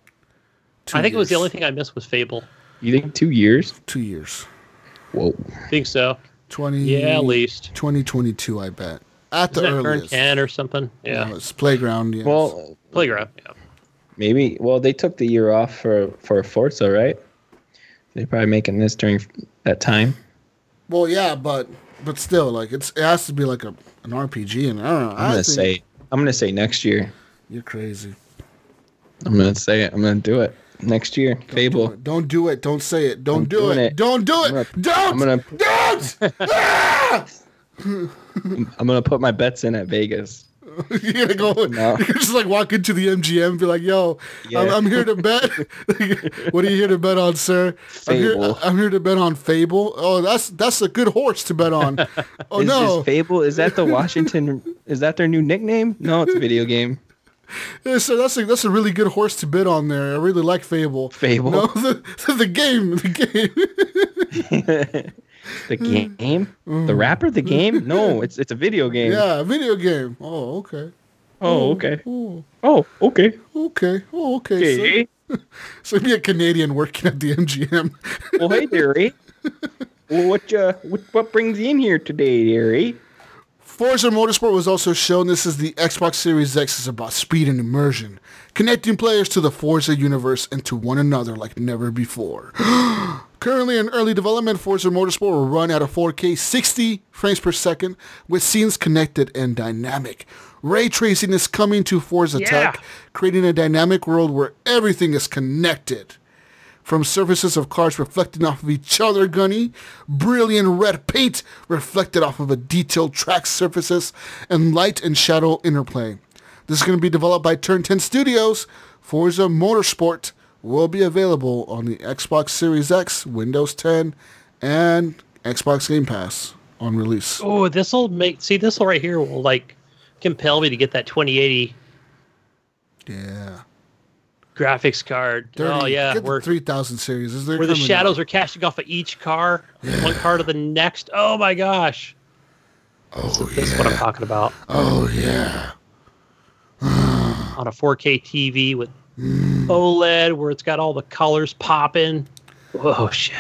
Two I think it was the only thing I missed was Fable. You think two years? Two years. Whoa. think so. 20, Yeah, at least. 2022, I bet. At the Isn't that Turn earliest. 10 or something? Yeah. No, it's Playground. Yes. Well, Playground. Yeah. Maybe. Well, they took the year off for for Forza, right? They're probably making this during that time. Well, yeah, but but still, like it's it has to be like a an RPG, and I don't know. I'm gonna say. I'm gonna say next year. you're crazy. I'm gonna say it. I'm gonna do it next year. Do Fable. it. Don't do it. Don't say it. Don't I'm do it. it. Don't do it. I'm gonna- don't. I'm gonna. Don't. [laughs] Ah! I'm gonna put my bets in at Vegas. [laughs] You're gonna go. No. You're just like walk into the MGM and be like, "Yo, I'm, I'm here to bet. [laughs] what are you here to bet on, sir? I'm here, I'm here to bet on Fable. Oh, that's that's a good horse to bet on. [laughs] Oh is, no, is Fable? Is that the Washington? is that their new nickname? No, it's a video game. Yeah, so that's a, that's a really good horse to bet on there. I really like Fable. Fable. No, the, the game, the game. [laughs] The game? The rapper? The game? [laughs] No, it's it's a video game. Yeah, video game. Oh, okay. Oh, okay. Oh, Oh, okay. okay. Oh, okay. Okay. So, [laughs] so be a Canadian working at the MGM. Well, hey, dearie. well, what uh, what what brings you in here today, dearie? Forza Motorsport was also shown. This is the Xbox Series X is about speed and immersion, connecting players to the Forza universe and to one another like never before. [gasps] Currently in early development, Forza Motorsport will run at a 4K 60 frames per second with scenes connected and dynamic. Ray tracing is coming to Forza Yeah. Tech, creating a dynamic world where everything is connected from surfaces of cars reflecting off of each other, Gunny, brilliant red paint reflected off of a detailed track surfaces, and light and shadow interplay. This is going to be developed by Turn 10 Studios. Forza Motorsport will be available on the Xbox Series X, Windows 10, and Xbox Game Pass on release. Oh, this will make see this right here will like compel me to get that 2080 Yeah. graphics card. 30, oh yeah, the 3000 series. Is there where the shadows out? are casting off of each car, one car to the next. Oh my gosh, Oh, this is what I'm talking about Oh, yeah. on a 4K TV with Mm. Mm. OLED where it's got all the colors popping. Oh shit,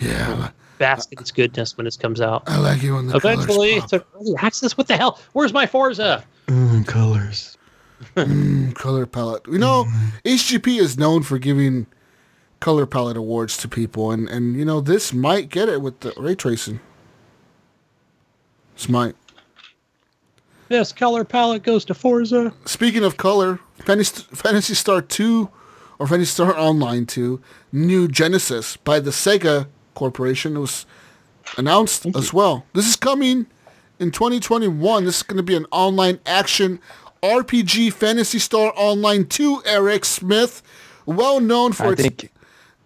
Yeah. basket its goodness when this comes out. I like it when the colors pop. it's an early access. What the hell? Where's my Forza? Mm, colors. Mm, color palette. You know, mm. HGP is known for giving color palette awards to people, and and you know this might get it with the ray tracing. This might. This color palette goes to Forza. Speaking of color, Phantasy, Star 2 or Phantasy Star Online 2, New Genesis by the Sega Corporation was announced as well. This is coming in 2021. This is going to be an online action RPG Phantasy Star Online 2. Eric Smith, well known for I its think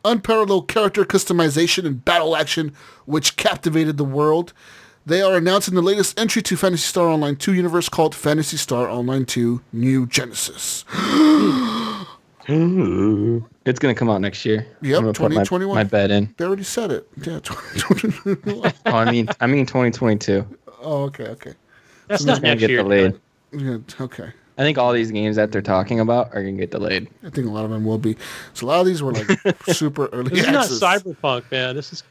unparalleled character customization and battle action, which captivated the world. They are announcing the latest entry to Phantasy Star Online 2 universe called Phantasy Star Online 2 New Genesis. [gasps] it's gonna come out next year. Yep, I'm gonna put my- 2021. My, bet in. They already said it. Yeah, 2021. [laughs] Oh, I mean, I mean 2022. oh, okay, okay. That's It's not gonna next get year. delayed. Yeah, okay. I think all these games that they're talking about are gonna get delayed. I think a lot of them will be. So a lot of these were like [laughs] super early This is not cyberpunk, man. This is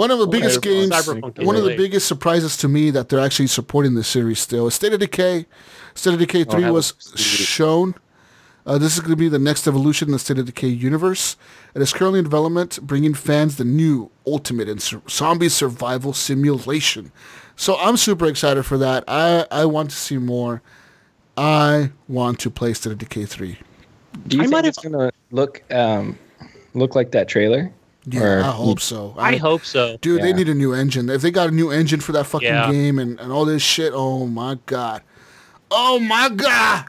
One of the biggest Cyberpunk. games, Cyberpunk one of the biggest surprises to me that they're actually supporting this series still. is State of Decay, State of Decay 3 that was shown. Uh, this is going to be the next evolution in the State of Decay universe. It is currently in development, bringing fans the new ultimate in sur- zombie survival simulation. So I'm super excited for that. I, I want to see more. I want to play State of Decay 3. Do you I think might it's gonna look um look like that trailer? Yeah, Or- I hope so. I hope so. Dude, they need a new engine. If they got a new engine for that fucking Yeah. game and, and all this shit, oh my god. Oh my god.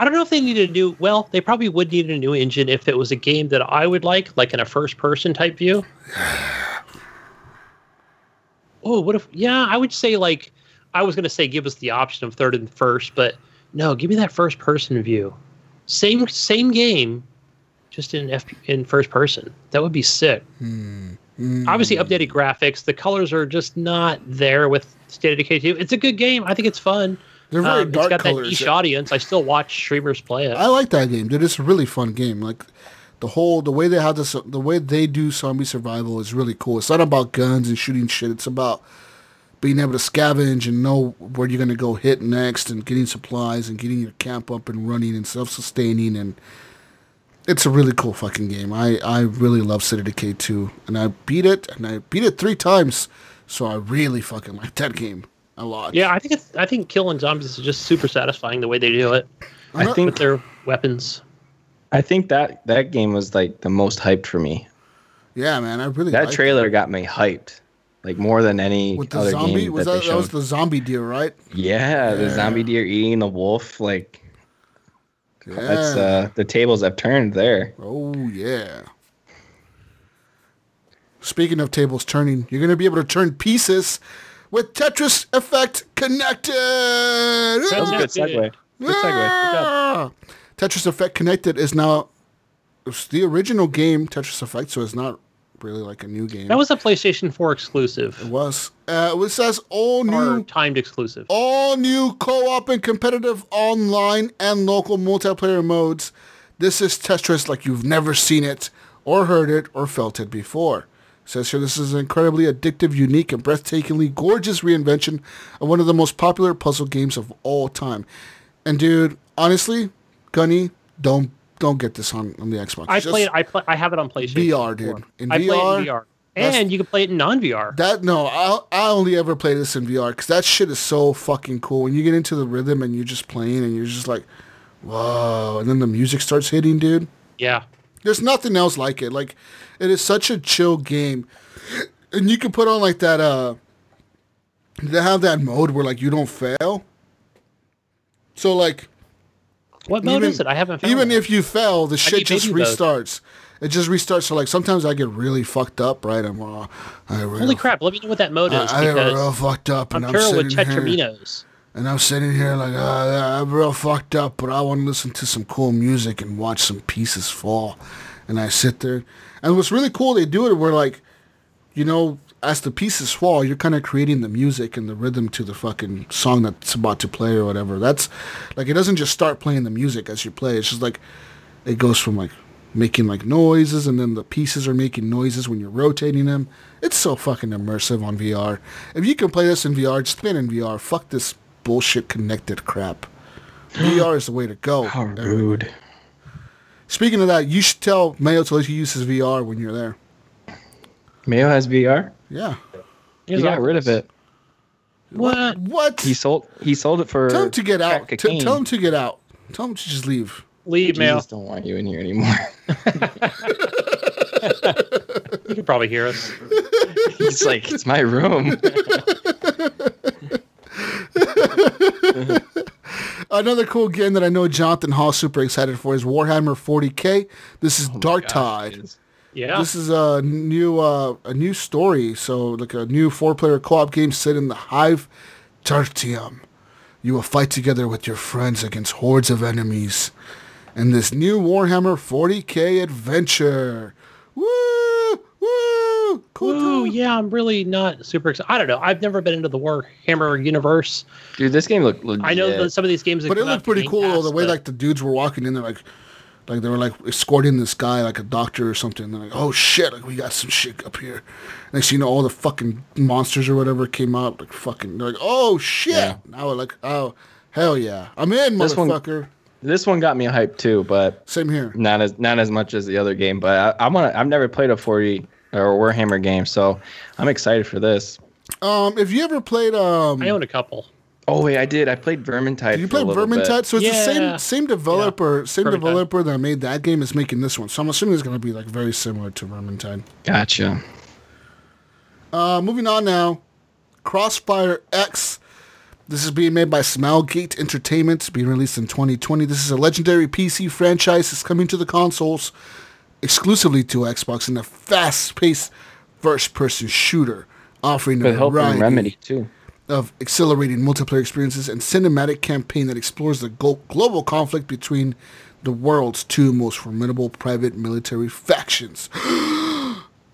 I don't know if they need a new. Well, they probably would need a new engine if it was a game that I would like, like in a first-person type view. [sighs] Oh, what if? Yeah, I would say like I was gonna say give us the option of third and first, but no, give me that first-person view. Same same game, just in F in first person. That would be sick. Obviously, updated graphics. The colors are just not there with State of Decay 2. It's a good game. I think it's fun. They're very Um, dark it's got colors. that niche audience. I still watch streamers play it. I like that game, dude. It's a really fun game. Like the whole the way they have this the way they do zombie survival is really cool. It's not about guns and shooting shit. It's about being able to scavenge and know where you're gonna go hit next and getting supplies and getting your camp up and running and self sustaining and it's a really cool fucking game. I, I really love City Decay 2 and I beat it and I beat it three times. So I really fucking like that game a lot. Yeah, I think it's. I think killing zombies is just super satisfying the way they do it I with think their weapons. I think that that game was like the most hyped for me. Yeah, man. I really That like trailer got me hyped. like more than any With the other zombie, game was that, that, they that was the zombie deer, right? yeah, the zombie deer eating the wolf. Like Yeah. that's uh, the tables have turned there. Oh yeah. Speaking of tables turning, you're gonna be able to turn pieces with Tetris Effect connected. That was a good segue. Good segue. Good. Tetris Effect Connected is now it's the original game Tetris Effect, so it's not really like a new game. That was a PlayStation 4 exclusive it was. Uh, it says all or new, timed exclusive. all new co-op and competitive online and local multiplayer modes. This is Tetris like you've never seen it or heard it or felt it before. It says here this is an incredibly addictive, unique, and breathtakingly gorgeous reinvention of one of the most popular puzzle games of all time. And dude, honestly, Gunny, don't don't get this on, on the Xbox. I Just- play it. I play. I have it on PlayStation. VR, dude. In I play it VR, in VR, and you can play it in non-VR. That no, I I only ever play this in VR because that shit is so fucking cool. When you get into the rhythm and you're just playing and you're just like, whoa, and then the music starts hitting, dude. yeah, There's nothing else like it. Like, it is such a chill game, and you can put on like that. Uh, they have that mode where like you don't fail. So like, what mode Even- is it? I haven't found even if you fell, the shit just mode. restarts. It just restarts. So like sometimes I get really fucked up, right? I'm uh, I really, Holy crap! Let me know what that mode is I, I get real fucked up, I'm and I'm, with sitting here. Tetriminos. And I'm sitting here like, uh, I'm real fucked up, but I want to listen to some cool music and watch some pieces fall. And I sit there. And what's really cool, they do it where, like, you know, as the pieces fall, you're kind of creating the music and the rhythm to the fucking song that's about to play or whatever. That's, like, it doesn't just start playing the music as you play. It's just like, it goes from, like, making, like, noises, and then the pieces are making noises when you're rotating them. It's so fucking immersive on VR. If you can play this in VR, just play it in VR. Fuck this bullshit connected crap. [gasps] VR is the way to go. How rude. Speaking of that, you should tell Mayo to let you use his VR when you're there. Mayo has VR. Yeah. He got rid of it. What? What? He sold. He sold it for. tell him to get out. T- tell him to get out. Tell him to just leave. Leave mail. Jesus don't want you in here anymore. [laughs] You can probably hear us. [laughs] He's like, it's my room. [laughs] Another cool game that I know Jonathan Hall super excited for is Warhammer 40k. This Oh is Darktide. Yeah. This is a new uh, a new story. So like a new four player co op game set in the Hive Tertium. You will fight together with your friends against hordes of enemies in this new Warhammer 40k adventure. Woo! Woo! Cool. Ooh, yeah, I'm really not super excited. I don't know. I've never been into the Warhammer universe. Dude, this game looked legit. I know some of these games, But it looked pretty cool though, the way but- like the dudes were walking in there like like they were like escorting this guy like a doctor or something. They're like, oh shit, like we got some shit up here. Next thing you know, all the fucking monsters or whatever came out like fucking. They're like, oh shit. Yeah. Now we're like, oh hell yeah, I'm in, This one- motherfucker. This one got me hyped too, but Same here. not as not as much as the other game. But I, I want to. I've never played a 40 or Warhammer game, so I'm excited for this. Um, if you ever played um, I own a couple. Oh wait, I did. I played Vermintide. did you for play a bit. Vermintide? So it's the same same developer, same Vermintide. developer that made that game is making this one. So I'm assuming it's gonna be like very similar to Vermintide. Gotcha. Uh, moving on now. Crossfire X. This is being made by Smilegate Entertainment, being released in 2020. This is a legendary PC franchise. It's coming to the consoles exclusively to Xbox in a fast-paced first-person shooter, offering a With help variety Remedy too. Of exhilarating multiplayer experiences and cinematic campaign that explores the go- global conflict between the world's two most formidable private military factions. [gasps]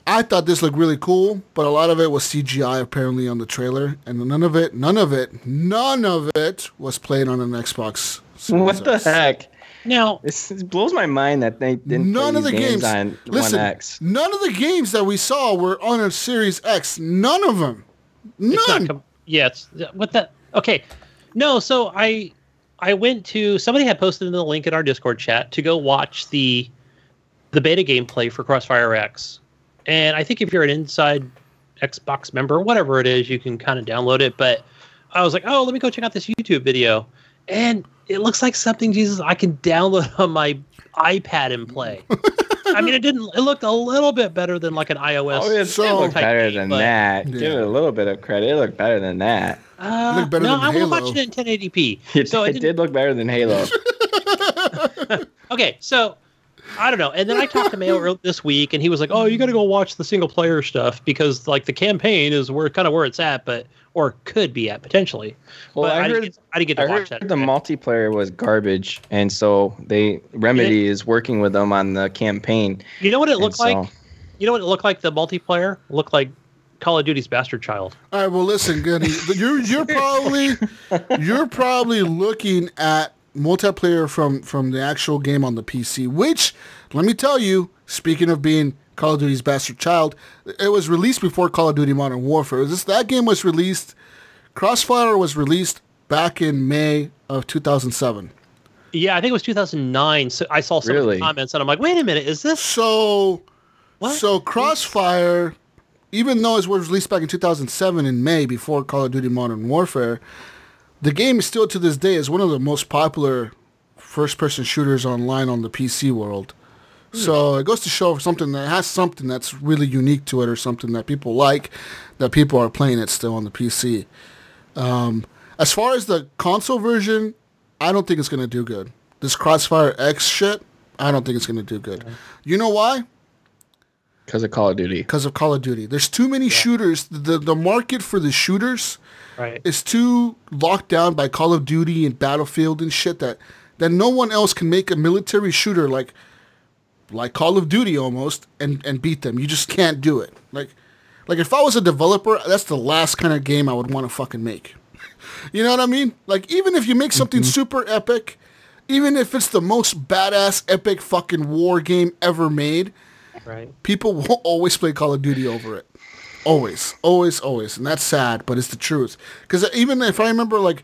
I thought this looked really cool, but a lot of it was CGI apparently on the trailer, and none of it, none of it, none of it was played on an Xbox. Series What the X. heck? Now, This, this blows my mind that they didn't None play of the games. games, on listen, One X. none of the games that we saw were on a Series X. None of them. it's None. Yeah, it's what the. Okay, no. So I, I went to somebody had posted in the link in our Discord chat to go watch the, the beta gameplay for Crossfire X, and I think if you're an inside Xbox member, whatever it is, you can kind of download it. But I was like, oh, let me go check out this YouTube video, and it looks like something Jesus I can download on my iPad and play. I mean, it didn't. It looked a little bit better than like an iOS. Oh, it So- looked better than but- that. Yeah. Give it a little bit of credit. It looked better than that. Uh, looked better no, than I was Halo. watching it in 1080p. It, so it, it did look better than Halo. [laughs] [laughs] Okay, so I don't know. And then I talked to Mayo this week, and he was like, "Oh, you got to go watch the single player stuff because like the campaign is where kind of where it's at, but or could be at potentially." Well, but I I, heard- didn't get, I didn't get to I watch heard that. the multiplayer was garbage, and so they Remedy is working with them on the campaign. you know what it looked so- like? You know what it looked like? The multiplayer looked like Call of Duty's Bastard Child. All right, well, listen, Gunny, you're you're probably [laughs] you're probably looking at multiplayer from from the actual game on the PC. Which, let me tell you, speaking of being Call of Duty's bastard child, it was released before Call of Duty Modern Warfare. This that game was released. Crossfire was released back in May of 2007. Yeah, I think it was 2009. So I saw some Really? comments, and I'm like, "Wait a minute, is this So, what?" so Crossfire, even though it was released back in 2007 in May before Call of Duty Modern Warfare, the game is still to this day is one of the most popular first-person shooters online on the PC world. So it goes to show something that has something that's really unique to it, or something that people like, that people are playing it still on the PC. Um, as far as the console version, I don't think it's gonna do good. This Crossfire X shit, I don't think it's gonna do good. You know why? because of Call of Duty. because of Call of Duty. There's too many shooters. The the market for the shooters right? is too locked down by Call of Duty and Battlefield and shit that that no one else can make a military shooter like like Call of Duty almost and and beat them. You just can't do it. Like like if I was a developer, that's the last kind of game I would want to fucking make. [laughs] you know what I mean? Like even if you make something mm-hmm. super epic, even if it's the most badass epic fucking war game ever made, Right. people [laughs] will always play Call of Duty over it. Always, always, always, and that's sad, but it's the truth. Because even if I remember, like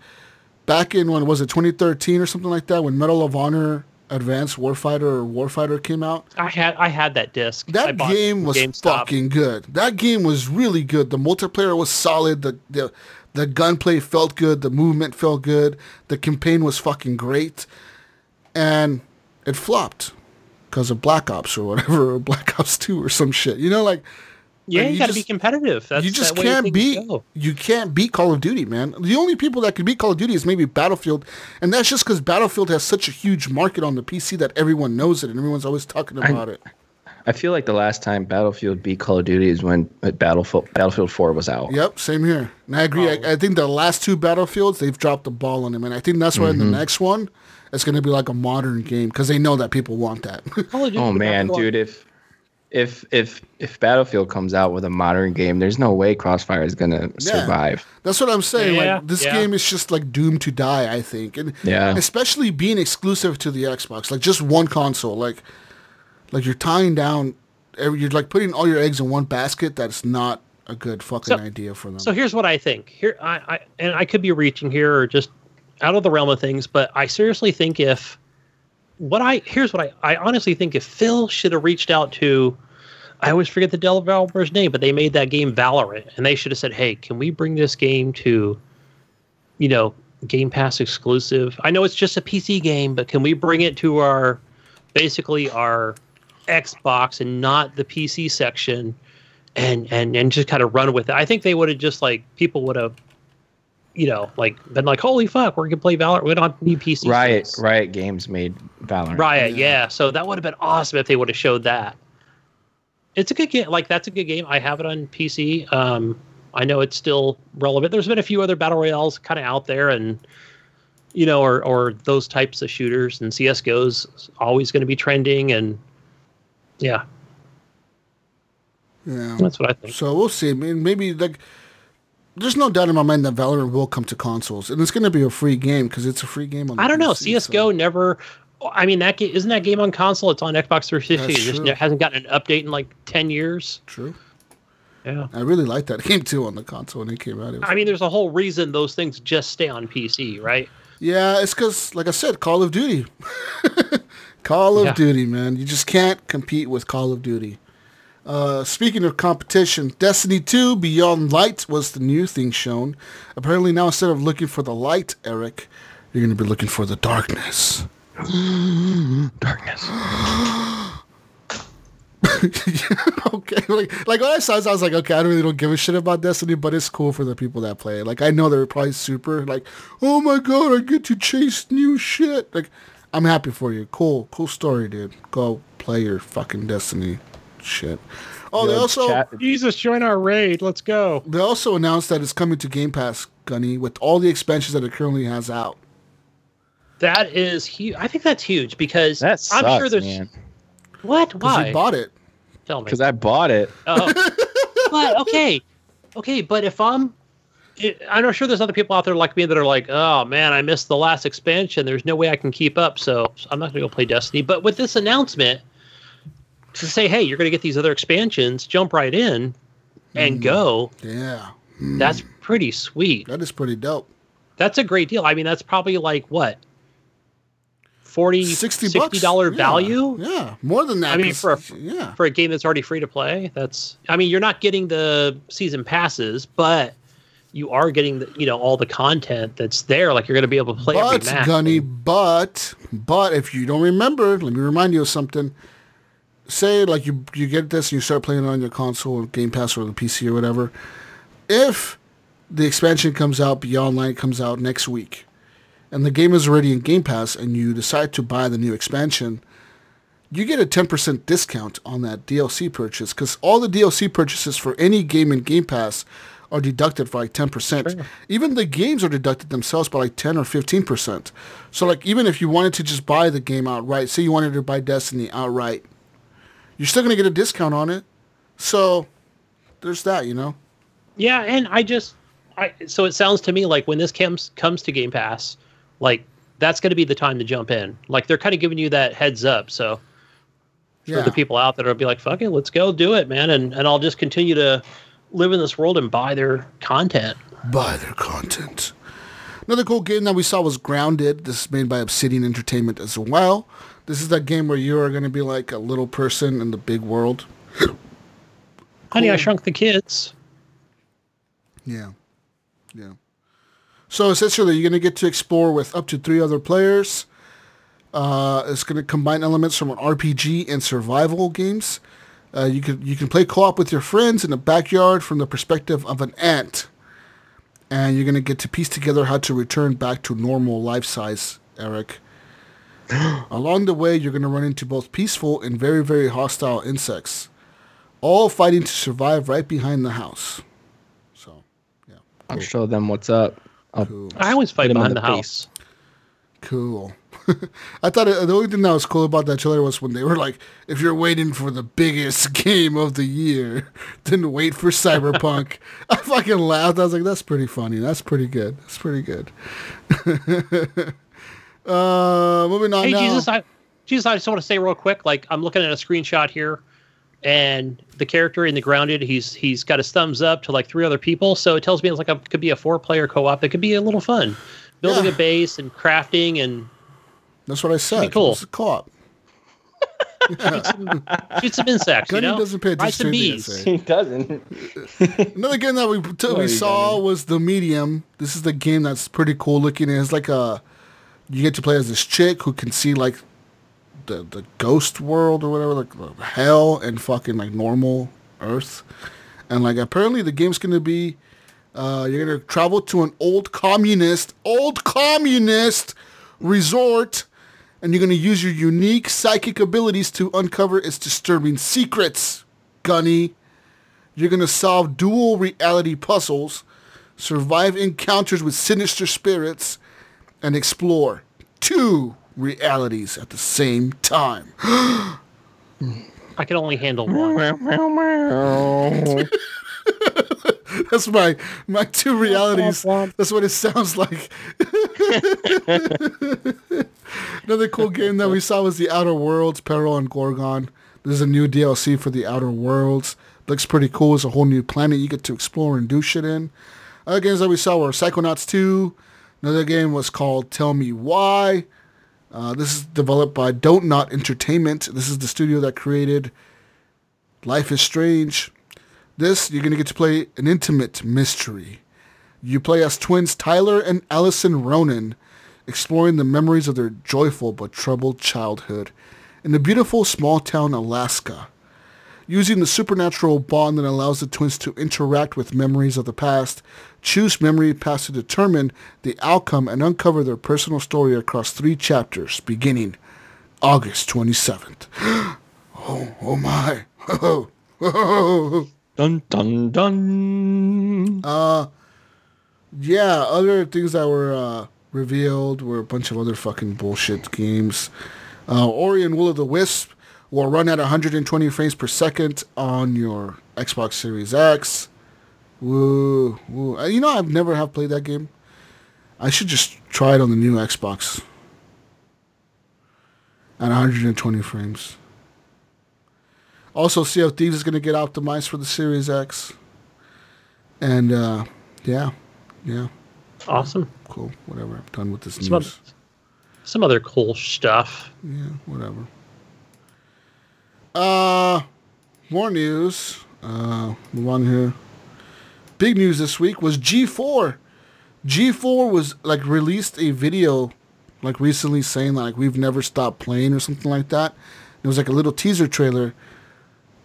back in when was it 2013 or something like that, when Medal of Honor Advanced Warfighter or Warfighter came out, I had I had that disc. That game was GameStop. fucking good. That game was really good. The multiplayer was solid. The the the gunplay felt good. The movement felt good. The campaign was fucking great, and it flopped because of Black Ops or whatever, or Black Ops Two or some shit. You know, like Yeah, you, you got to be competitive. That's you just can't things beat you can't beat Call of Duty, man. The only people that can beat Call of Duty is maybe Battlefield, and that's just because Battlefield has such a huge market on the PC that everyone knows it and everyone's always talking about it. I feel like the last time Battlefield beat Call of Duty is when uh, Battlefield Battlefield 4 was out. Yep, same here. And I agree. I, I think the last two Battlefields they've dropped the ball on them, and I think that's why in the Mm-hmm. next one it's going to be like a modern game because they know that people want that. [laughs] Call of Duty Oh man, have to go- dude, if if if if Battlefield comes out with a modern game, there's no way Crossfire is gonna survive. That's what I'm saying. Yeah, like this yeah. game is just like doomed to die. I think, and Yeah. especially being exclusive to the Xbox, like just one console. Like, like you're tying down, every, you're like putting all your eggs in one basket. That's not a good fucking So- idea for them. So here's what I think. Here, I, I and I could be reaching here or just out of the realm of things, but I seriously think if what I here's what I I honestly think if Phil should have reached out to, I always forget the developer's name, but they made that game Valorant, and they should have said, "Hey, can we bring this game to, you know, Game Pass exclusive? I know it's just a PC game, but can we bring it to our, basically our Xbox and not the PC section?" and and and just kind of run with it. I think they would have just like people would have, you know, like been like, "Holy fuck, we're gonna play Valorant. We don't need PC." Riot skills." Riot Games made Valorant. Riot, yeah. So that would have been awesome if they would have showed that. It's a good game. Like that's a good game. I have it on PC. Um, I know it's still relevant. There's been a few other battle royales kind of out there, and you know, or or those types of shooters. And CS:GO's always going to be trending, and yeah, yeah. that's what I think. So we'll see. I mean, maybe like. There's no doubt in my mind that Valorant will come to consoles, and it's going to be a free game because it's a free game on. The I don't know. CS:GO so- never. I mean, that game isn't that game on console. It's on Xbox 360. That's It hasn't gotten an update in like ten years. True. Yeah. I really liked that [laughs] game too on the console when it came out. It I mean, there's a whole reason those things just stay on PC, right? Yeah, it's because, like I said, Call of Duty. [laughs] Call of Yeah. Duty, man. You just can't compete with Call of Duty. Uh, speaking of competition, Destiny 2 Beyond Light was the new thing shown. Apparently, now instead of looking for the light, Eric, you're going to be looking for the darkness. [gasps] Darkness. [laughs] okay, like like when I saw this, I was like, okay, I really don't give a shit about Destiny, but it's cool for the people that play it. Like I know they're probably super like, oh my god, I get to chase new shit. Like I'm happy for you. Cool, cool story, dude. Go play your fucking Destiny shit. Oh, they also chat- Jesus, join our raid. Let's go. they also announced that it's coming to Game Pass, Gunny, with all the expansions that it currently has out. That is huge. I think that's huge because that sucks, I'm sure there's man. what? Because Why? you bought it. Tell me. Because I bought it. Oh. [laughs] but okay, okay. But if I'm, it, I'm sure there's other people out there like me that are like, oh man, I missed the last expansion. There's no way I can keep up, so I'm not gonna go play Destiny. But with this announcement to say, hey, you're gonna get these other expansions, jump right in and mm. go. Yeah, That's mm. pretty sweet. that is pretty dope. That's a great deal. I mean, that's probably like what. 40 60 60 bucks dollar Yeah, value Yeah, more than that. I mean for a- yeah, for a game that's already free to play. That's I mean, you're not getting the season passes, but you are getting the you know all the content that's there. Like you're going to be able to play but. Gunny, but but if you don't remember, let me remind you of something. Say like you you get this and you start playing it on your console or Game Pass or the PC or whatever. If the expansion comes out, Beyond Light comes out next week, and the game is already in Game Pass, and you decide to buy the new expansion, you get a 10% discount on that DLC purchase because all the DLC purchases for any game in Game Pass are deducted for like 10%. Even the games are deducted themselves by like 10 or 15%. So like even if you wanted to just buy the game outright, say you wanted to buy Destiny outright, you're still going to get a discount on it. So there's that, you know. Yeah, and I just I so it sounds to me like when this comes comes to Game Pass, like that's going to be the time to jump in. Like they're kind of giving you that heads up. So for Yeah. the people out there, will be like, "Fuck it, let's go do it, man," and and I'll just continue to live in this world and buy their content. buy their content. Another cool game that we saw was Grounded. This is made by Obsidian Entertainment as well. This is that game where you are going to be like a little person in the big world. Honey, I Shrunk the Kids. Yeah. Yeah. So essentially, you're going to get to explore with up to three other players. Uh, it's going to combine elements from an RPG and survival games. Uh, you can you can play co-op with your friends in the backyard from the perspective of an ant, and you're going to get to piece together how to return back to normal life size, Eric. Along the way, you're going to run into both peaceful and very very hostile insects, all fighting to survive right behind the house. So, yeah, I'll show them what's up. I'll, cool. I always fight Hit 'em in behind the the, house. Cool. [laughs] I thought it, the only thing that was cool about that trailer was when they were like, "If you're waiting for the biggest [laughs] game of the year, [laughs] then wait for Cyberpunk." I fucking laughed. I was like, "That's pretty funny. That's pretty good. That's pretty good." Uh, moving on Hey, now. Jesus, I, Jesus, I just want to say real quick. Like, I'm looking at a screenshot here, and the character in the grounded, he's he's got his thumbs up to like three other people. So it tells me it's like a could be a four player co op. That could be a little fun, building Yeah. a base and crafting and That's what I said. cool. It's a co-op. shoot some insects. you know, doesn't pay attention to anything bees. he doesn't. [laughs] Another game that we t- we Sorry, saw Gunny. was the Medium. This is the game that's pretty cool looking. It's like a you get to play as this chick who can see like the the ghost world or whatever, like hell and fucking like normal Earth. And like apparently the game's gonna be uh, you're gonna travel to an old communist, old communist resort, and you're gonna use your unique psychic abilities to uncover its disturbing secrets. Gunny. You're to solve dual reality puzzles, survive encounters with sinister spirits, and explore two realities at the same time. I can only handle one. [laughs] [laughs] That's my my two realities. That's what it sounds like. [laughs] Another cool game that we saw was the Outer Worlds, Peril on Gorgon. This is a new DLC for the Outer Worlds. Looks pretty cool. It's a whole new planet you get to explore and do shit in. Other games that we saw were Psychonauts 2. Another game was called Tell Me Why. Uh, this is developed by Dontnod Entertainment. This is the studio that created Life is Strange. This, you're going to get to play an intimate mystery. You play as twins Tyler and Alyson Ronan, exploring the memories of their joyful but troubled childhood in the beautiful small town Alaska. Using the supernatural bond that allows the twins to interact with memories of the past, choose memory past to determine the outcome and uncover their personal story across three chapters, beginning August 27th. [gasps] oh, oh my. Oh, [laughs] oh, Dun dun dun. Uh, yeah, other things that were uh, revealed were a bunch of other fucking bullshit games. Uh, Ori and Will of the Wisp will run at 120 frames per second on your Xbox Series X. Woo, woo. You know, I've never have played that game. I should just try it on the new Xbox at 120 frames. Also, Sea of Thieves is going to get optimized for the Series X. And, uh, yeah, yeah, Awesome. cool. Whatever. I'm done with this Some, news. some other cool stuff. Yeah, whatever. Uh, more news. Uh, move on here. Big news this week was G4. G4 was like released a video like recently saying like we've never stopped playing or something like that. It was like a little teaser trailer.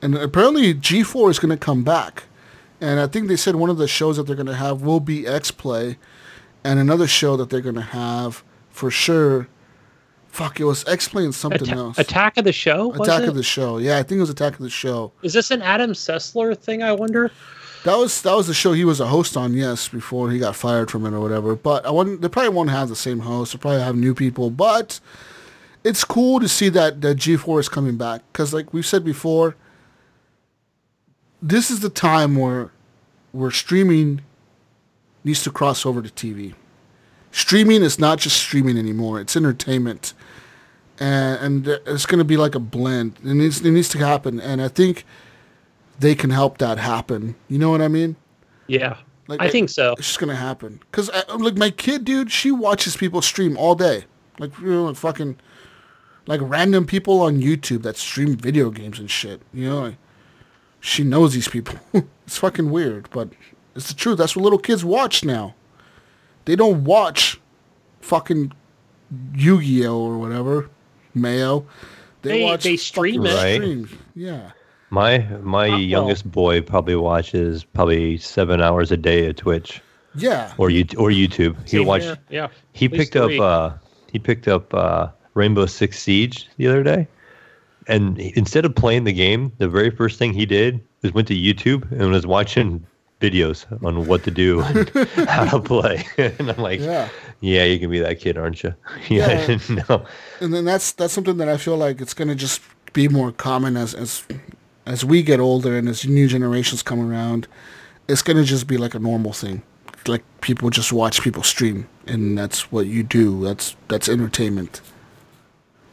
And apparently G4 is going to come back. And I think they said one of the shows that they're going to have will be X Play and another show that they're going to have for sure Fuck, it was X Play and something Atta- else. Attack of the Show? was Attack it? of the Show. Yeah, I think it was Attack of the Show. Is this an Adam Sessler thing, I wonder? That was that was the show he was a host on, yes, before he got fired from it or whatever. But I wouldn't. They probably won't have the same host. They'll probably have new people. But it's cool to see that that G4 is coming back because, like we've said before, this is the time where where streaming needs to cross over to TV. Streaming is not just streaming anymore; it's entertainment, and and it's going to be like a blend. It needs it needs to happen, and I think they can help that happen. You know what I mean? Yeah. Like, I think so. It's just gonna happen. Cause I, like my kid, dude, she watches people stream all day, like you know, like fucking, like random people on YouTube that stream video games and shit. You know, like, she knows these people. [laughs] it's fucking weird, but it's the truth. That's what little kids watch now. They don't watch fucking Yu-Gi-Oh or whatever, Mayo. They- watch they stream fucking it. Right. streams. Yeah. My my well. youngest boy probably watches probably seven hours a day of Twitch Yeah. or you or YouTube. He Same watch. here. Yeah. He At least picked up uh he picked up uh Rainbow Six Siege the other day, and he- instead of playing the game, the very first thing he did was went to YouTube and was watching videos on what to do and [laughs] how to play. [laughs] and I'm like, Yeah. yeah, you can be that kid, aren't you? [laughs] Yeah, I didn't and then that's that's something that I feel like it's gonna just be more common as as as we get older and as new generations come around. It's gonna just be like a normal thing. Like people just watch people stream, and that's what you do. That's that's entertainment.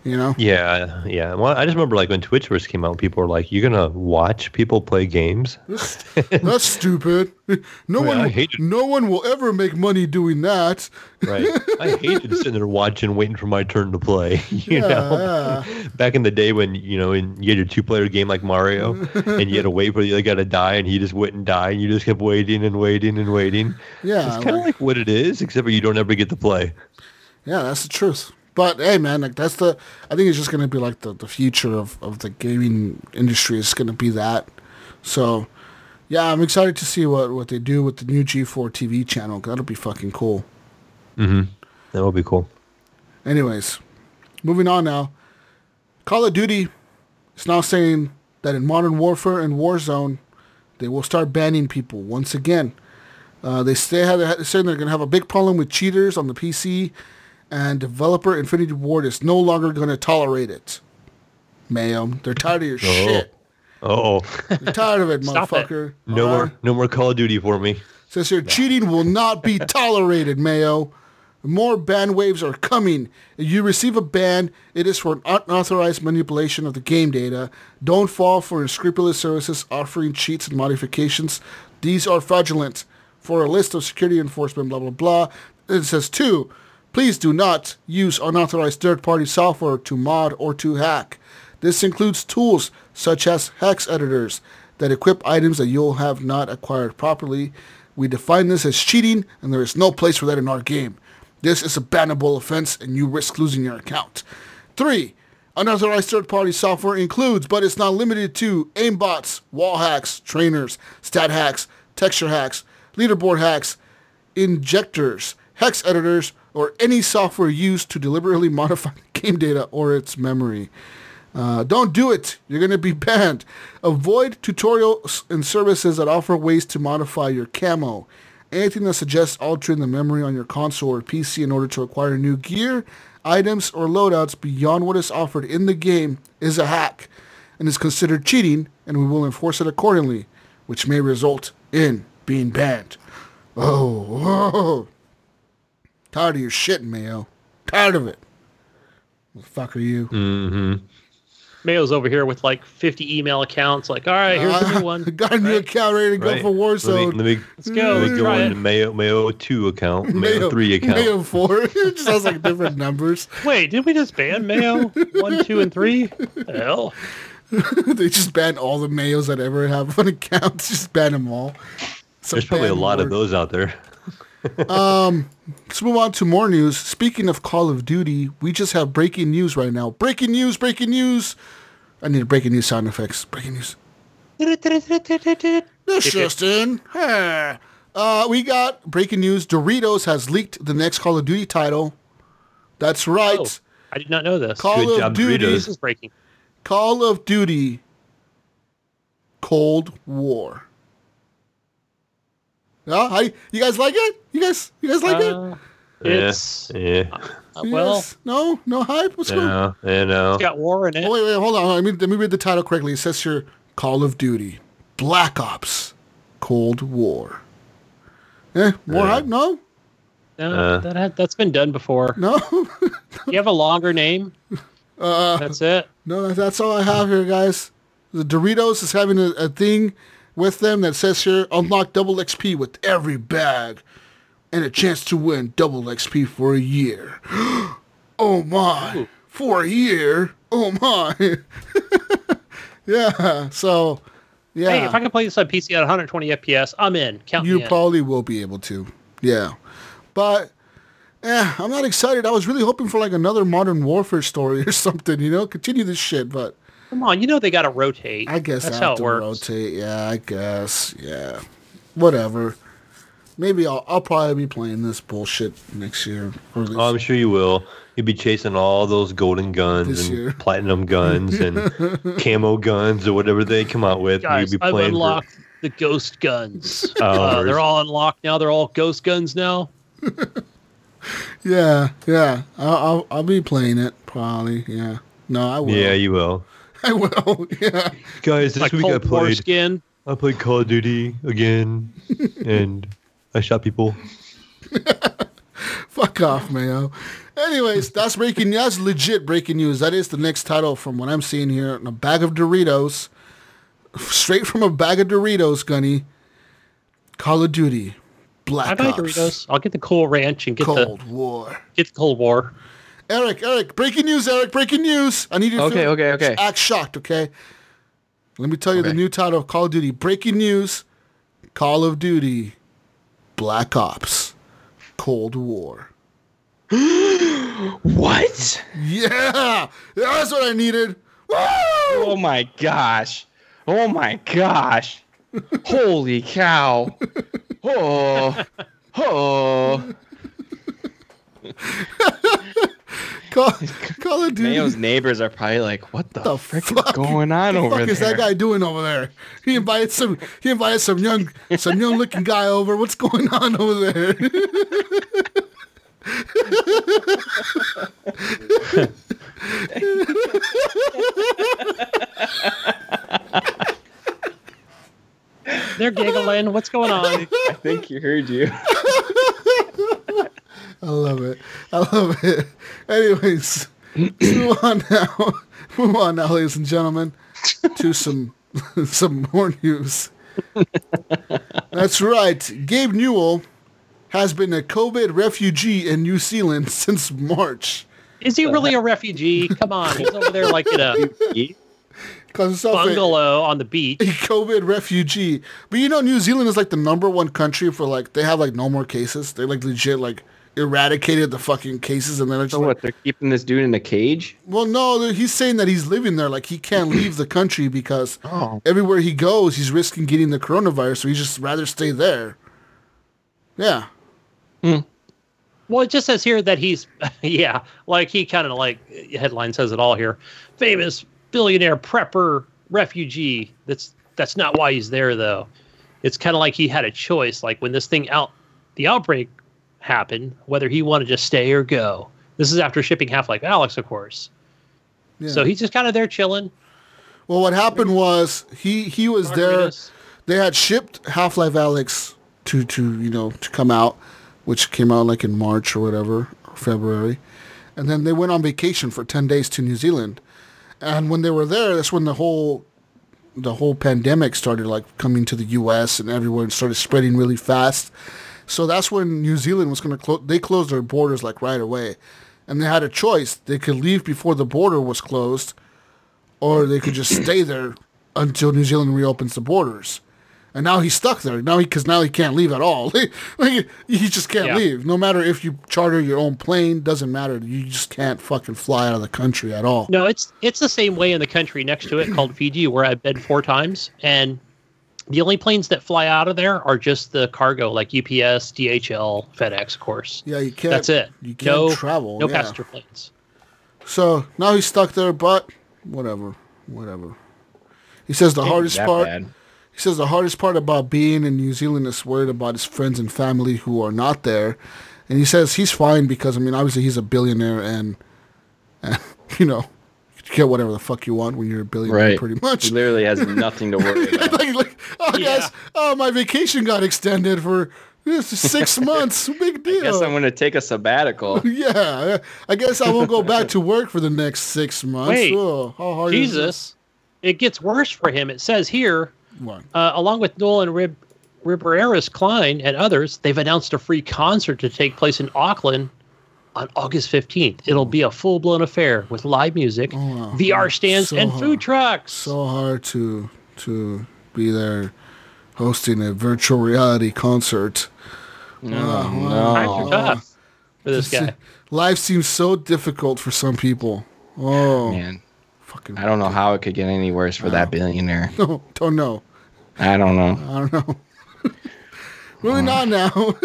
You know? Yeah, yeah. Well, I just remember like when Twitch first came out, people were like, "You're gonna watch people play games?" [laughs] That's stupid. No one, I will- hate it. no one will ever make money doing that. Right. I hated [laughs] sitting there watching, waiting for my turn to play. [laughs] You know, Yeah, back in the day when you know, in, you had your two-player game like Mario, and you had to wait for the other guy to die, and he just wouldn't die, and you just kept waiting and waiting and waiting. yeah, It's kind of like what it is, except for you don't ever get to play. Yeah, that's the truth. But hey, man, like that's the. I think it's just gonna be like the, the future of, of the gaming industry is gonna be that. So, yeah, I'm excited to see what, what they do with the new G4 TV channel. That'll be fucking cool. Mm-hmm. That will be cool. Anyways, moving on now. Call of Duty is now saying that in Modern Warfare and Warzone, they will start banning people once again. Uh, they say they're saying they're going to have a big problem with cheaters on the PC, and developer Infinity Ward is no longer going to tolerate it. Ma'am, they're tired of your shit. Oh, They're tired of it, [laughs] Stop it. motherfucker. no All more, uh-huh. no more Call of Duty for me. Says here, cheating will not be [laughs] tolerated, Mayo. More ban waves are coming. If you receive a ban, it is for an unauthorized manipulation of the game data. Don't fall for unscrupulous services offering cheats and modifications. These are fraudulent. For a list of security enforcement, blah, blah, blah. It says, two, please do not use unauthorized third-party software to mod or to hack. This includes tools such as hex editors that equip items that you'll have not acquired properly. We define this as cheating, and there is no place for that in our game. This is a bannable offense, and you risk losing your account. Three, Unauthorized third-party software includes, but it's not limited to, aimbots, wall hacks, trainers, stat hacks, texture hacks, leaderboard hacks, injectors, hex editors, or any software used to deliberately modify [laughs] game data or its memory. Uh, don't do it. You're going to be [laughs] banned. Avoid tutorials and services that offer ways to modify your camo. Anything that suggests altering the memory on your console or PC in order to acquire new gear, items, or loadouts beyond what is offered in the game is a hack and is considered cheating, and we will enforce it accordingly, which may result in being banned. Oh, [laughs] whoa. Tired of your shit, Mayo. Tired of it. What the fuck are you? Mm-hmm. Mayo's over here with like 50 email accounts. Like, all right, here's the new one. [laughs] Got a new Right. account ready to go for Warzone. Let me, let me, Let's go. let me go Try on the Mayo Mayo two account, Mayo, three [laughs] account. Mayo 4. [laughs] it just has like different numbers. Wait, did we just ban Mayo? One, two, and three? Hell. they just banned all the Mayos that ever have an account. Just ban them all. It's There's probably a banned lot of those out there. Let's move on to more news. Speaking of Call of Duty, we just have breaking news right now. Breaking news, breaking news. I need a breaking news sound effects. Breaking news. [laughs] This just in. Uh, we got breaking news. Doritos has leaked the next Call of Duty title. That's right. Oh, I did not know this. Call Good of job, Duty. Doritos. This is breaking. Call of Duty Cold War. Yeah, how, you guys like it? You guys, you guys like it? Yes. it's yeah, uh, well, Yes? no, no hype. What's yeah, going? on? no, yeah, no. it's got war in it. Oh wait, wait, hold on. Let me let me read the title correctly. It says here, Call of Duty, Black Ops, Cold War. Eh, more Yeah. hype? No, No, Uh. that had, that's been done before. no, [laughs] You have a longer name. Uh. that's it. no. That's all I have here, guys. The Doritos is having a, a thing with them that says here, unlock double XP with every bag, and a chance to win double XP [gasps] oh for a year. oh my, for a year. Oh my. yeah. So, yeah. Hey, if I can play this on PC at 120 FPS, I'm in. Count You me in. probably will be able to. Yeah. But yeah, I'm not excited. I was really hoping for like another modern warfare story [laughs] or something, you know? Continue this shit, but Come on, you know they got to rotate. I guess that's I how have it to works. rotate. Yeah, I guess. Yeah. Whatever. Maybe I'll I'll probably be playing this bullshit next year. Or Oh, I'm sure you will. You'll be chasing all those golden guns This and year. [laughs] platinum guns and camo guns or whatever they come out with. Guys, be I've playing for unlocked the ghost guns. [laughs] uh, they're all unlocked now. They're all ghost guns now. [laughs] Yeah, yeah. I'll, I'll I'll be playing it probably. Yeah. No, I will. yeah, you will. [laughs] I will. Yeah. Guys, this Like week I Cold War played skin. I played Call of Duty again [laughs] and I shot people. [laughs] Fuck off, Mayo. Anyways, that's breaking. That's legit breaking news. That is the next title from what I'm seeing here. A bag of Doritos, straight from a bag of Doritos, Gunny. Call of Duty, Black I buy Ops, Doritos. I'll get the Cool Ranch and get the Cold the War. get the Cold War. Eric, Eric, breaking news, Eric, breaking news. I need you to Okay, feel- okay, okay. act shocked, okay? Let me tell you the new title of Call of Duty. Breaking news, Call of Duty, Black Ops, Cold War. [gasps] What? Yeah, that's what I needed. Woo! Oh my gosh. Oh my gosh. [laughs] Holy cow. Oh. [laughs] Oh. [laughs] Call, [laughs] Call of Duty. Mayo's neighbors are probably like, what the, the frick fuck is going on over there? What the over fuck there? is that guy doing over there? He invited some. He invited some young, some young looking guy over. What's going on over there? They're giggling. What's going on? I think he heard you. [laughs] I love it. I love it. Anyways, [clears throat] move on now. Move on now, ladies and gentlemen, to some [laughs] some more news. [laughs] That's right. Gabe Newell has been a COVID refugee in New Zealand [laughs] since March. Is he really a uh, refugee? Come on, he's over there like in a Calls himself a, bungalow on the beach. a COVID refugee. But you know, New Zealand is like the number one country for like they have like no more cases. They're like legit like eradicated the fucking cases, and then it's So like, what? They're keeping this dude in a cage? well, no, he's saying that he's living there, like he can't [clears throat] leave the country because Oh. everywhere he goes, he's risking getting the coronavirus, so he just rather stay there. Yeah, hmm. Well, it just says here that he's, [laughs] yeah, like he kind of like headline says it all here. Famous billionaire prepper refugee. That's that's not why he's there though. It's kind of like he had a choice. Like when this thing out, the outbreak happened, whether he wanted to stay or go. This is after shipping Half Life Alyx, of course. yeah. So he's just kind of there chilling. well, what happened was he he was there. They had shipped Half Life Alyx to to you know to come out, which came out like in March or whatever, or February, and then they went on vacation for ten days to New Zealand, and when they were there, that's when the whole the whole pandemic started like coming to the U.S. and everywhere and started spreading really fast. So that's when New Zealand was going to close. They closed their borders like right away, and they had a choice. They could leave before the border was closed, or they could just stay there until New Zealand reopens the borders. And now he's stuck there. Now he because now he can't leave at all. [laughs] like, he just can't Yeah. leave. No matter if you charter your own plane, doesn't matter. You just can't fucking fly out of the country at all. No, it's it's the same way in the country next to it called Fiji, where I've been four times, and the only planes that fly out of there are just the cargo, like UPS, DHL, FedEx, of course. Yeah, you can't. That's it. You can't no travel. No yeah. passenger planes. So now he's stuck there, but whatever, whatever. He says the hardest part. bad. He says the hardest part about being in New Zealand is worried about his friends and family who are not there, and he says he's fine because I mean obviously he's a billionaire and, [laughs] and you know, you get whatever the fuck you want when you're a billionaire Right. pretty much. He literally has [laughs] nothing to worry about. like, like, oh Yeah. guys, oh my vacation got extended for this is six [laughs] months. Big deal. I Guess I'm going to take a sabbatical. [laughs] yeah, I guess I won't go back to work for the next six months. Wait. oh, how hard? Jesus, it gets worse for him. It says here, What? uh, along with Noel and Rib Riberaris Klein and others, they've announced a free concert to take place in Auckland on August 15th. It'll be a full blown affair with live music, oh, wow. VR stands, So and hard. food trucks. so hard to to be there hosting a virtual reality concert. No, Times are no. tough for this guy. Life seems so difficult for some people. Oh, Man, fucking! I don't know how it could get any worse for that billionaire. [laughs] No, don't know. I don't know. I don't know. [laughs] Moving not now. [laughs]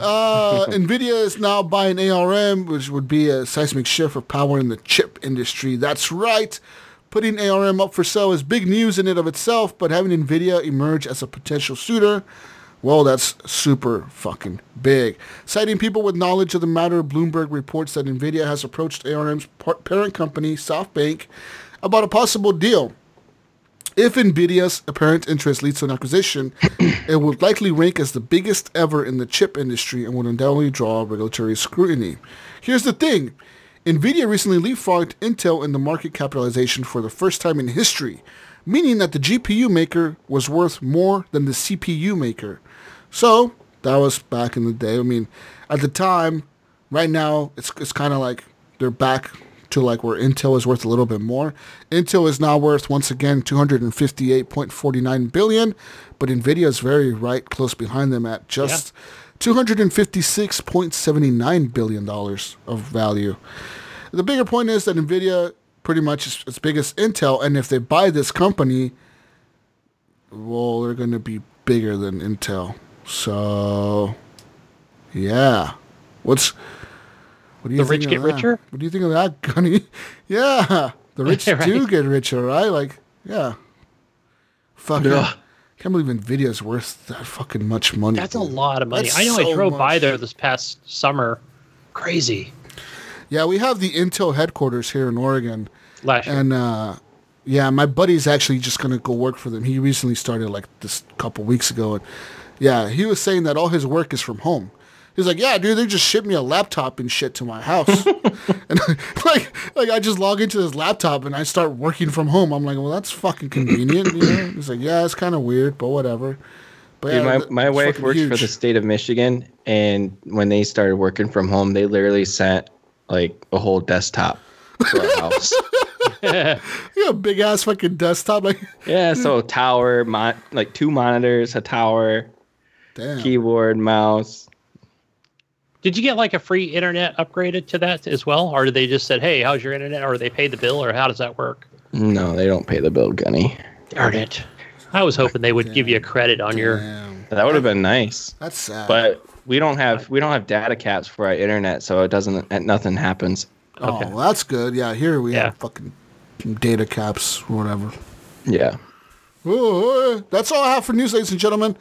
uh, Nvidia is now buying ARM, which would be a seismic shift of power in the chip industry. That's right. Putting ARM up for sale is big news in and of itself, but having Nvidia emerge as a potential suitor, well, that's super fucking big. Citing people with knowledge of the matter, Bloomberg reports that Nvidia has approached ARM's parent company, SoftBank, about a possible deal. If Nvidia's apparent interest leads to an acquisition, [clears throat] it would likely rank as the biggest ever in the chip industry and would undoubtedly draw regulatory scrutiny. Here's the thing. Nvidia recently leapfrogged Intel in the market capitalization for the first time in history, meaning that the GPU maker was worth more than the CPU maker. So, that was back in the day. I mean, at the time, right now, it's, it's kind of like they're back to like where Intel is worth a little bit more. Intel is now worth once again 258.49 billion, but Nvidia is very right close behind them at just 256.79 billion dollars of value. The bigger point is that Nvidia pretty much is as big as Intel, and if they buy this company, well, they're going to be bigger than Intel. So, yeah. What's what do you The think rich of get that? richer? What do you think of that, [laughs] Gunny? yeah, the rich [laughs] do get richer, right? Like, yeah. Fuck yeah. Can't believe Nvidia's worth that fucking much money. That's a lot of money. That's I know I so drove by there this past summer. Crazy. Yeah, we have the Intel headquarters here in Oregon, Last year. and uh, yeah, my buddy's actually just gonna go work for them. He recently started like this couple weeks ago, and yeah, he was saying that all his work is from home. He's like, yeah, dude, they just shipped me a laptop and shit to my house, [laughs] [laughs] and like, like I just log into this laptop and I start working from home. I'm like, well, that's fucking convenient, you know? He's like, yeah, it's kind of weird, but whatever. But Dude, yeah, my, my wife works for the state of Michigan, and when they started working from home, they literally sent like a whole desktop to our house. [laughs] yeah, a big ass fucking desktop, like, Yeah, so tower, mon- like two monitors, a tower, damn. keyboard, mouse. Did you get like a free internet upgraded to that as well, or did they just said, "Hey, how's your internet?" or they paid the bill, or how does that work? No, they don't pay the bill, Gunny. Darn it! I was hoping they would give you a credit on your. That would have been nice. that's sad. But we don't have we don't have data caps for our internet, so it doesn't nothing happens. oh, okay. well, that's good. Yeah, here we Yeah. have fucking data caps or whatever. Yeah. Oh, that's all I have for news, ladies and gentlemen.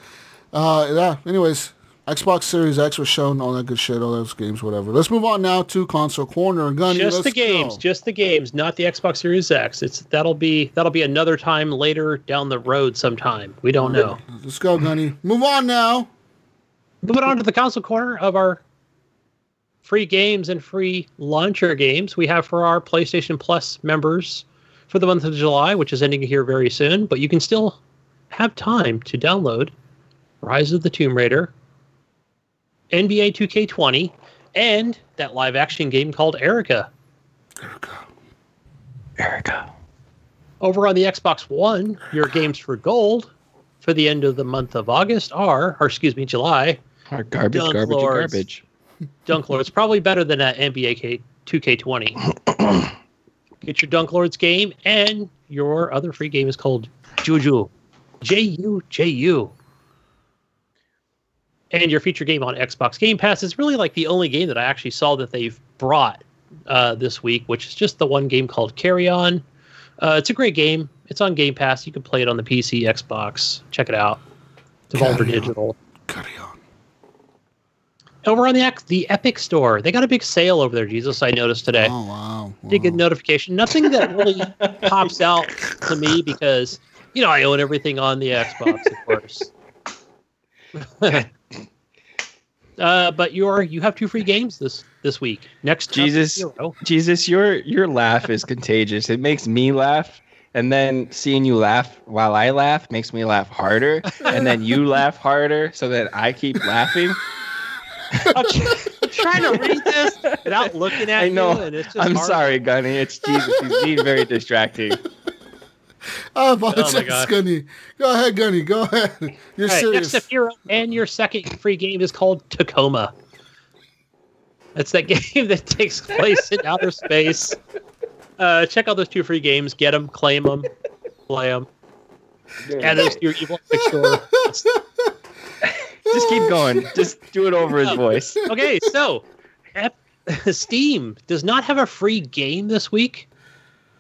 Uh, yeah. Anyways, Xbox Series X was shown, all that good shit, all those games, whatever. Let's move on now to console corner. Gunny, Just the games, go. just the games, not the Xbox Series X. It's that'll be that'll be another time later down the road sometime. We don't know. Let's go, Gunny. Move on now. Moving on to the console corner of our free games and free launcher games we have for our PlayStation Plus members for the month of July, which is ending here very soon. But you can still have time to download Rise of the Tomb Raider, NBA 2K20, and that live action game called Erica. Erica. Erica. Over on the Xbox One, your games for gold for the end of the month of August are, or excuse me, July, Our garbage, Dunk garbage, lords. garbage. Dunk Lords. Probably better than that NBA K- 2K20. [clears throat] Get your Dunk Lords game, and your other free game is called Juju. J U J U. And your feature game on Xbox Game Pass is really like the only game that I actually saw that they've brought uh, this week, which is just the one game called Carrion. Uh, it's a great game. It's on Game Pass. You can play it on the PC, Xbox. Check it out. Devolver Carrion. Digital Carrion. over on the the Epic Store. They got a big sale over there, Jesus. I noticed today. Oh, wow. Wow. notification. Nothing that really [laughs] pops out to me because you know I own everything on the Xbox, of course. [laughs] uh, but you're you have two free games this this week. Next, Jesus. Jesus, your your laugh is contagious. It makes me laugh, and then seeing you laugh while I laugh makes me laugh harder, and then you [laughs] laugh harder, so that I keep laughing. I'm tr- I'm trying to read this without looking at I know. you, and it's just I'm hard. sorry, Gunny. It's Jesus. He's being very distracting. [laughs] I [laughs] apologize, Oh gosh. Gunny. Go ahead, Gunny. Go ahead. [laughs] You're All right, serious. next up, Hero, and your second free game is called Tacoma. It's that [laughs] game that takes place in outer space. Uh, check out those two free games. Get them, claim them, play them. Add those to your Evil Epic store. Just keep going. Just do it over his voice. Okay, so Steam does not have a free game this week.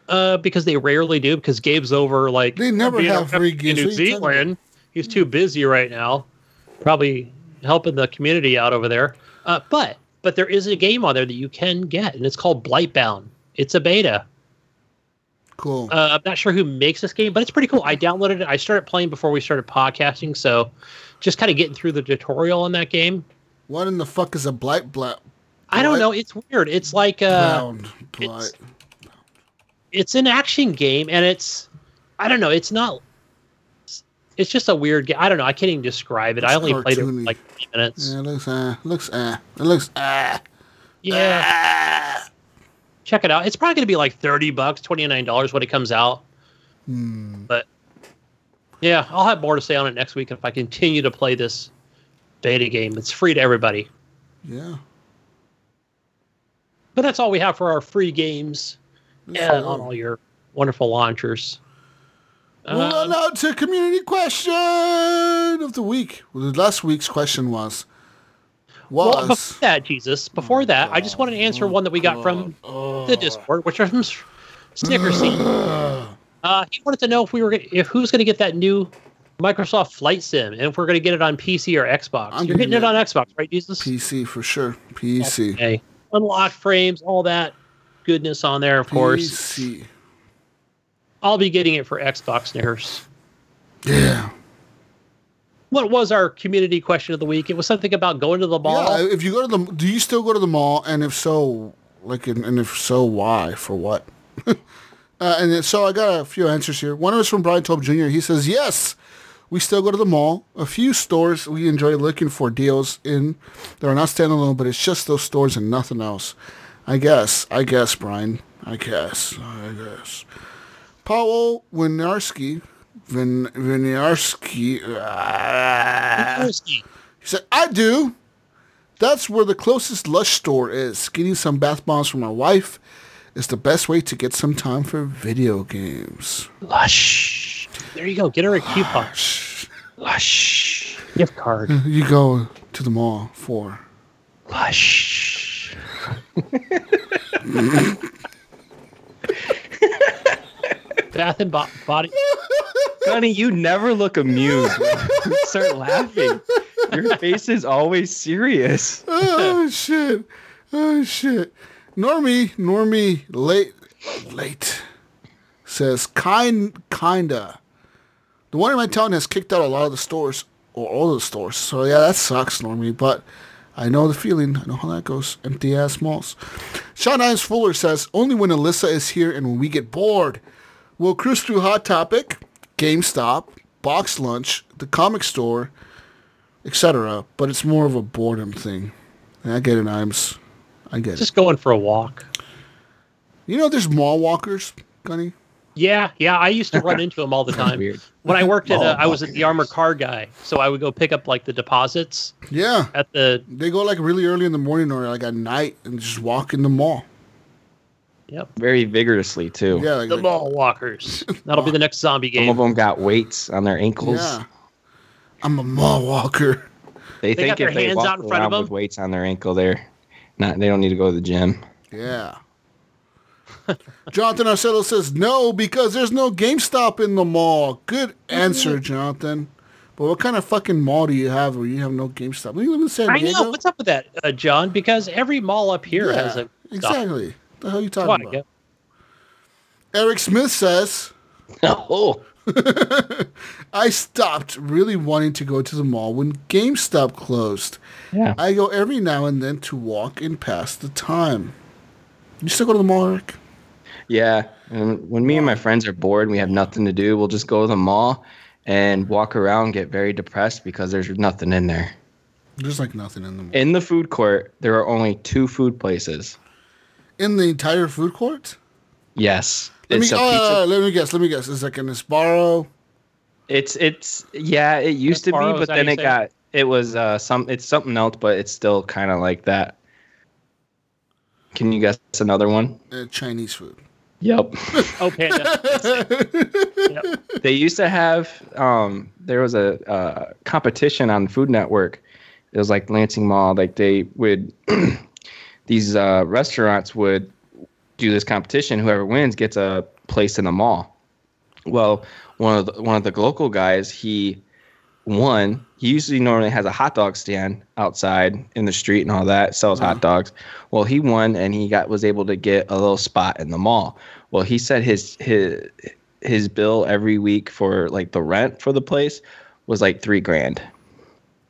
Uh, because they rarely do. Because Gabe's over like They never have free in. New What are you talking Zealand. He's too busy right now, probably helping the community out over there. Uh, but but there is a game on there that you can get, and it's called Blightbound. It's a beta. Cool. Uh, I'm not sure who makes this game, but it's pretty cool. I downloaded it. I started playing before we started podcasting, so just kind of getting through the tutorial on that game. what in the fuck is a blight blight? I don't know. It's weird. It's like uh. Blight. It's an action game and it's i don't know it's not it's just a weird game i don't know i can't even describe it. I It's only played it for like three minutes. Yeah, it looks uh, looks uh, it looks uh. yeah. check it out. It's probably going to be like 30 bucks 29 dollars when it comes out. Hmm. but yeah i'll have more to say on it next week if i continue to play this beta game. It's free to everybody. Yeah. but that's all we have for our free games Yeah. on all your wonderful launchers Moving on Um, now to community question of the week. Well, last week's question was Well, before that, Jesus, before that, I just wanted to answer one that we got from the Discord, which was from S- Snickersy. [sighs] Uh, he wanted to know if we were gonna, if who's going to get that new Microsoft Flight Sim, and if we're going to get it on PC or Xbox. I'm You're getting getting it on Xbox, right, Jesus? PC for sure. PC. Okay. Unlock frames, all that goodness on there, of course. PC. I'll be getting it for Xbox Snickers. Yeah. What was our community question of the week? It was something about going to the mall. Yeah. If you go to the, do you still go to the mall? And if so, like, and, and if so, why? For what? [laughs] uh, and then, so I got a few answers here. One was from Brian Tobe Jr. He says, yes, we still go to the mall. A few stores we enjoy looking for deals in. They're not standalone, but it's just those stores and nothing else. I guess. I guess, Brian. I guess. I guess. Paul Winarski. Vin, Winarski. Ah. he said, I do. That's where the closest Lush store is. Getting some bath bombs for my wife is the best way to get some time for video games. Lush. There you go. Get her a coupon. Lush. Gift card. You go to the mall for. Lush. [laughs] Bath and bo- body. Honey, you never look amused. when you start laughing. Your face is always serious. oh shit! Oh shit! Normie, Normie, late, late says kind, kinda. The one in my town has kicked out a lot of the stores or all the stores. So yeah, that sucks, Normie. But I know the feeling. I know how that goes. Empty ass malls. Sean Ives Fuller says only when Alyssa is here and when we get bored. We'll cruise through Hot Topic, GameStop, Box Lunch, the comic store, etc. But it's more of a boredom thing. And I get it, Imes. I get it. Just going for a walk. You know, there's mall walkers, Gunny. Yeah, yeah. I used to run [laughs] into them all the time. Weird. When I worked at, a, oh, I was at the armored car guy, so I would go pick up like the deposits Yeah, at the. they go like really early in the morning or like at night and just walk in the mall. Yep. Very vigorously too. Yeah, like, The like- mall walkers. That'll be the next zombie game. Some of them got weights on their ankles. yeah. I'm a mall walker. They, They got think their if they hands walk out in front of around with weights on their ankle, they're not. They don't need to go to the gym. Yeah. [laughs] Jonathan Arcelo says no because there's no GameStop in the mall. Good answer, Jonathan. But what kind of fucking mall do you have where you have no GameStop? You live in San I Diego? know. What's up with that, uh, John? Because every mall up here yeah, has a. exactly. The hell are you talking about? Eric Smith says [laughs] Oh, [laughs] I stopped really wanting to go to the mall when GameStop closed. yeah. I go every now and then to walk and pass the time. You still go to the mall, Eric? Yeah, and when me and my friends are bored and we have nothing to do, we'll just go to the mall and walk around, get very depressed because there's nothing in there. There's like nothing in the mall. In the food court, there are only two food places. In the entire food court? Yes, Let it's me, a uh, pizza. let me guess. Let me guess. It's like an Sbarro. It's it's yeah, it used to be, but then how you it got it was uh some it's something else, but it's still kind of like that. Can you guess another one? Uh, Chinese food. Yep. [laughs] Oh, Panda. yep. they used to have um there was a uh, competition on Food Network. It was like Lansing Mall. Like they would [clears throat] these uh, restaurants would do this competition. Whoever wins gets a place in the mall. Well, one of the, one of the local guys, he won. He usually normally has a hot dog stand outside in the street and all that, sells hot dogs. Well, he won and he got was able to get a little spot in the mall. Well, he said his his his bill every week for like the rent for the place was like three grand.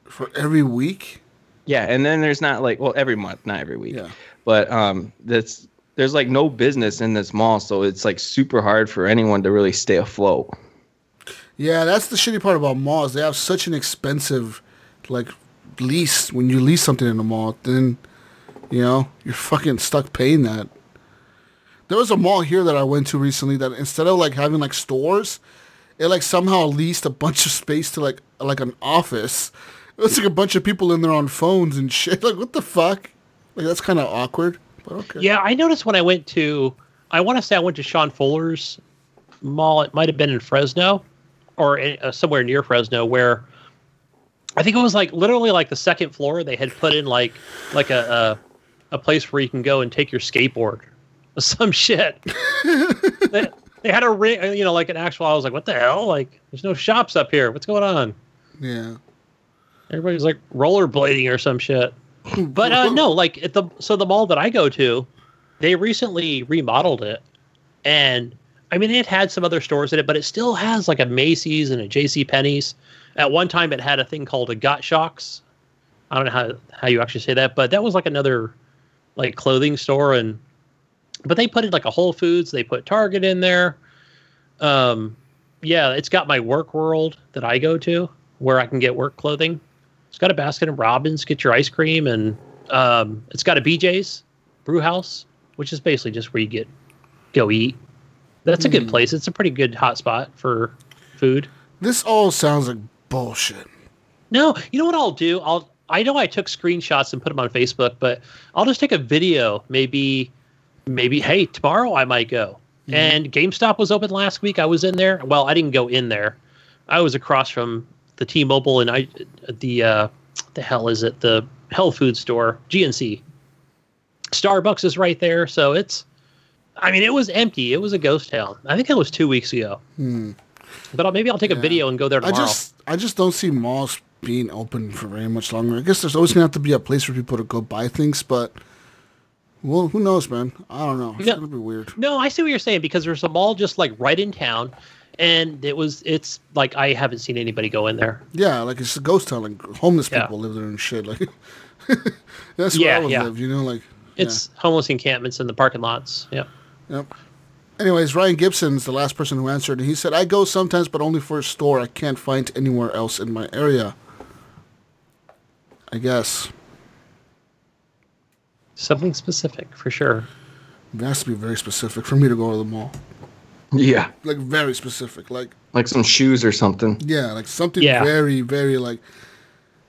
For every week? Yeah, and then there's not like well every month, not every week. Yeah. But um that's there's like no business in this mall, so it's like super hard for anyone to really stay afloat. Yeah, that's the shitty part about malls. They have such an expensive, like, lease. When you lease something in a mall, then, you know, you're fucking stuck paying that. There was a mall here that I went to recently that instead of like having like stores, it like somehow leased a bunch of space to like like an office. It was like a bunch of people in there on phones and shit. [laughs] Like, what the fuck? Like, that's kind of awkward. But okay. Yeah, I noticed when I went to, I want to say I went to Sean Fuller's mall. It might have been in Fresno, or uh, somewhere near Fresno, where I think it was like literally like the second floor. They had put in like like a a, a place where you can go and take your skateboard, [laughs] some shit. [laughs] they, they had a ring, you know, like an actual. I was like, what the hell? Like, there's no shops up here. What's going on? Yeah. Everybody's like rollerblading or some shit. [laughs] But uh, no, like at the so the mall that I go to, they recently remodeled it, and I mean it had some other stores in it, but it still has like a Macy's and a J.C. Penney's. At one time, it had a thing called a Gottschalks. I don't know how how you actually say that, but that was like another like clothing store, and but they put in like a Whole Foods. They put Target in there. Um, yeah, it's got my work world that I go to where I can get work clothing. It's got a Baskin and Robbins, get your ice cream, and um, it's got a BJ's Brew House, which is basically just where you get go eat. That's a good place. It's a pretty good hot spot for food. This all sounds like bullshit. No, you know what I'll do? I'll I know I took screenshots and put them on Facebook, but I'll just take a video. Maybe, maybe. Hey, tomorrow I might go. And GameStop was open last week. I was in there. Well, I didn't go in there. I was across from the T-Mobile and I, the uh, the hell is it? The health food store, GNC. Starbucks is right there, so it's. I mean, it was empty. It was a ghost town. I think it was two weeks ago. Hmm. But I'll, maybe I'll take a video and go there tomorrow. I just I just don't see malls being open for very much longer. I guess there's always gonna have to be a place for people to go buy things, but well, who knows, man? I don't know. It's Yeah. gonna be weird. No, I see what you're saying because there's a mall just like right in town, and it was it's like I haven't seen anybody go in there. Yeah, like it's a ghost town. Like homeless Yeah. people live there and shit. Like [laughs] that's where Yeah, I would yeah. live. You know, like It's homeless encampments in the parking lots. Yeah. Yep. Anyways, Ryan Gibson's the last person who answered, and he said, "I go sometimes, but only for a store I can't find anywhere else in my area." I guess Something specific for sure. it has to be very specific for me to go to the mall. Yeah, Like very specific. Like like some shoes or something. yeah, like something Yeah. very, very like.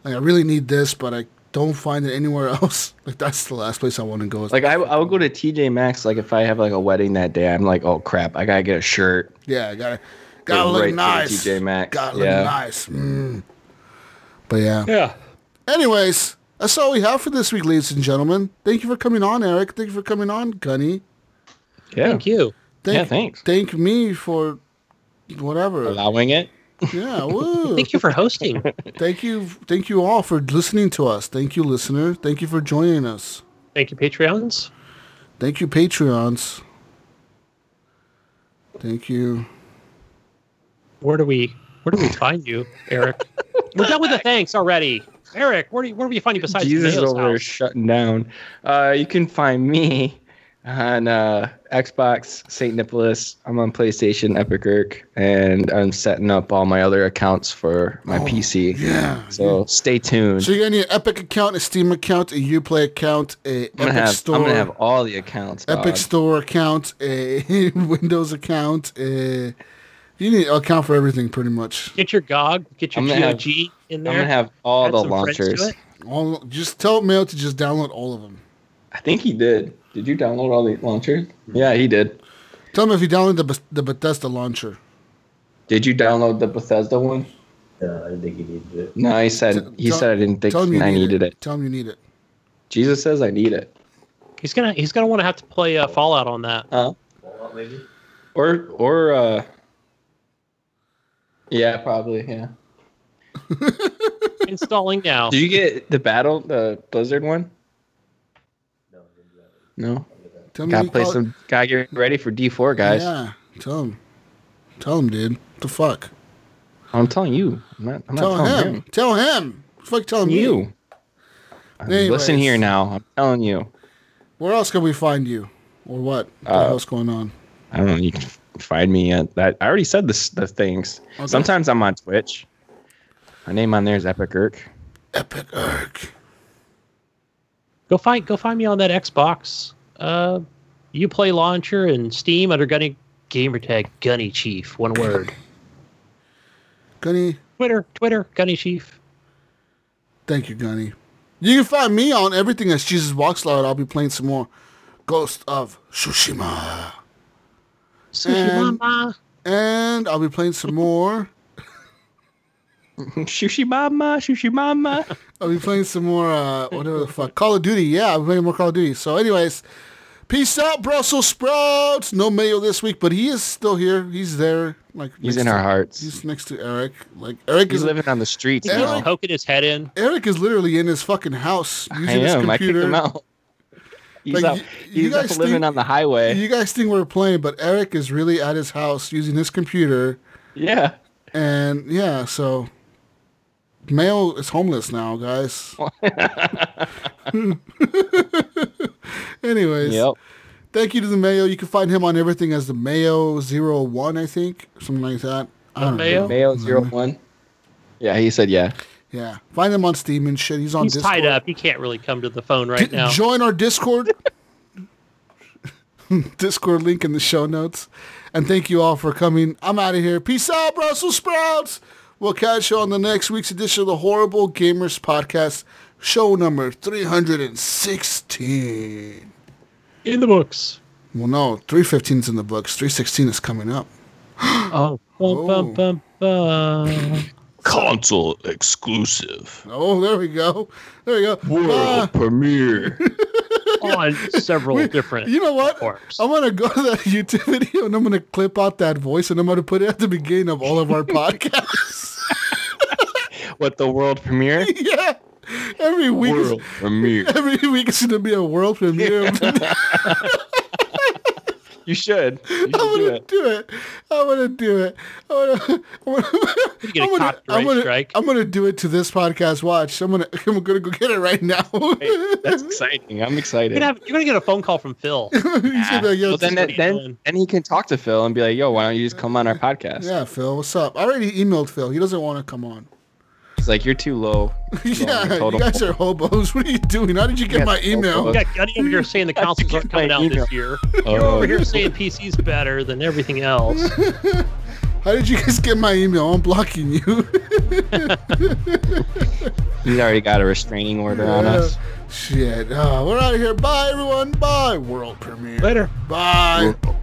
Like I really need this, but I don't find it anywhere [laughs] else. Like that's the last place I want to go. Like I, I would go to TJ Maxx. Like if I have like a wedding that day, I'm like, oh crap, I gotta get a shirt. yeah, I gotta gotta look right to nice. TJ Maxx. Gotta look nice. Mm. But yeah. Yeah. Anyways, that's all we have for this week, ladies and gentlemen. Thank you for coming on, Eric. Thank you for coming on, Gunny. Yeah, Thank you. Thank, Yeah, thanks. Thank me for whatever. allowing it. Yeah, [laughs] woo. Thank you for hosting. Thank you. Thank you all for listening to us. Thank you, listener. Thank you for joining us. Thank you, Patreons. Thank you, Patreons. Thank you. Where do we where do we find you, Eric? [laughs] We're done with the thanks already. Eric, where do you, where do we find you besides Jesus Mayo's over house? shutting down. Uh, you can find me on uh, Xbox, St. Nicholas. I'm on PlayStation, Epic Irk, and I'm setting up all my other accounts for my PC. Oh, Yeah. So stay tuned. So you're gonna need an Epic account, a Steam account, a Uplay account, a I'm Epic have Store, I'm gonna have all the accounts. Epic dog. Store account, a [laughs] Windows account, a you need an account for everything pretty much. Get your GOG, get your I'm have- GOG in there. I'm gonna have all Add the some friends to launchers. All just tell Mail to just download all of them. I think he did. Did you download all the launchers? Yeah, he did. Tell him if you downloaded the Beth- the Bethesda launcher. Did you download the Bethesda one? Yeah, I didn't think he needed it. No, he said he Tell- said I didn't think Tell him I need needed it. Tell him you need it. Jesus says I need it. He's gonna he's gonna want to have to play uh, Fallout on that. Huh? Fallout, maybe? Or or uh Yeah, probably, yeah. [laughs] Installing now. Do you get the battle, the Blizzard one? No, I didn't do that. No. Tell Gotta play call- some gotta get ready for D four guys. Yeah, tell him. Tell him, dude. What the fuck? I'm telling you. I'm not I'm Tell not telling him. him. Tell him. Fuck, tell him You. Listen here now. I'm telling you. Where else can we find you, or what? What Uh, else going on? I don't know. You can find me at that. I already said this, the things. Okay. Sometimes I'm on Twitch. My name on there is Epic Irk. Epic Irk. Go find go find me on that Xbox. Uh, you play launcher and Steam under Gunny Gamertag Gunny Chief. One word. [laughs] Gunny, Twitter Twitter Gunny Chief. thank you, Gunny. You can find me on everything as Jesus Walks Loud. I'll be playing some more Ghost of Tsushima. Sushi And- And I'll be playing some more. [laughs] Shushi mama, shushi mama. [laughs] I'll be playing some more, uh, whatever the fuck. Call of Duty. Yeah, I'll be playing more Call of Duty. So, anyways, peace out, Brussels sprouts. No Mayo this week, but he is still here. He's there. Like He's in to- our hearts. He's next to Eric. Like Eric He's is living on the streets Eric- now. Poking his head in. Eric is literally in his fucking house I using his am. I kicked computer. him out. He's Like, out. you- you guys up living think- on the highway. You guys think we're playing, but Eric is really at his house using his computer, yeah. and yeah, so Mayo is homeless now, guys. [laughs] [laughs] Anyways, Yep. thank you to the Mayo. You can find him on everything as the Mayo Zero One, I think, something like that. I don't Mayo? know. Mayo zero one. Yeah, he said yeah. Yeah, find him on Steam and shit. He's on He's Discord. tied up. He can't really come to the phone right D- now. Join our Discord. [laughs] Discord link in the show notes. And thank you all for coming. I'm out of here. Peace out, Brussels sprouts. We'll catch you on the next week's edition of the Horrible Gamers Podcast. show number 316. In the books. Well, no, 315 is in the books. 316 is coming up. [gasps] Oh. Bum, bum, bum, bum. Console exclusive. Oh, there we go. There we go. World Ah, [laughs] premiere. On several different you know what? platforms. I'm gonna go to that [laughs] YouTube video and I'm gonna clip out that voice and I'm gonna put it at the beginning of all of our [laughs] podcasts. What the world premiere? [laughs] yeah, every week. World premiere. [laughs] Every week is gonna be a world premiere. [laughs] You should. You should I want gonna do it. I'm gonna do it. I'm gonna, I'm gonna, You get a I'm I'm gonna, strike. I'm gonna do it to this podcast. Watch. I'm gonna, I'm gonna go get it right now. Hey, that's exciting. I'm You're excited. gonna, have, you're gonna get a phone call from Phil. He's like, well, then, what are you then, doing? then he can talk to Phil and be like, "Yo, why don't you just come on our podcast?" yeah, Phil, what's up? I already emailed Phil. He doesn't want to come on. It's like you're too low. [laughs] yeah, you guys are hobos. [laughs] What are you doing? How did you get Yeah, my total email? You got Gunny over here [laughs] saying the consoles aren't coming out this year. You're over here saying PC's better than everything else. How did you guys get my email? I'm blocking you. He's already got a restraining order on us. Shit. Uh, we're out of here. Bye, everyone. Bye. World premiere. Later. Bye. World